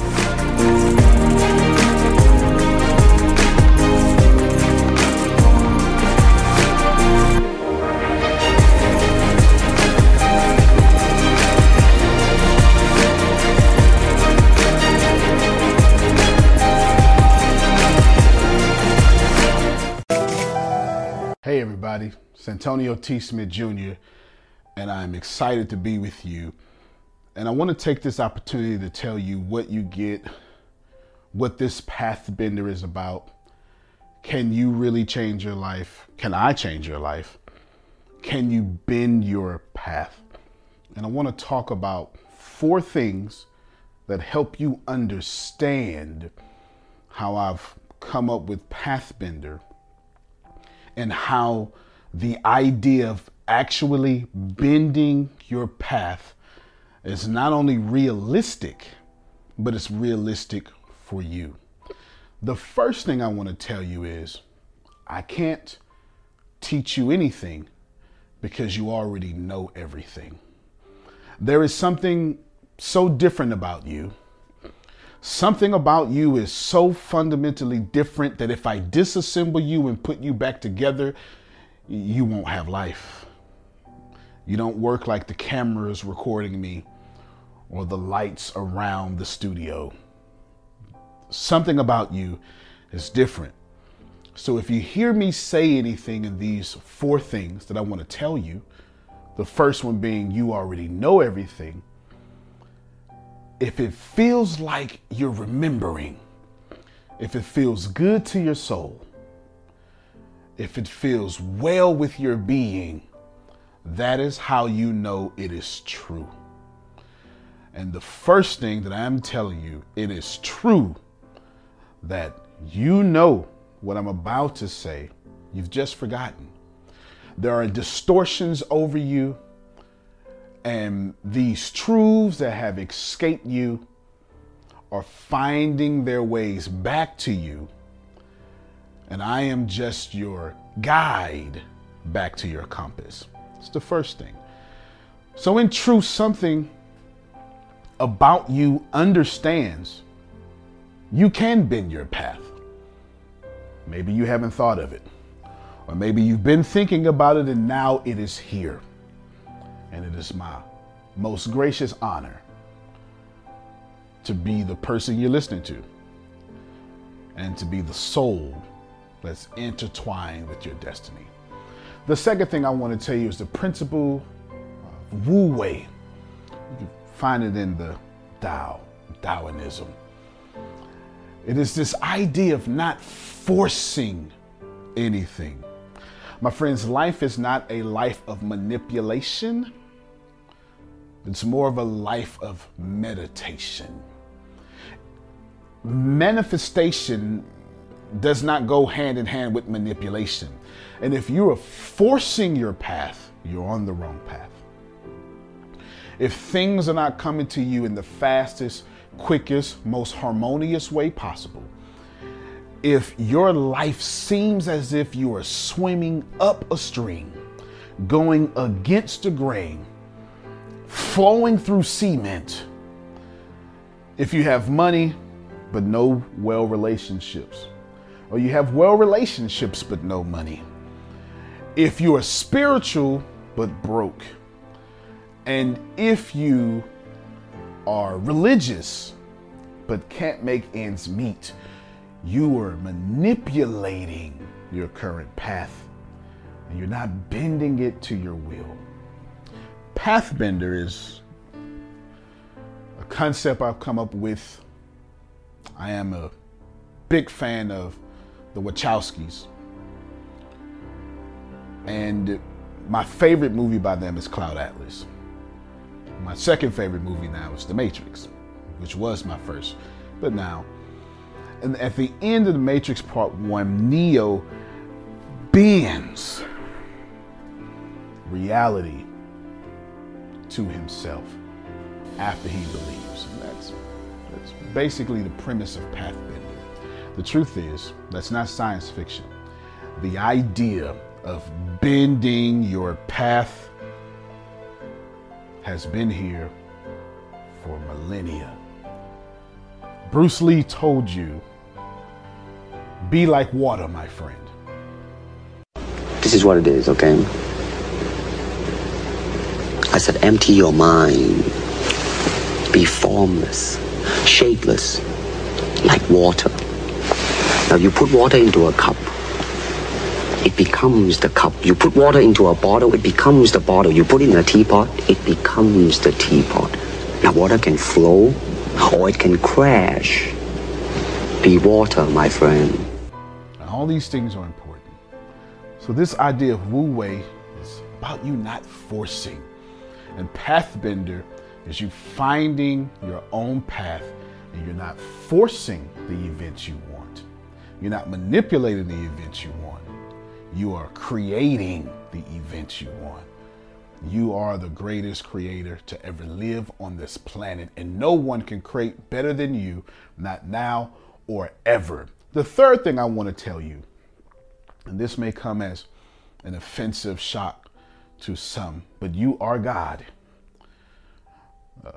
Hey everybody, it's Antonio T. Smith Jr., and I'm excited to be with you. And I want to take this opportunity to tell you what you get, what this Pathbender is about. Can you really change your life? Can I change your life? Can you bend your path? And I want to talk about four things that help you understand how I've come up with Pathbender and how the idea of actually bending your path is not only realistic, but it's realistic for you. The first thing I want to tell you is I can't teach you anything because you already know everything. There is something so different about you. Something about you is so fundamentally different that if I disassemble you and put you back together, you won't have life. You don't work like the cameras recording me or the lights around the studio. Something about you is different. So if you hear me say anything in these four things that I want to tell you, the first one being you already know everything if it feels like you're remembering, if it feels good to your soul, if it feels well with your being, that is how you know it is true. And the first thing that I'm telling you, it is true that you know what I'm about to say, you've just forgotten. There are distortions over you and these truths that have escaped you are finding their ways back to you. And I am just your guide back to your compass. It's the first thing. So, in truth, something about you understands you can bend your path. Maybe you haven't thought of it, or maybe you've been thinking about it and now it is here and it is my most gracious honor to be the person you're listening to and to be the soul that's intertwined with your destiny. The second thing I want to tell you is the principle of Wu Wei. You can find it in the Tao, Taoism. It is this idea of not forcing anything. My friends, life is not a life of manipulation it's more of a life of meditation. Manifestation does not go hand in hand with manipulation. And if you are forcing your path, you're on the wrong path. If things are not coming to you in the fastest, quickest, most harmonious way possible, if your life seems as if you are swimming up a stream, going against the grain, flowing through cement if you have money but no well relationships, or you have well relationships but no money. If you are spiritual but broke, and if you are religious but can't make ends meet, you are manipulating your current path and you're not bending it to your will. Pathbender is a concept I've come up with. I am a big fan of the Wachowskis. And my favorite movie by them is Cloud Atlas. My second favorite movie now is The Matrix, which was my first, but now. And at the end of The Matrix Part 1, Neo bends reality to himself after he believes. And that's, that's basically the premise of pathbending. The truth is, that's not science fiction. The idea of bending your path has been here for millennia. Bruce Lee told you, be like water, my friend. This is what it is, okay? I said, empty your mind. Be formless, shapeless, like water. Now you put water into a cup, it becomes the cup. You put water into a bottle, it becomes the bottle. You put it in a teapot, it becomes the teapot. Now water can flow or it can crash. Be water, my friend. And all these things are important. So this idea of Wu Wei is about you not forcing. And Pathbender is you finding your own path and you're not forcing the events you want. You're not manipulating the events you want. You are creating the events you want. You are the greatest creator to ever live on this planet, and no one can create better than you, not now or ever. The third thing I want to tell you, and this may come as an offensive shock to some, but you are God. Uh,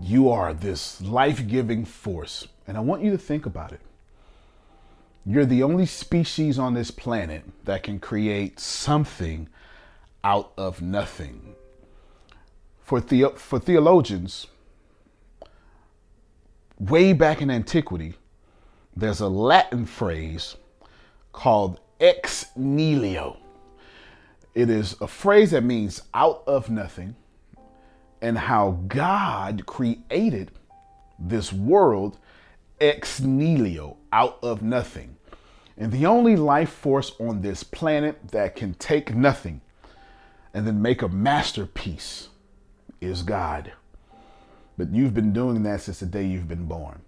you are this life giving force. And I want you to think about it. You're the only species on this planet that can create something out of nothing. For, the, for theologians, way back in antiquity, there's a Latin phrase called ex nihilo. It is a phrase that means out of nothing and how God created this world ex nihilo, out of nothing. And the only life force on this planet that can take nothing and then make a masterpiece is God. But you've been doing that since the day you've been born.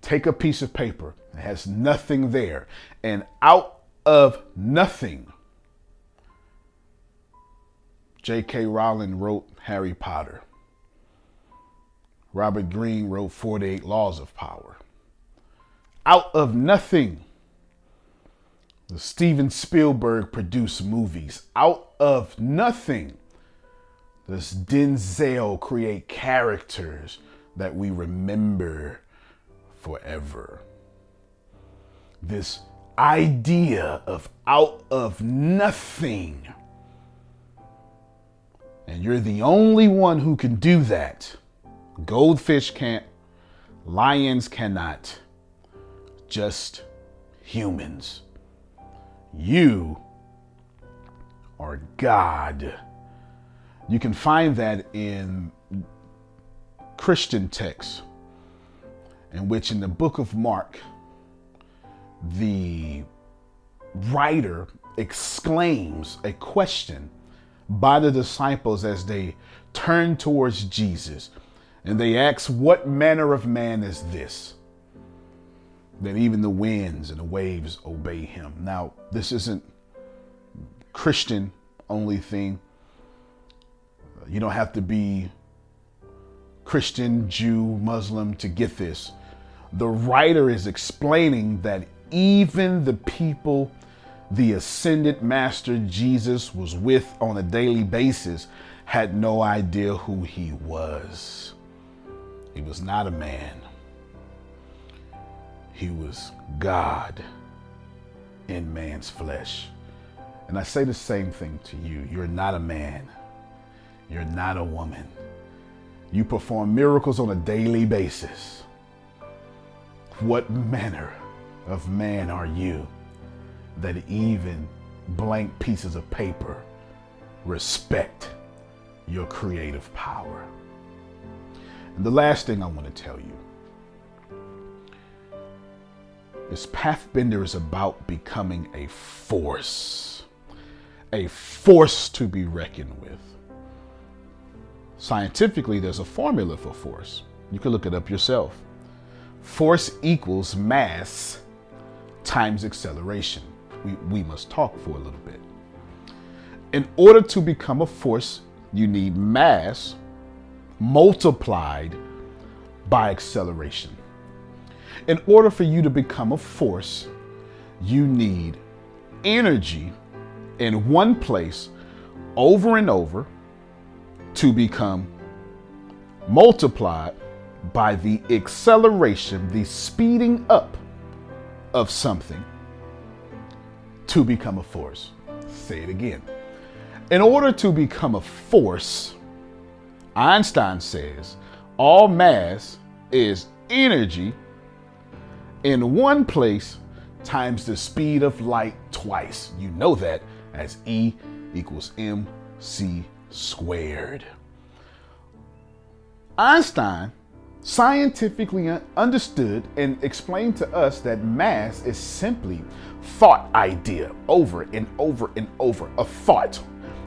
Take a piece of paper that has nothing there, and out of nothing, J.K. Rowling wrote Harry Potter. Robert Greene wrote 48 Laws of Power. Out of nothing, Steven Spielberg produced movies. Out of nothing, does Denzel create characters that we remember forever. This idea of out of nothing. And you're the only one who can do that. Goldfish can't, lions cannot, just humans. You are God. You can find that in Christian texts, in which in the book of Mark, the writer exclaims a question by the disciples as they turn towards Jesus. And they ask, What manner of man is this? That even the winds and the waves obey him. Now, this isn't Christian only thing. You don't have to be Christian, Jew, Muslim to get this. The writer is explaining that even the people the ascended master Jesus was with on a daily basis had no idea who he was. He was not a man, he was God in man's flesh. And I say the same thing to you. You're not a man. You're not a woman. You perform miracles on a daily basis. What manner of man are you that even blank pieces of paper respect your creative power? And the last thing I want to tell you is Pathbender is about becoming a force, a force to be reckoned with. Scientifically, there's a formula for force. You can look it up yourself. Force equals mass times acceleration. We, we must talk for a little bit. In order to become a force, you need mass multiplied by acceleration. In order for you to become a force, you need energy in one place over and over to become multiplied by the acceleration, the speeding up of something to become a force. Say it again. In order to become a force, Einstein says all mass is energy in one place times the speed of light twice. You know that as E equals mc squared. Einstein scientifically understood and explained to us that mass is simply thought idea over and over and over. A thought.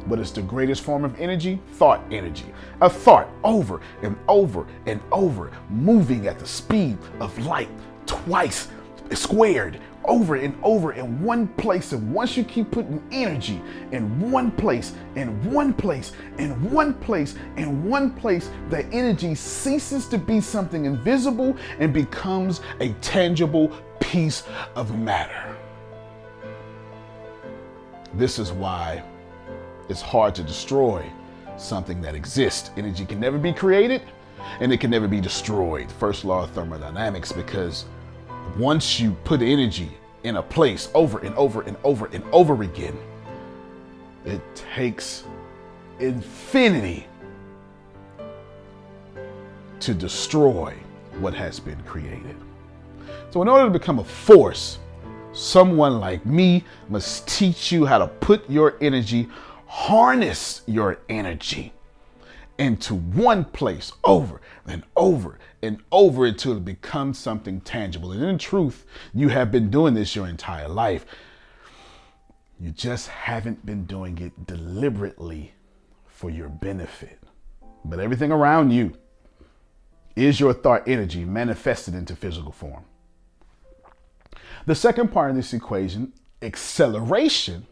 What is the greatest form of energy? Thought energy. A thought over and over and over, moving at the speed of light twice squared over and over in one place. And once you keep putting energy in one place, in one place, in one place, in one place, the energy ceases to be something invisible and becomes a tangible piece of matter. This is why it's hard to destroy something that exists. Energy can never be created and it can never be destroyed. First law of thermodynamics, because once you put energy in a place over and over and over and over again, it takes infinity to destroy what has been created. So, in order to become a force, someone like me must teach you how to put your energy, harness your energy into one place over and over and over until it becomes something tangible. And in truth, you have been doing this your entire life. You just haven't been doing it deliberately for your benefit. But everything around you is your thought energy manifested into physical form. The second part of this equation, acceleration,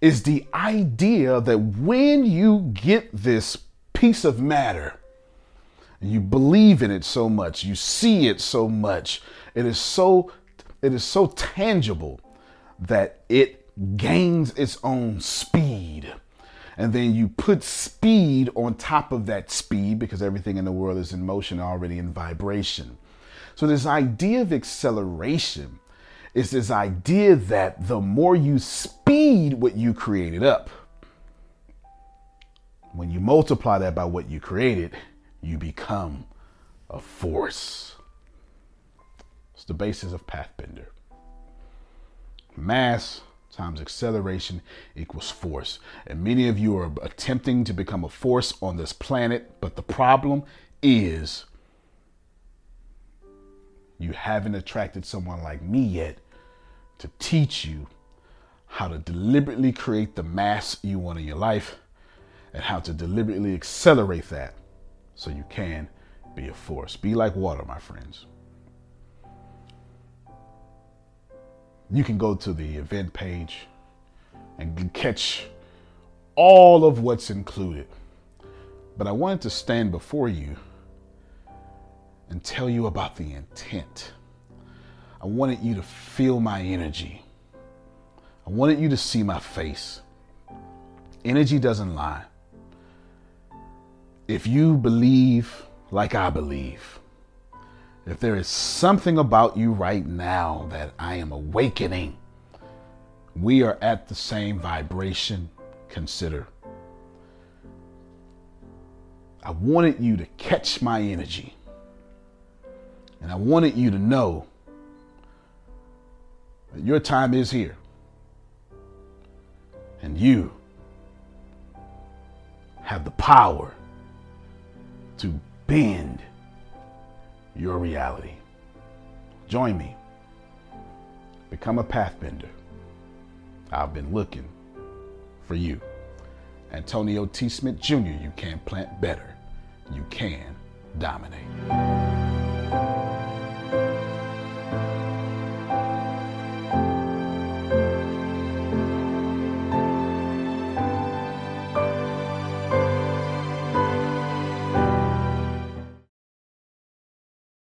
is the idea that when you get this piece of matter, you believe in it so much, you see it so much, it is so it is so tangible that it gains its own speed. And then you put speed on top of that speed because everything in the world is in motion, already in vibration. So, this idea of acceleration is this idea that the more you speed what you created up, when you multiply that by what you created, you become a force. It's the basis of Pathbender. Mass times acceleration equals force. And many of you are attempting to become a force on this planet, but the problem is you haven't attracted someone like me yet to teach you how to deliberately create the mass you want in your life and how to deliberately accelerate that so you can be a force. Be like water, my friends. You can go to the event page and catch all of what's included. But I wanted to stand before you and tell you about the intent. I wanted you to feel my energy. I wanted you to see my face. Energy doesn't lie. If you believe like I believe, if there is something about you right now that I am awakening, we are at the same vibration. Consider. I wanted you to catch my energy. And I wanted you to know that your time is here. And you have the power to bend your reality. Join me. Become a pathbender. I've been looking for you. Antonio T. Smith Jr., you can't plant better. You can dominate.